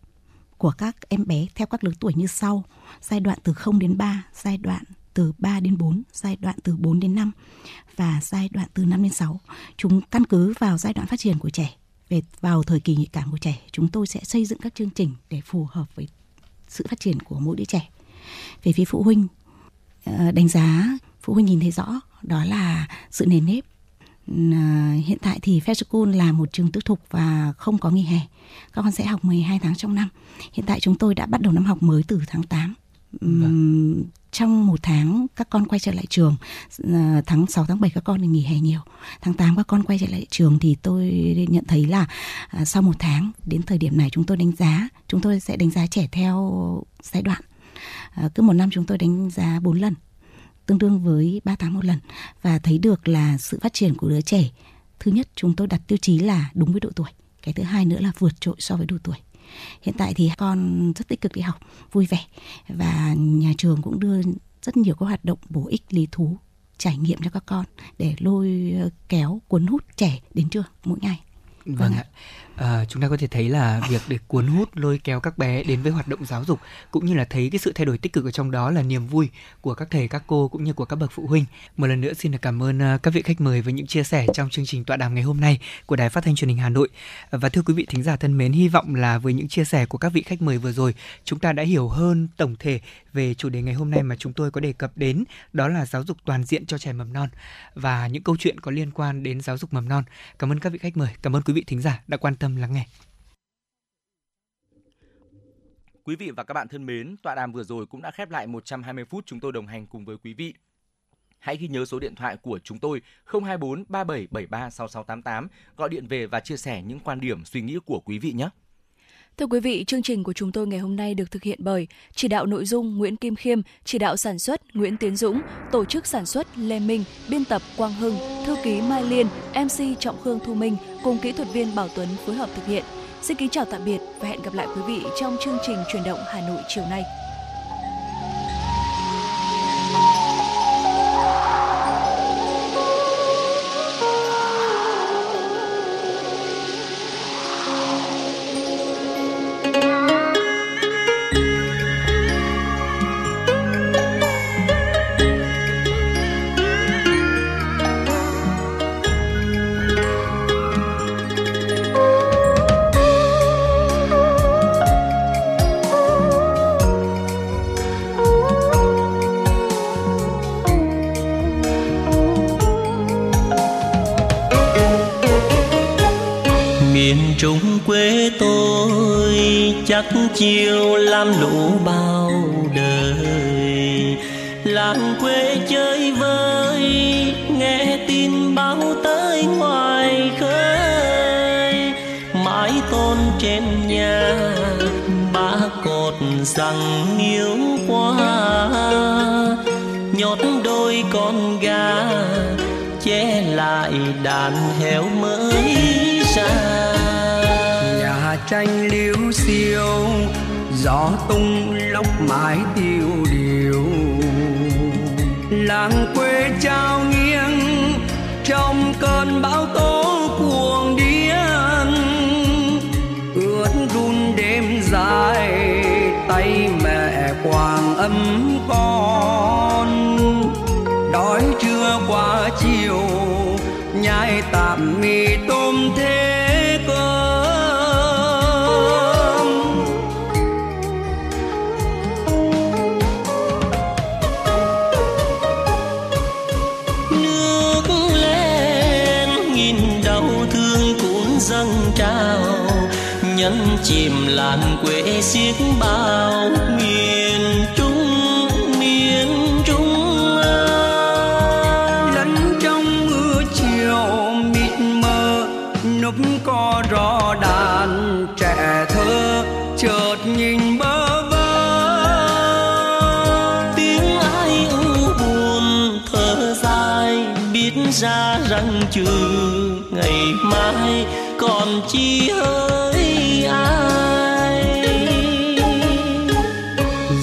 của các em bé theo các lứa tuổi như sau. Giai đoạn từ 0 đến 3, giai đoạn từ 3 đến 4, giai đoạn từ 4 đến 5 và giai đoạn từ 5 đến 6. Chúng căn cứ vào giai đoạn phát triển của trẻ về vào thời kỳ nhạy cảm của trẻ, chúng tôi sẽ xây dựng các chương trình để phù hợp với sự phát triển của mỗi đứa trẻ. Về phía phụ huynh ờ, đánh giá phụ huynh nhìn thấy rõ đó là sự nền nếp ờ, hiện tại thì Fair School là một trường tư thục và không có nghỉ hè. Các con sẽ học 12 tháng trong năm. Hiện tại chúng tôi đã bắt đầu năm học mới từ tháng 8. Vâng. trong một tháng các con quay trở lại trường à, tháng 6 tháng 7 các con thì nghỉ hè nhiều. Tháng 8 các con quay trở lại trường thì tôi nhận thấy là à, sau một tháng, đến thời điểm này chúng tôi đánh giá, chúng tôi sẽ đánh giá trẻ theo giai đoạn. À, cứ một năm chúng tôi đánh giá 4 lần, tương đương với 3 tháng một lần. Và thấy được là sự phát triển của đứa trẻ, thứ nhất chúng tôi đặt tiêu chí là đúng với độ tuổi, cái thứ hai nữa là vượt trội so với độ tuổi hiện tại thì con rất tích cực đi học vui vẻ và nhà trường cũng đưa rất nhiều các hoạt động bổ ích lý thú trải nghiệm cho các con để lôi ờ, kéo cuốn hút trẻ đến trường mỗi ngày Vâng ạ. À, chúng ta có thể thấy là việc để cuốn hút lôi kéo các bé đến với hoạt động giáo dục cũng như là thấy cái sự thay đổi tích cực ở trong đó là niềm vui của các thầy các cô cũng như của các bậc phụ huynh. Một lần nữa xin được cảm ơn ờ, các vị khách mời với những chia sẻ trong chương trình tọa đàm ngày hôm nay của Đài Phát thanh Truyền hình Hà Nội. Và thưa quý vị thính giả thân mến, hy vọng là với những chia sẻ của các vị khách mời vừa rồi, chúng ta đã hiểu hơn tổng thể về chủ đề ngày hôm nay mà chúng tôi có đề cập đến, đó là giáo dục toàn diện cho trẻ mầm non và những câu chuyện có liên quan đến giáo dục mầm non. Cảm ơn các vị khách mời, cảm ơn quý vị thính giả đã quan tâm lắng nghe. Quý vị và các bạn thân mến, tọa đàm vừa rồi cũng đã khép lại 120 phút chúng tôi đồng hành cùng với quý vị. Hãy ghi nhớ số điện thoại của chúng tôi 024 3773 6688, gọi điện về và chia sẻ những quan điểm, suy nghĩ của quý vị nhé. Thưa quý vị, chương trình của chúng tôi ngày hôm nay được thực hiện bởi chỉ đạo nội dung Nguyễn Kim Khiêm, chỉ đạo sản xuất Nguyễn Tiến Dũng, tổ chức sản xuất Lê Minh, biên tập Quang Hưng, thư ký Mai Liên, MC Trọng Khương Thu Minh cùng kỹ thuật viên Bảo Tuấn phối hợp thực hiện. Xin kính chào tạm biệt và hẹn gặp lại quý vị trong chương trình truyền động Hà Nội chiều nay. Chiều làm lũ bao đời, làng quê chơi vơi, nghe tin báo tới ngoài khơi. Mái tôn trên nhà, ba cột rằng yêu quá nhót đôi con gà, che lại đàn heo mới ra. Nhà tranh gió tung lốc mái tiêu điều. Làng quê trao nghiêng, trong cơn bão tố cuồng điên. Ướt run đêm dài, tay mẹ quàng ấm con. Đói trưa qua chiều, nhai tạm mì tôm thế chìm làn quê xiết bao miền trung miền trung lẫn trong mưa chiều mịt mờ núp có rõ đàn trẻ thơ chợt nhìn bơ vơ. Tiếng ai u buồn thở dài biết ra rằng chừ ngày mai còn chi hơn ai.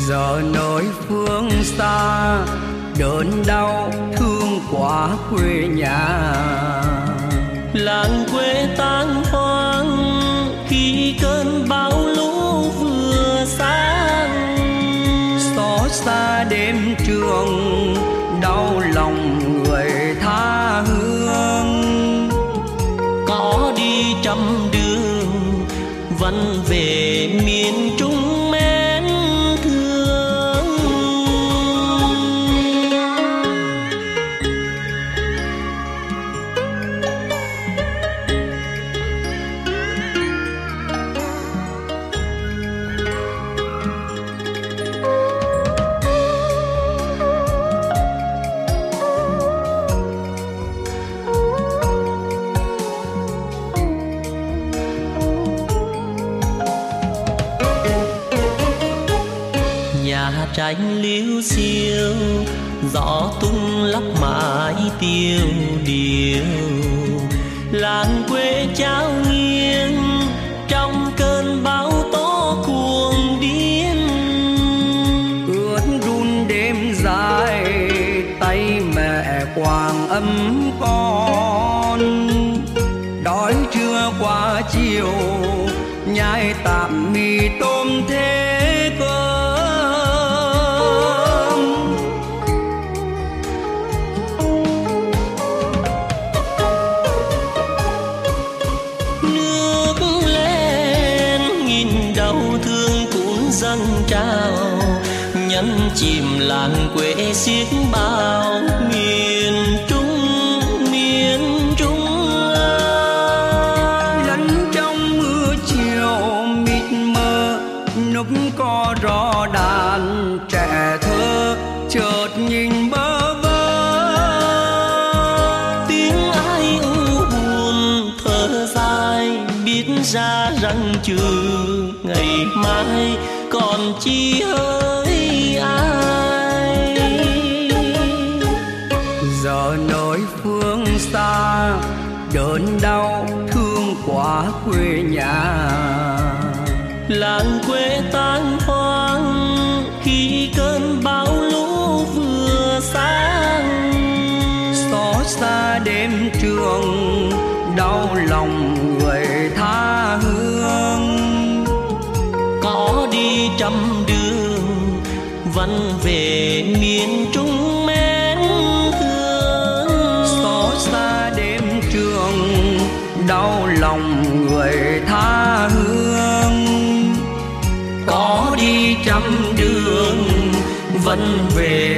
Giờ nơi phương xa đớn đau thương quá quê nhà. Làng quê tang nhà tranh liêu xiêu, gió tung lấp mãi tiêu điều. Làng quê trao nghiêng, trong cơn bão tố cuồng điên. Ướt run đêm dài, tay mẹ quàng ấm con. Đói trưa qua chiều, nhai tạm làng có đi